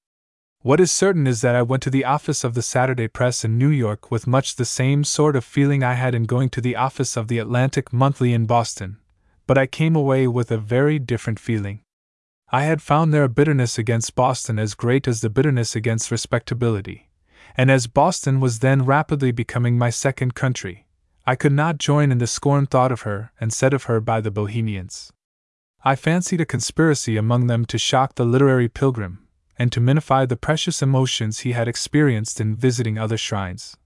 What is certain is that I went to the office of the Saturday Press in New York with much the same sort of feeling I had in going to the office of the Atlantic Monthly in Boston, but I came away with a very different feeling. I had found there a bitterness against Boston as great as the bitterness against respectability, and as Boston was then rapidly becoming my second country, I could not join in the scorn thought of her and said of her by the Bohemians. I fancied a conspiracy among them to shock the literary pilgrim, and to minify the precious emotions he had experienced in visiting other shrines.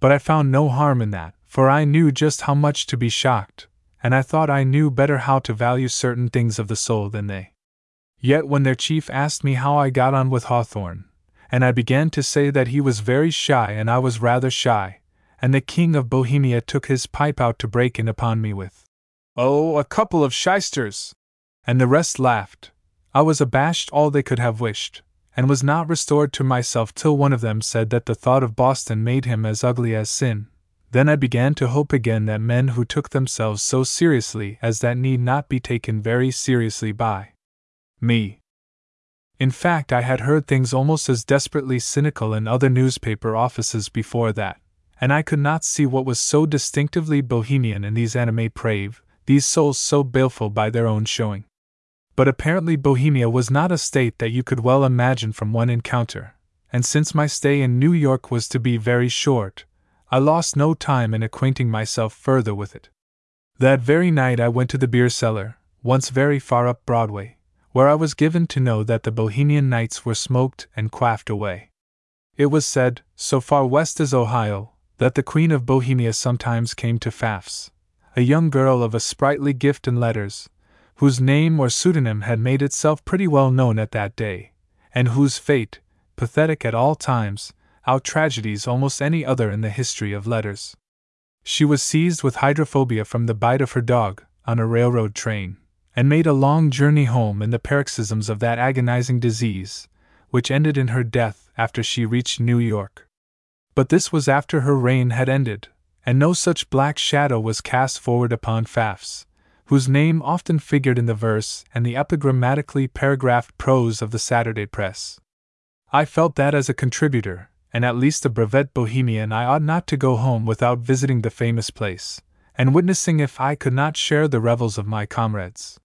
But I found no harm in that, for I knew just how much to be shocked, and I thought I knew better how to value certain things of the soul than they. Yet when their chief asked me how I got on with Hawthorne, and I began to say that he was very shy and I was rather shy, and the King of Bohemia took his pipe out to break in upon me with, Oh, a couple of shysters! And the rest laughed. I was abashed all they could have wished, and was not restored to myself till one of them said that the thought of Boston made him as ugly as sin. Then I began to hope again that men who took themselves so seriously as that need not be taken very seriously by me. In fact, I had heard things almost as desperately cynical in other newspaper offices before that, and I could not see what was so distinctively bohemian in these animate brave, these souls so baleful by their own showing. But apparently, Bohemia was not a state that you could well imagine from one encounter, and since my stay in New York was to be very short, I lost no time in acquainting myself further with it. That very night I went to the beer cellar, once very far up Broadway, where I was given to know that the Bohemian nights were smoked and quaffed away. It was said, so far west as Ohio, that the Queen of Bohemia sometimes came to Pfaff's, a young girl of a sprightly gift in letters, whose name or pseudonym had made itself pretty well known at that day, and whose fate, pathetic at all times, out tragedies almost any other in the history of letters. She was seized with hydrophobia from the bite of her dog, on a railroad train and made a long journey home in the paroxysms of that agonizing disease, which ended in her death after she reached New York. But this was after her reign had ended, and no such black shadow was cast forward upon Pfaff's, whose name often figured in the verse and the epigrammatically paragraphed prose of the Saturday press. I felt that as a contributor, and at least a brevet bohemian, I ought not to go home without visiting the famous place, and witnessing if I could not share the revels of my comrades.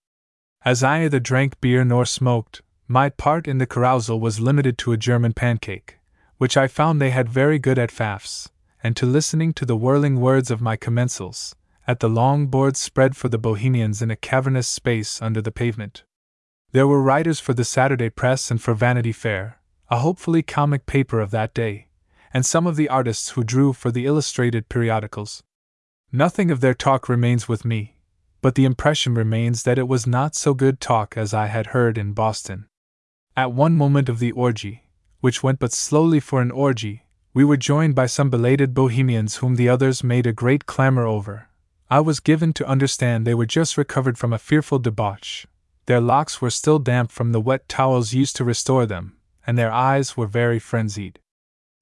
As I neither drank beer nor smoked, my part in the carousal was limited to a German pancake, which I found they had very good at Pfaff's, and to listening to the whirling words of my commensals, at the long boards spread for the Bohemians in a cavernous space under the pavement. There were writers for the Saturday Press and for Vanity Fair, a hopefully comic paper of that day, and some of the artists who drew for the illustrated periodicals. Nothing of their talk remains with me, but the impression remains that it was not so good talk as I had heard in Boston. At one moment of the orgy, which went but slowly for an orgy, we were joined by some belated bohemians whom the others made a great clamor over. I was given to understand they were just recovered from a fearful debauch. Their locks were still damp from the wet towels used to restore them, and their eyes were very frenzied.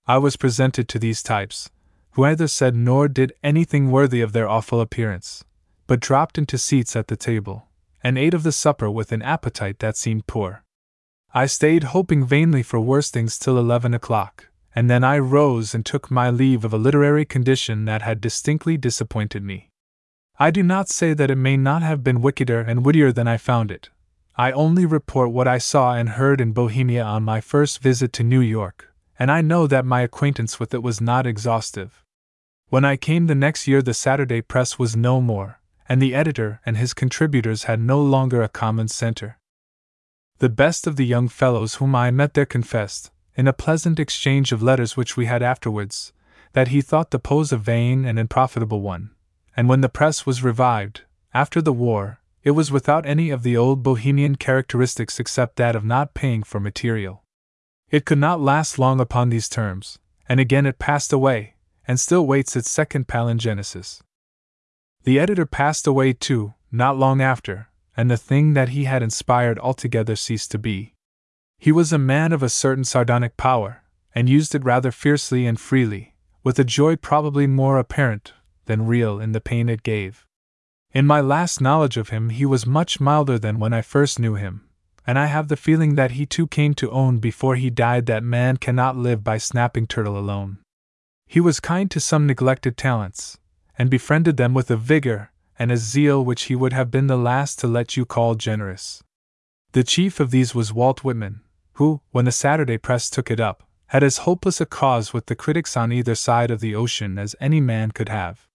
I was presented to these types, who neither said nor did anything worthy of their awful appearance but dropped into seats at the table, and ate of the supper with an appetite that seemed poor. I stayed hoping vainly for worse things till eleven o'clock, and then I rose and took my leave of a literary condition that had distinctly disappointed me. I do not say that it may not have been wickeder and wittier than I found it. I only report what I saw and heard in Bohemia on my first visit to New York, and I know that my acquaintance with it was not exhaustive. When I came the next year, the Saturday Press was no more, and the editor and his contributors had no longer a common center. The best of the young fellows whom I met there confessed, in a pleasant exchange of letters which we had afterwards, that he thought the pose a vain and unprofitable one, and when the press was revived, after the war, it was without any of the old bohemian characteristics except that of not paying for material. It could not last long upon these terms, and again it passed away, and still waits its second palingenesis. The editor passed away too, not long after, and the thing that he had inspired altogether ceased to be. He was a man of a certain sardonic power, and used it rather fiercely and freely, with a joy probably more apparent than real in the pain it gave. In my last knowledge of him, he was much milder than when I first knew him, and I have the feeling that he too came to own before he died that man cannot live by snapping turtle alone. He was kind to some neglected talents, and befriended them with a vigor and a zeal which he would have been the last to let you call generous. The chief of these was Walt Whitman, who, when the Saturday press took it up, had as hopeless a cause with the critics on either side of the ocean as any man could have.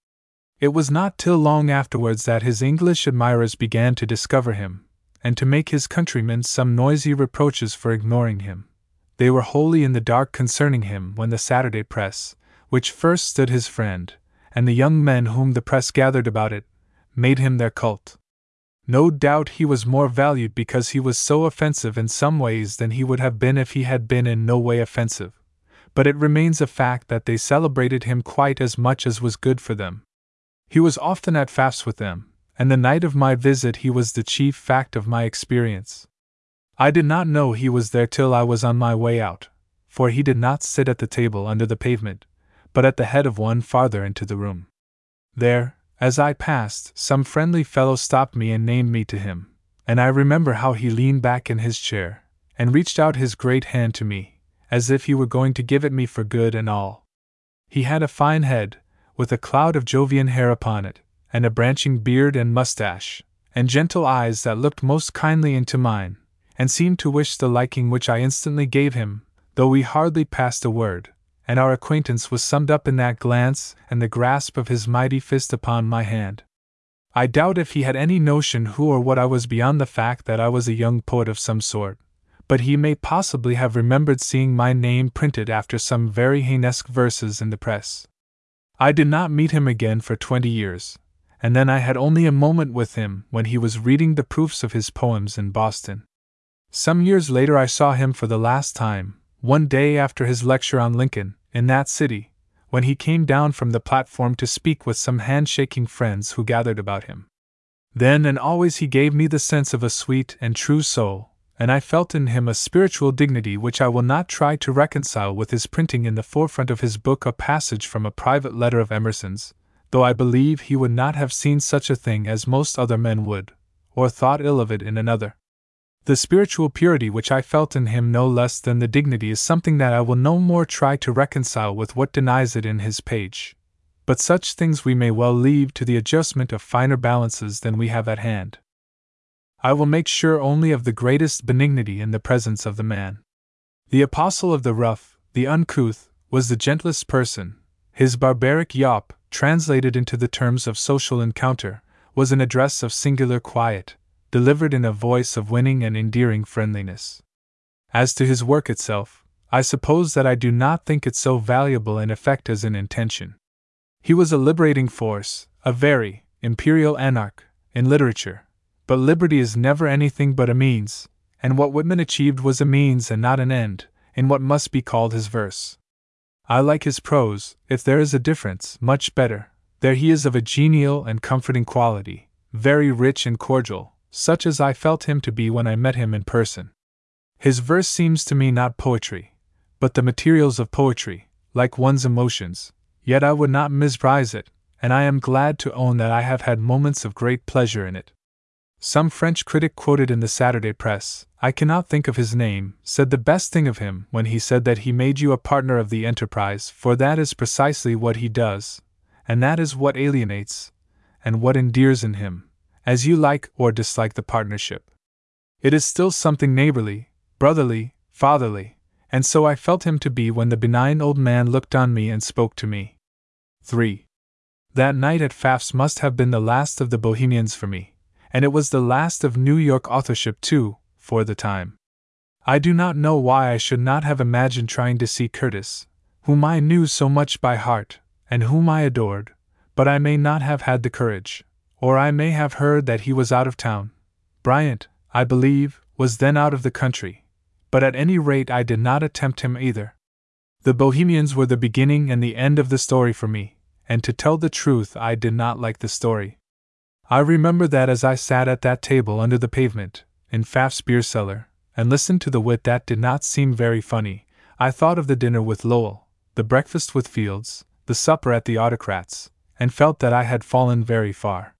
It was not till long afterwards that his English admirers began to discover him, and to make his countrymen some noisy reproaches for ignoring him. They were wholly in the dark concerning him when the Saturday press, which first stood his friend, and the young men whom the press gathered about it, made him their cult. No doubt he was more valued because he was so offensive in some ways than he would have been if he had been in no way offensive, but it remains a fact that they celebrated him quite as much as was good for them. He was often at Pfaff's with them, and the night of my visit he was the chief fact of my experience. I did not know he was there till I was on my way out, for he did not sit at the table under the pavement, but at the head of one farther into the room. There, as I passed, some friendly fellow stopped me and named me to him, and I remember how he leaned back in his chair and reached out his great hand to me, as if he were going to give it me for good and all. He had a fine head, with a cloud of Jovian hair upon it, and a branching beard and mustache, and gentle eyes that looked most kindly into mine, and seemed to wish the liking which I instantly gave him, though we hardly passed a word, and our acquaintance was summed up in that glance and the grasp of his mighty fist upon my hand. I doubt if he had any notion who or what I was beyond the fact that I was a young poet of some sort, but he may possibly have remembered seeing my name printed after some very Heinesque verses in the press. I did not meet him again for twenty years, and then I had only a moment with him when he was reading the proofs of his poems in Boston. Some years later I saw him for the last time, one day after his lecture on Lincoln, in that city, when he came down from the platform to speak with some handshaking friends who gathered about him. Then and always he gave me the sense of a sweet and true soul, and I felt in him a spiritual dignity which I will not try to reconcile with his printing in the forefront of his book a passage from a private letter of Emerson's, though I believe he would not have seen such a thing as most other men would, or thought ill of it in another. The spiritual purity which I felt in him no less than the dignity is something that I will no more try to reconcile with what denies it in his page. But such things we may well leave to the adjustment of finer balances than we have at hand. I will make sure only of the greatest benignity in the presence of the man. The apostle of the rough, the uncouth, was the gentlest person. His barbaric yawp, translated into the terms of social encounter, was an address of singular quiet, delivered in a voice of winning and endearing friendliness. As to his work itself, I suppose that I do not think it so valuable in effect as in intention. He was a liberating force, a very imperial anarch, in literature, but liberty is never anything but a means, and what Whitman achieved was a means and not an end, in what must be called his verse. I like his prose, if there is a difference, much better. There he is of a genial and comforting quality, very rich and cordial, such as I felt him to be when I met him in person. His verse seems to me not poetry, but the materials of poetry, like one's emotions, yet I would not misprise it, and I am glad to own that I have had moments of great pleasure in it. Some French critic quoted in the Saturday Press, I cannot think of his name, said the best thing of him when he said that he made you a partner of the enterprise, for that is precisely what he does, and that is what alienates, and what endears in him, as you like or dislike the partnership. It is still something neighborly, brotherly, fatherly, and so I felt him to be when the benign old man looked on me and spoke to me. 3. That night at Pfaff's must have been the last of the Bohemians for me, and it was the last of New York authorship, too, for the time. I do not know why I should not have imagined trying to see Curtis, whom I knew so much by heart, and whom I adored, but I may not have had the courage, or I may have heard that he was out of town. Bryant, I believe, was then out of the country, but at any rate I did not attempt him either. The Bohemians were the beginning and the end of the story for me, and to tell the truth, I did not like the story. I remember that as I sat at that table under the pavement, in Pfaff's beer cellar, and listened to the wit that did not seem very funny, I thought of the dinner with Lowell, the breakfast with Fields, the supper at the Autocrats, and felt that I had fallen very far.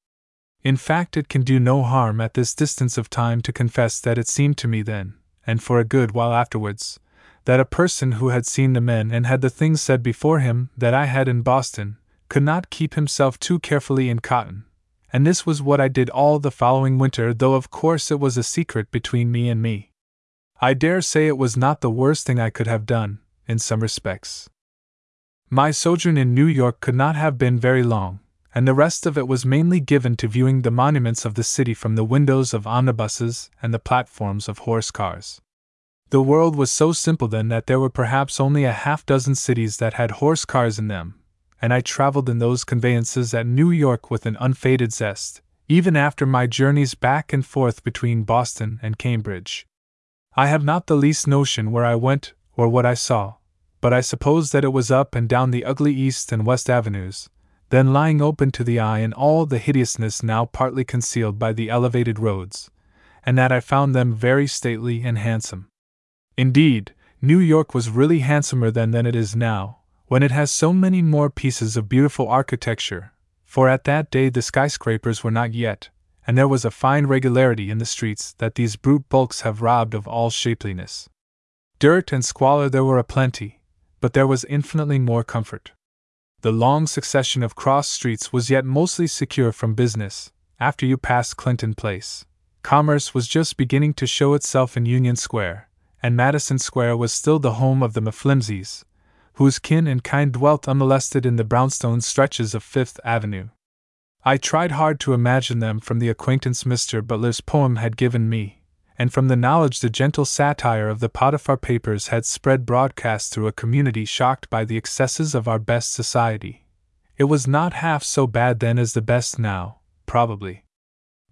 In fact, it can do no harm at this distance of time to confess that it seemed to me then, and for a good while afterwards, that a person who had seen the men and had the things said before him that I had in Boston could not keep himself too carefully in cotton, and this was what I did all the following winter, though of course it was a secret between me and me. I dare say it was not the worst thing I could have done, in some respects. My sojourn in New York could not have been very long, and the rest of it was mainly given to viewing the monuments of the city from the windows of omnibuses and the platforms of horse cars. The world was so simple then that there were perhaps only a half dozen cities that had horse cars in them, and I traveled in those conveyances at New York with an unfaded zest, even after my journeys back and forth between Boston and Cambridge. I have not the least notion where I went or what I saw, but I suppose that it was up and down the ugly East and West Avenues, then lying open to the eye in all the hideousness now partly concealed by the elevated roads, and that I found them very stately and handsome. Indeed, New York was really handsomer then than it is now, when it has so many more pieces of beautiful architecture, for at that day the skyscrapers were not yet, and there was a fine regularity in the streets that these brute bulks have robbed of all shapeliness. Dirt and squalor there were a plenty, but there was infinitely more comfort. The long succession of cross streets was yet mostly secure from business, after you passed Clinton Place. Commerce was just beginning to show itself in Union Square, and Madison Square was still the home of the McFlimseys, whose kin and kind dwelt unmolested in the brownstone stretches of Fifth Avenue. I tried hard to imagine them from the acquaintance Mr. Butler's poem had given me, and from the knowledge the gentle satire of the Potiphar papers had spread broadcast through a community shocked by the excesses of our best society. It was not half so bad then as the best now, probably.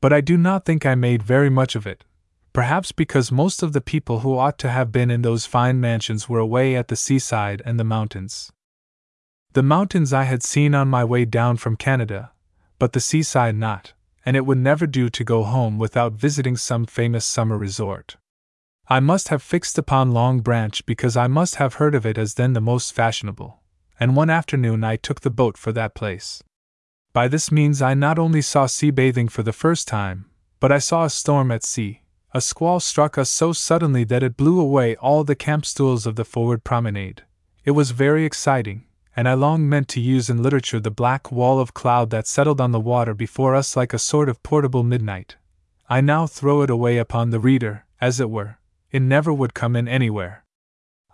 But I do not think I made very much of it, perhaps because most of the people who ought to have been in those fine mansions were away at the seaside and the mountains. The mountains I had seen on my way down from Canada, but the seaside not, and it would never do to go home without visiting some famous summer resort. I must have fixed upon Long Branch because I must have heard of it as then the most fashionable, and one afternoon I took the boat for that place. By this means I not only saw sea bathing for the first time, but I saw a storm at sea, a squall struck us so suddenly that it blew away all the camp stools of the forward promenade. It was very exciting, and I long meant to use in literature the black wall of cloud that settled on the water before us like a sort of portable midnight. I now throw it away upon the reader, as it were. It never would come in anywhere.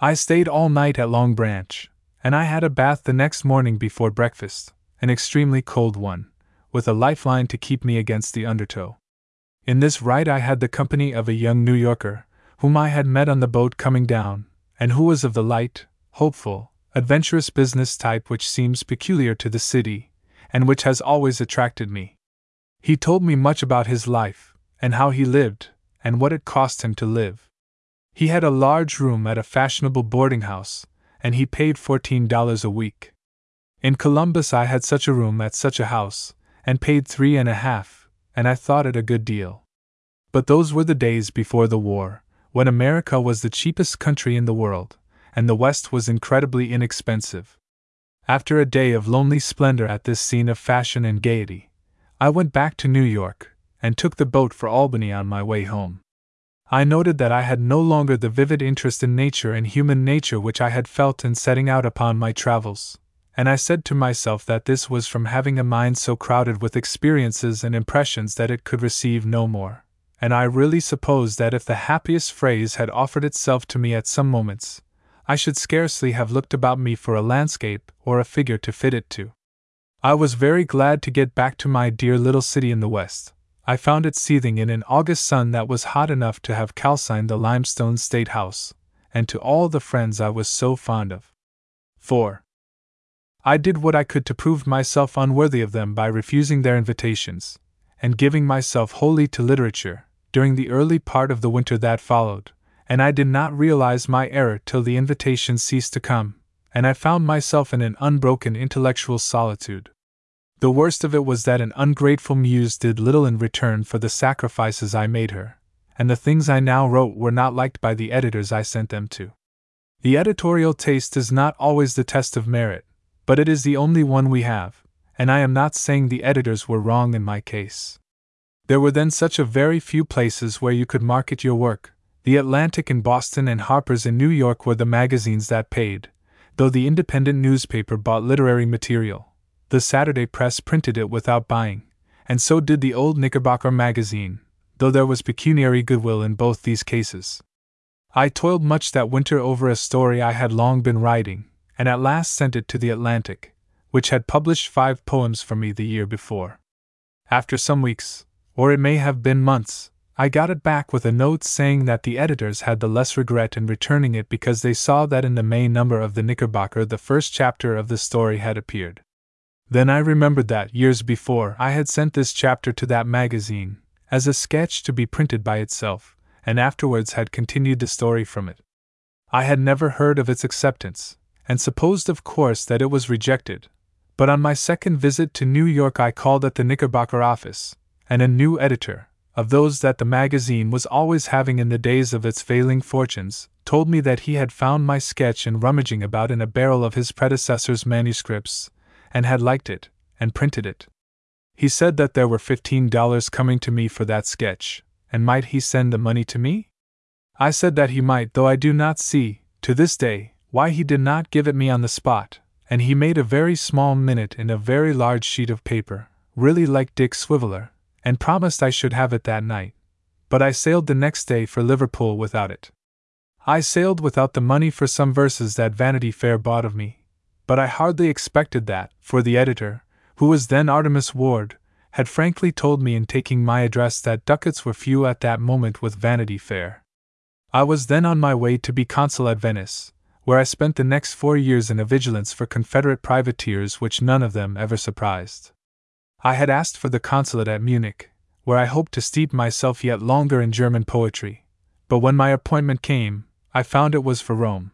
I stayed all night at Long Branch, and I had a bath the next morning before breakfast, an extremely cold one, with a lifeline to keep me against the undertow. In this ride, I had the company of a young New Yorker, whom I had met on the boat coming down, and who was of the light, hopeful, adventurous business type which seems peculiar to the city, and which has always attracted me. He told me much about his life, and how he lived, and what it cost him to live. He had a large room at a fashionable boarding house, and he paid $14 a week. In Columbus, I had such a room at such a house, and paid three and a half and I thought it a good deal. But those were the days before the war, when America was the cheapest country in the world, and the West was incredibly inexpensive. After a day of lonely splendor at this scene of fashion and gaiety, I went back to New York, and took the boat for Albany on my way home. I noted that I had no longer the vivid interest in nature and human nature which I had felt in setting out upon my travels, and I said to myself that this was from having a mind so crowded with experiences and impressions that it could receive no more. And I really suppose that if the happiest phrase had offered itself to me at some moments, I should scarcely have looked about me for a landscape or a figure to fit it to. I was very glad to get back to my dear little city in the West. I found it seething in an August sun that was hot enough to have calcined the limestone state house, and to all the friends I was so fond of. 4. I did what I could to prove myself unworthy of them by refusing their invitations, and giving myself wholly to literature, during the early part of the winter that followed, and I did not realize my error till the invitations ceased to come, and I found myself in an unbroken intellectual solitude. The worst of it was that an ungrateful muse did little in return for the sacrifices I made her, and the things I now wrote were not liked by the editors I sent them to. The editorial taste is not always the test of merit, but it is the only one we have, and I am not saying the editors were wrong in my case. There were then such a very few places where you could market your work. The Atlantic in Boston and Harper's in New York were the magazines that paid, though the independent newspaper bought literary material the Saturday press printed it without buying, and so did the old Knickerbocker magazine, though there was pecuniary goodwill in both these cases. I toiled much that winter over a story I had long been writing, and at last sent it to the Atlantic, which had published five poems for me the year before. After some weeks, or it may have been months, I got it back with a note saying that the editors had the less regret in returning it because they saw that in the May number of the Knickerbocker the first chapter of the story had appeared. Then I remembered that, years before, I had sent this chapter to that magazine, as a sketch to be printed by itself, and afterwards had continued the story from it. I had never heard of its acceptance, and supposed, of course, that it was rejected. But on my second visit to New York, I called at the Knickerbocker office, and a new editor, of those that the magazine was always having in the days of its failing fortunes, told me that he had found my sketch in rummaging about in a barrel of his predecessor's manuscripts, and had liked it, and printed it. He said that there were fifteen dollars coming to me for that sketch, and might he send the money to me? I said that he might, though I do not see, to this day, why he did not give it me on the spot, and he made a very small minute in a very large sheet of paper, really like Dick Swiveller, and promised I should have it that night. But I sailed the next day for Liverpool without it. I sailed without the money for some verses that Vanity Fair bought of me, but I hardly expected that, for the editor, who was then Artemus Ward, had frankly told me in taking my address that ducats were few at that moment with Vanity Fair. I was then on my way to be consul at Venice, where I spent the next four years in a vigilance for Confederate privateers which none of them ever surprised. I had asked for the consulate at Munich, where I hoped to steep myself yet longer in German poetry, but when my appointment came, I found it was for Rome.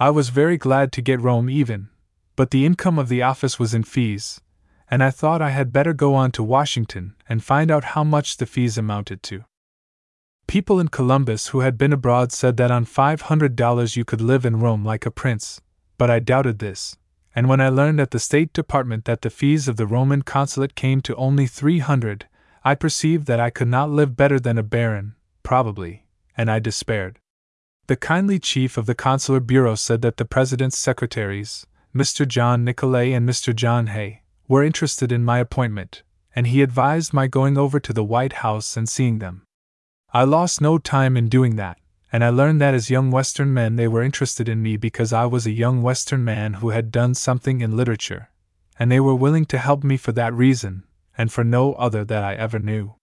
I was very glad to get Rome even, but the income of the office was in fees, and I thought I had better go on to Washington and find out how much the fees amounted to. People in Columbus who had been abroad said that on $500 you could live in Rome like a prince, but I doubted this, and when I learned at the State Department that the fees of the Roman consulate came to only 300, I perceived that I could not live better than a baron, probably, and I despaired. The kindly chief of the consular bureau said that the president's secretaries, Mr. John Nicolay and Mr. John Hay, were interested in my appointment, and he advised my going over to the White House and seeing them. I lost no time in doing that, and I learned that as young Western men they were interested in me because I was a young Western man who had done something in literature, and they were willing to help me for that reason, and for no other that I ever knew.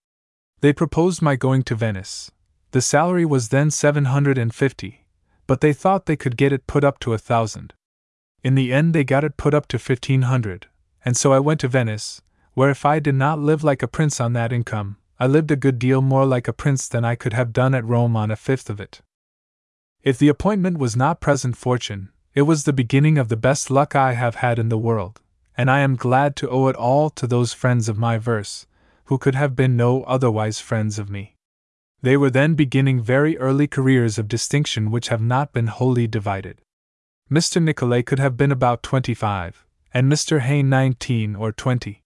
They proposed my going to Venice. The salary was then seven hundred and fifty, but they thought they could get it put up to a thousand. In the end, they got it put up to 1500, and so I went to Venice, where if I did not live like a prince on that income, I lived a good deal more like a prince than I could have done at Rome on a fifth of it. If the appointment was not present fortune, it was the beginning of the best luck I have had in the world, and I am glad to owe it all to those friends of my verse, who could have been no otherwise friends of me. They were then beginning very early careers of distinction which have not been wholly divided. Mr. Nicolay could have been about twenty five, and Mr. Hay nineteen or twenty.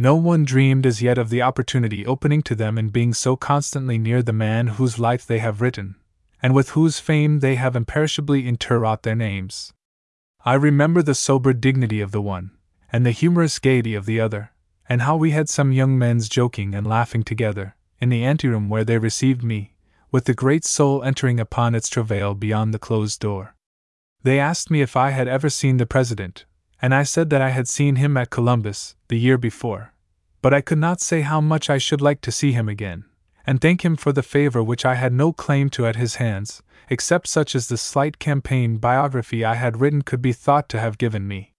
No one dreamed as yet of the opportunity opening to them in being so constantly near the man whose life they have written, and with whose fame they have imperishably interwrought their names. I remember the sober dignity of the one, and the humorous gaiety of the other, and how we had some young men's joking and laughing together, in the anteroom where they received me, with the great soul entering upon its travail beyond the closed door. They asked me if I had ever seen the President, and I said that I had seen him at Columbus, the year before, but I could not say how much I should like to see him again, and thank him for the favor which I had no claim to at his hands, except such as the slight campaign biography I had written could be thought to have given me.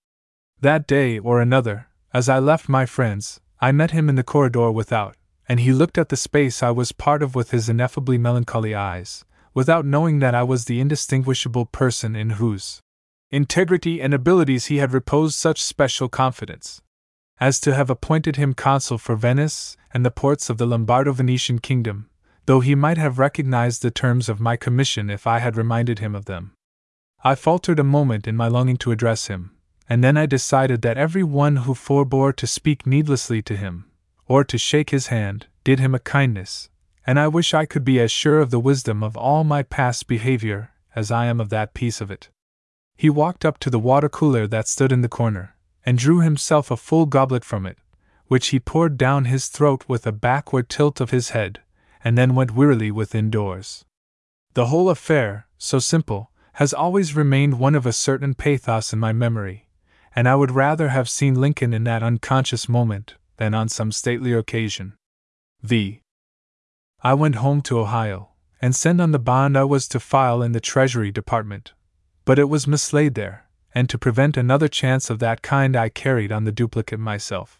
That day or another, as I left my friends, I met him in the corridor without, and he looked at the space I was part of with his ineffably melancholy eyes, without knowing that I was the indistinguishable person in whose integrity and abilities he had reposed such special confidence as to have appointed him consul for Venice and the ports of the Lombardo Venetian kingdom, though he might have recognized the terms of my commission if I had reminded him of them. I faltered a moment in my longing to address him, and then I decided that every one who forbore to speak needlessly to him, or to shake his hand, did him a kindness, and I wish I could be as sure of the wisdom of all my past behavior as I am of that piece of it. He walked up to the water cooler that stood in the corner, and drew himself a full goblet from it, which he poured down his throat with a backward tilt of his head, and then went wearily within doors. The whole affair, so simple, has always remained one of a certain pathos in my memory, and I would rather have seen Lincoln in that unconscious moment than on some statelier occasion. V. I went home to Ohio, and sent on the bond I was to file in the Treasury Department, but it was mislaid there, and to prevent another chance of that kind, I carried on the duplicate myself.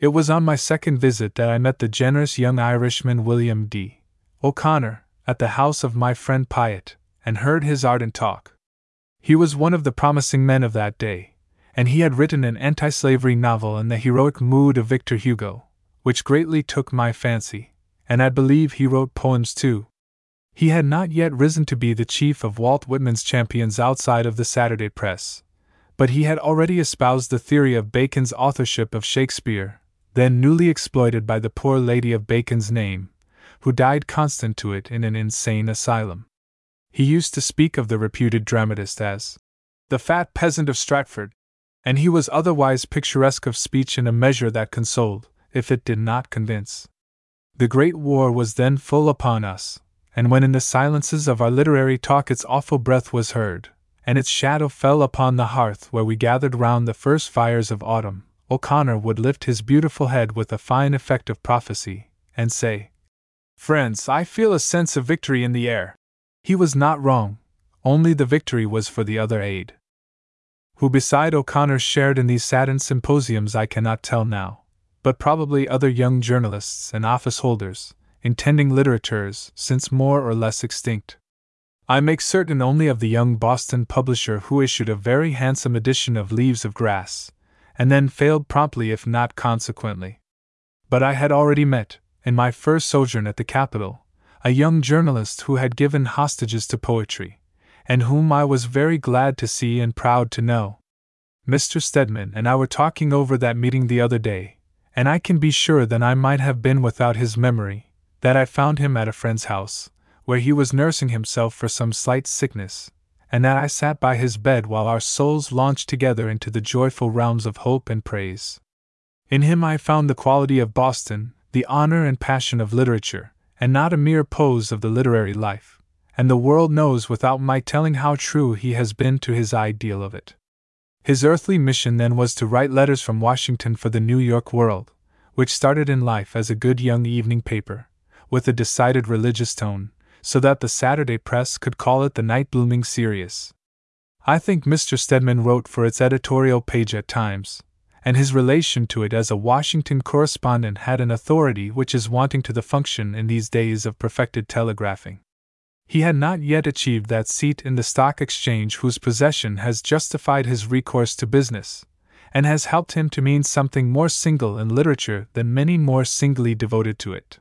It was on my second visit that I met the generous young Irishman William D. O'Connor at the house of my friend Piatt, and heard his ardent talk. He was one of the promising men of that day, and he had written an anti slavery novel in the heroic mood of Victor Hugo, which greatly took my fancy, and I believe he wrote poems too. He had not yet risen to be the chief of Walt Whitman's champions outside of the Saturday press, but he had already espoused the theory of Bacon's authorship of Shakespeare, then newly exploited by the poor lady of Bacon's name, who died constant to it in an insane asylum. He used to speak of the reputed dramatist as the fat peasant of Stratford, and he was otherwise picturesque of speech in a measure that consoled, if it did not convince. The Great War was then full upon us, and when in the silences of our literary talk its awful breath was heard, and its shadow fell upon the hearth where we gathered round the first fires of autumn, O'Connor would lift his beautiful head with a fine effect of prophecy, and say, Friends, I feel a sense of victory in the air. He was not wrong, only the victory was for the other aid. Who beside O'Connor shared in these saddened symposiums I cannot tell now, but probably other young journalists and office holders, intending literatures, since more or less extinct. I make certain only of the young Boston publisher who issued a very handsome edition of Leaves of Grass, and then failed promptly if not consequently. But I had already met, in my first sojourn at the capital, a young journalist who had given hostages to poetry, and whom I was very glad to see and proud to know. Mr. Stedman and I were talking over that meeting the other day, and I can be sure that I might have been without his memory, that I found him at a friend's house, where he was nursing himself for some slight sickness, and that I sat by his bed while our souls launched together into the joyful realms of hope and praise. In him I found the quality of Boston, the honor and passion of literature, and not a mere pose of the literary life, and the world knows without my telling how true he has been to his ideal of it. His earthly mission then was to write letters from Washington for the New York World, which started in life as a good young evening paper, with a decided religious tone, so that the Saturday press could call it the Night Blooming Serious. I think Mr. Stedman wrote for its editorial page at times, and his relation to it as a Washington correspondent had an authority which is wanting to the function in these days of perfected telegraphing. He had not yet achieved that seat in the stock exchange whose possession has justified his recourse to business, and has helped him to mean something more single in literature than many more singly devoted to it.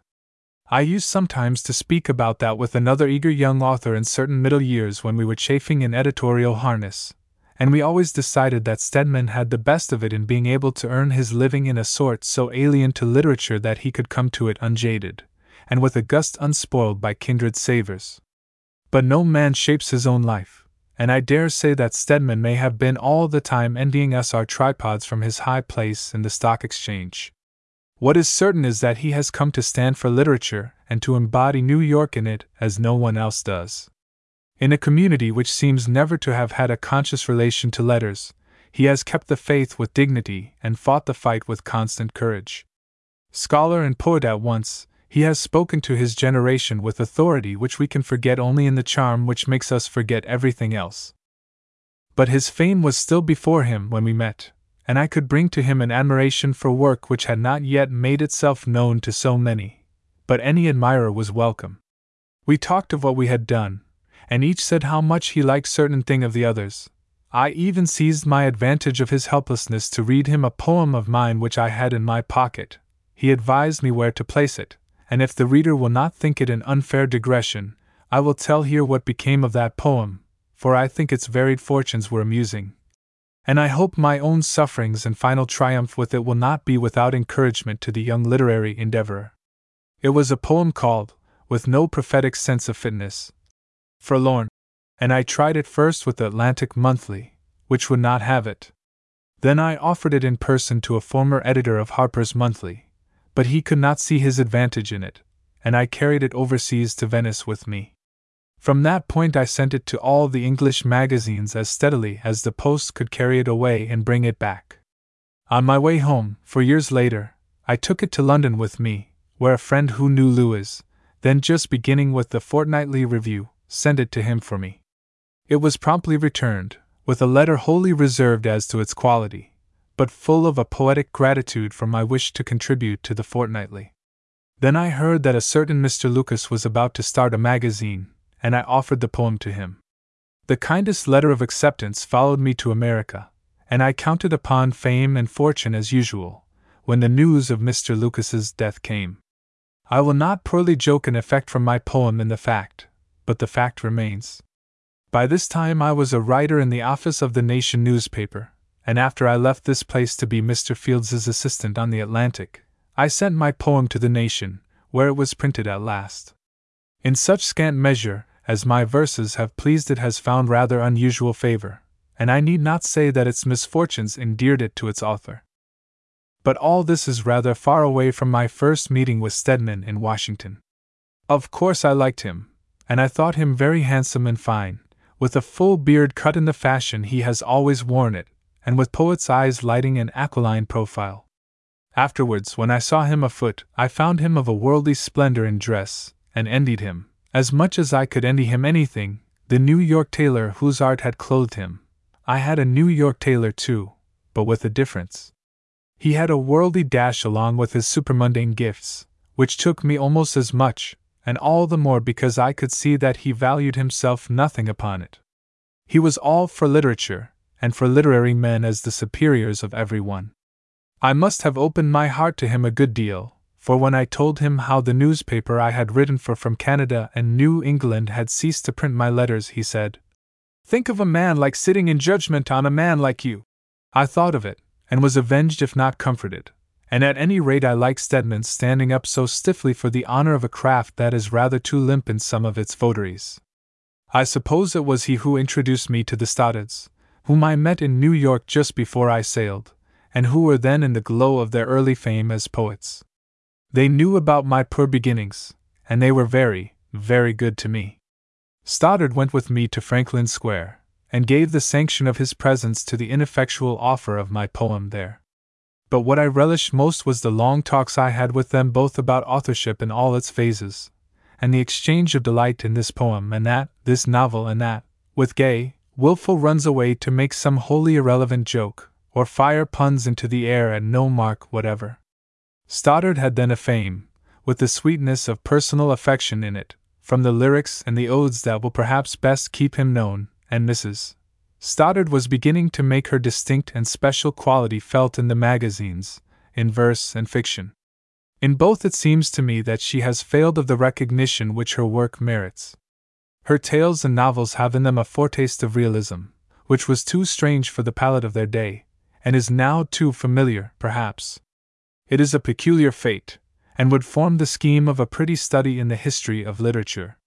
I used sometimes to speak about that with another eager young author in certain middle years when we were chafing in editorial harness, and we always decided that Stedman had the best of it in being able to earn his living in a sort so alien to literature that he could come to it unjaded, and with a gust unspoiled by kindred savors. But no man shapes his own life, and I dare say that Stedman may have been all the time envying us our tripods from his high place in the stock exchange. What is certain is that he has come to stand for literature and to embody New York in it as no one else does. In a community which seems never to have had a conscious relation to letters, he has kept the faith with dignity and fought the fight with constant courage. Scholar and poet at once, he has spoken to his generation with authority which we can forget only in the charm which makes us forget everything else. But his fame was still before him when we met, and I could bring to him an admiration for work which had not yet made itself known to so many. But any admirer was welcome. We talked of what we had done, and each said how much he liked certain thing of the others. I even seized my advantage of his helplessness to read him a poem of mine which I had in my pocket. He advised me where to place it, and if the reader will not think it an unfair digression, I will tell here what became of that poem, for I think its varied fortunes were amusing and I hope my own sufferings and final triumph with it will not be without encouragement to the young literary endeavor. It was a poem called, with no prophetic sense of fitness, Forlorn, and I tried it first with the Atlantic Monthly, which would not have it. Then I offered it in person to a former editor of Harper's Monthly, but he could not see his advantage in it, and I carried it overseas to Venice with me. From that point, I sent it to all the English magazines as steadily as the post could carry it away and bring it back. On my way home, for years later, I took it to London with me, where a friend who knew Lewes, then just beginning with the Fortnightly Review, sent it to him for me. It was promptly returned, with a letter wholly reserved as to its quality, but full of a poetic gratitude for my wish to contribute to the Fortnightly. Then I heard that a certain Mr. Lucas was about to start a magazine, and I offered the poem to him. The kindest letter of acceptance followed me to America, and I counted upon fame and fortune as usual, when the news of Mr. Lucas's death came. I will not poorly joke an effect from my poem in the fact, but the fact remains. By this time I was a writer in the office of the Nation newspaper, and after I left this place to be Mr. Fields's assistant on the Atlantic, I sent my poem to the Nation, where it was printed at last. In such scant measure, as my verses have pleased it has found rather unusual favor, and I need not say that its misfortunes endeared it to its author. But all this is rather far away from my first meeting with Stedman in Washington. Of course, I liked him, and I thought him very handsome and fine, with a full beard cut in the fashion he has always worn it, and with poet's eyes lighting an aquiline profile. Afterwards, when I saw him afoot, I found him of a worldly splendor in dress, and envied him, as much as I could envy him anything, the New York tailor whose art had clothed him. I had a New York tailor too, but with a difference. He had a worldly dash along with his supermundane gifts, which took me almost as much, and all the more because I could see that he valued himself nothing upon it. He was all for literature, and for literary men as the superiors of every one. I must have opened my heart to him a good deal, for when I told him how the newspaper I had written for from Canada and New England had ceased to print my letters, he said, Think of a man like sitting in judgment on a man like you. I thought of it, and was avenged if not comforted. And at any rate, I like Stedman's standing up so stiffly for the honor of a craft that is rather too limp in some of its votaries. I suppose it was he who introduced me to the Stoddards, whom I met in New York just before I sailed, and who were then in the glow of their early fame as poets. They knew about my poor beginnings, and they were very, very good to me. Stoddard went with me to Franklin Square, and gave the sanction of his presence to the ineffectual offer of my poem there. But what I relished most was the long talks I had with them both about authorship in all its phases, and the exchange of delight in this poem and that, this novel and that, with gay, wilful runs away to make some wholly irrelevant joke, or fire puns into the air at no mark whatever. Stoddard had then a fame, with the sweetness of personal affection in it, from the lyrics and the odes that will perhaps best keep him known, and Mrs. Stoddard was beginning to make her distinct and special quality felt in the magazines, in verse and fiction. In both, it seems to me that she has failed of the recognition which her work merits. Her tales and novels have in them a foretaste of realism, which was too strange for the palate of their day, and is now too familiar, perhaps, it is a peculiar fate, and would form the scheme of a pretty study in the history of literature.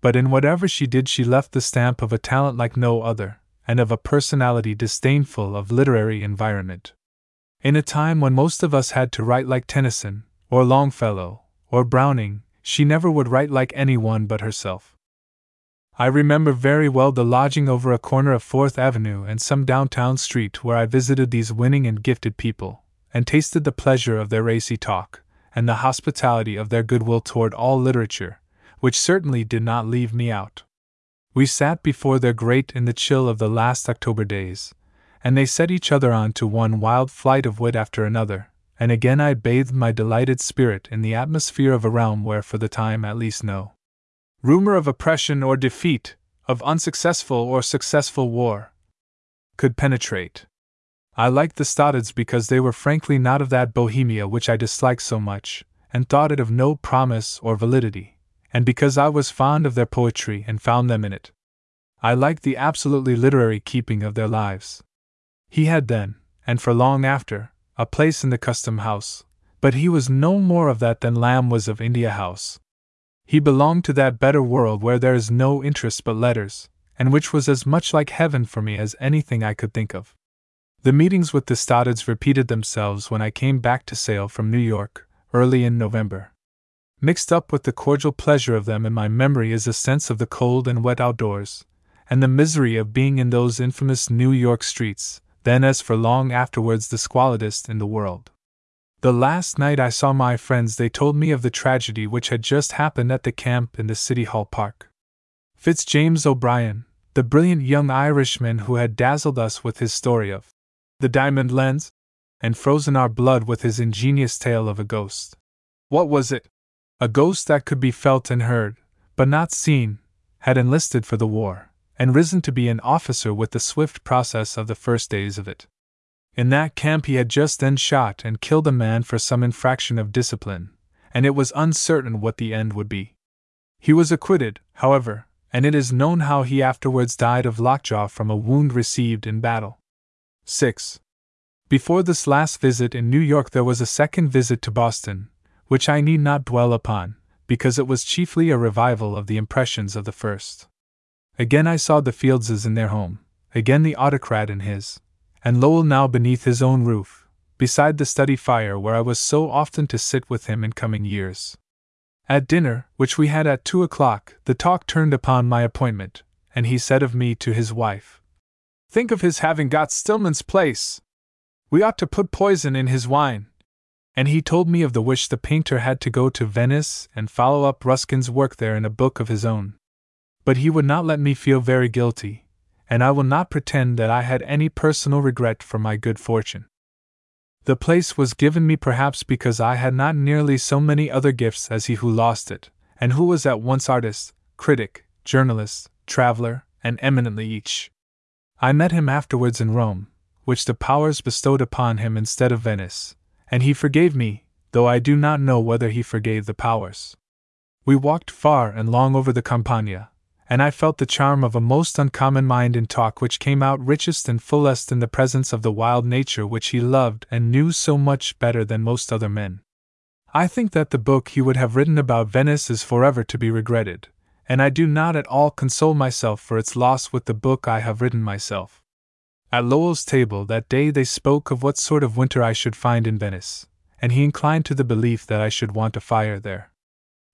But in whatever she did, she left the stamp of a talent like no other, and of a personality disdainful of literary environment. In a time when most of us had to write like Tennyson, or Longfellow, or Browning, she never would write like anyone but herself. I remember very well the lodging over a corner of Fourth Avenue and some downtown street where I visited these winning and gifted people, and tasted the pleasure of their racy talk, and the hospitality of their goodwill toward all literature, which certainly did not leave me out. We sat before their grate in the chill of the last October days, and they set each other on to one wild flight of wit after another, and again I bathed my delighted spirit in the atmosphere of a realm where, for the time at least, no rumor of oppression or defeat, of unsuccessful or successful war, could penetrate. I liked the Stoddards because they were frankly not of that bohemia which I disliked so much, and thought it of no promise or validity, and because I was fond of their poetry and found them in it. I liked the absolutely literary keeping of their lives. He had then, and for long after, a place in the custom house, but he was no more of that than Lamb was of India House. He belonged to that better world where there is no interest but letters, and which was as much like heaven for me as anything I could think of. The meetings with the Stoddards repeated themselves when I came back to sail from New York, early in November. Mixed up with the cordial pleasure of them in my memory is a sense of the cold and wet outdoors, and the misery of being in those infamous New York streets, then as for long afterwards the squalidest in the world. The last night I saw my friends, they told me of the tragedy which had just happened at the camp in the City Hall Park. Fitzjames O'Brien, the brilliant young Irishman who had dazzled us with his story of the diamond lens, and frozen our blood with his ingenious tale of a ghost. What was it? A ghost that could be felt and heard, but not seen, had enlisted for the war, and risen to be an officer with the swift process of the first days of it. In that camp, he had just then shot and killed a man for some infraction of discipline, and it was uncertain what the end would be. He was acquitted, however, and it is known how he afterwards died of lockjaw from a wound received in battle. 6. Before this last visit in New York, there was a second visit to Boston, which I need not dwell upon, because it was chiefly a revival of the impressions of the first. Again I saw the Fieldses in their home, again the autocrat in his, and Lowell now beneath his own roof, beside the study fire where I was so often to sit with him in coming years. At dinner, which we had at two o'clock, the talk turned upon my appointment, and he said of me to his wife, Think of his having got Stillman's place! We ought to put poison in his wine. And he told me of the wish the painter had to go to Venice and follow up Ruskin's work there in a book of his own. But he would not let me feel very guilty, and I will not pretend that I had any personal regret for my good fortune. The place was given me perhaps because I had not nearly so many other gifts as he who lost it, and who was at once artist, critic, journalist, traveler, and eminently each. I met him afterwards in Rome, which the powers bestowed upon him instead of Venice, and he forgave me, though I do not know whether he forgave the powers. We walked far and long over the Campagna, and I felt the charm of a most uncommon mind in talk which came out richest and fullest in the presence of the wild nature which he loved and knew so much better than most other men. I think that the book he would have written about Venice is forever to be regretted, and I do not at all console myself for its loss with the book I have written myself. At Lowell's table that day they spoke of what sort of winter I should find in Venice, and he inclined to the belief that I should want a fire there.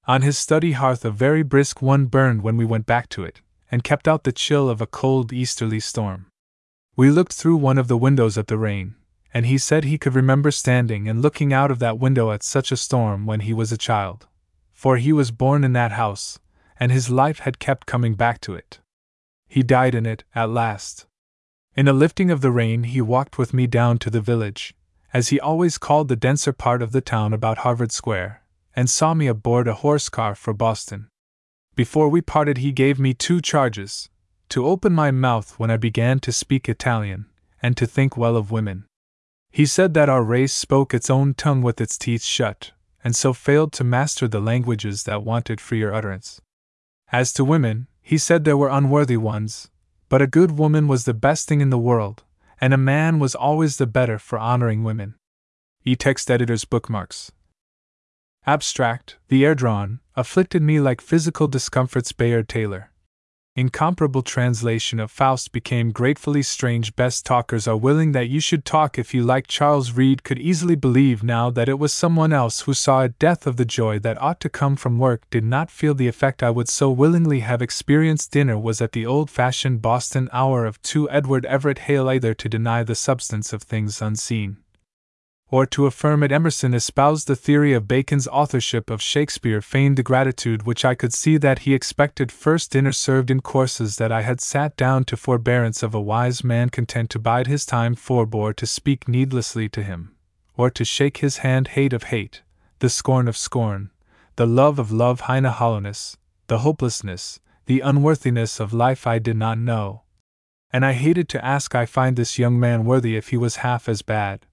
On his study hearth, a very brisk one burned when we went back to it, and kept out the chill of a cold easterly storm. We looked through one of the windows at the rain, and he said he could remember standing and looking out of that window at such a storm when he was a child. For he was born in that house, and his life had kept coming back to it. He died in it, at last. In a lifting of the rain, he walked with me down to the village, as he always called the denser part of the town about Harvard Square, and saw me aboard a horse car for Boston. Before we parted, he gave me two charges to open my mouth when I began to speak Italian, and to think well of women. He said that our race spoke its own tongue with its teeth shut, and so failed to master the languages that wanted freer utterance. As to women, he said there were unworthy ones, but a good woman was the best thing in the world, and a man was always the better for honoring women. E text editor's bookmarks. Abstract, the air drawn, afflicted me like physical discomforts Bayard Taylor incomparable translation of Faust became gratefully strange. Best talkers are willing that you should talk if you like. Charles Reade could easily believe now that it was someone else who saw it. Death of the joy that ought to come from work did not feel the effect I would so willingly have experienced. Dinner was at the old fashioned Boston hour of two. Edward Everett Hale either to deny the substance of things unseen or to affirm it, Emerson espoused the theory of Bacon's authorship of Shakespeare, feigned the gratitude which I could see that he expected. First dinner served in courses that I had sat down to forbearance of a wise man content to bide his time, forbore to speak needlessly to him, or to shake his hand. Hate of hate, the scorn of scorn, the love of love, Heine hollowness, the hopelessness, the unworthiness of life I did not know. And I hated to ask, I find this young man worthy if he was half as bad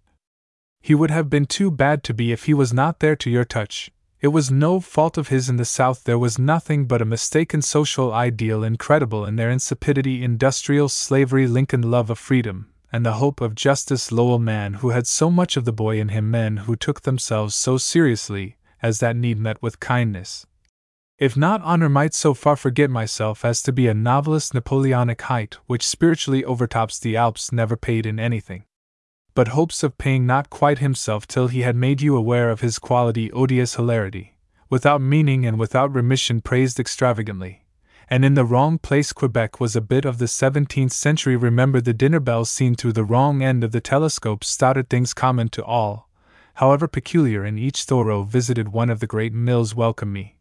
he would have been too bad to be if he was not there to your touch. It was no fault of his in the South, there was nothing but a mistaken social ideal incredible in their insipidity, industrial slavery, Lincoln love of freedom, and the hope of justice. Lowell, man who had so much of the boy in him, men who took themselves so seriously, as that need met with kindness. If not honor, might so far forget myself as to be a novelist. Napoleonic height, which spiritually overtops the Alps, never paid in anything but hopes of paying not quite himself till he had made you aware of his quality odious hilarity, without meaning and without remission praised extravagantly. And in the wrong place, Quebec was a bit of the 17th century. Remember the dinner bells seen through the wrong end of the telescope, started things common to all, however peculiar in each Thoreau visited one of the great mills welcome me.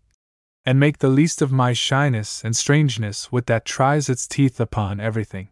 And make the least of my shyness and strangeness with that tries its teeth upon everything.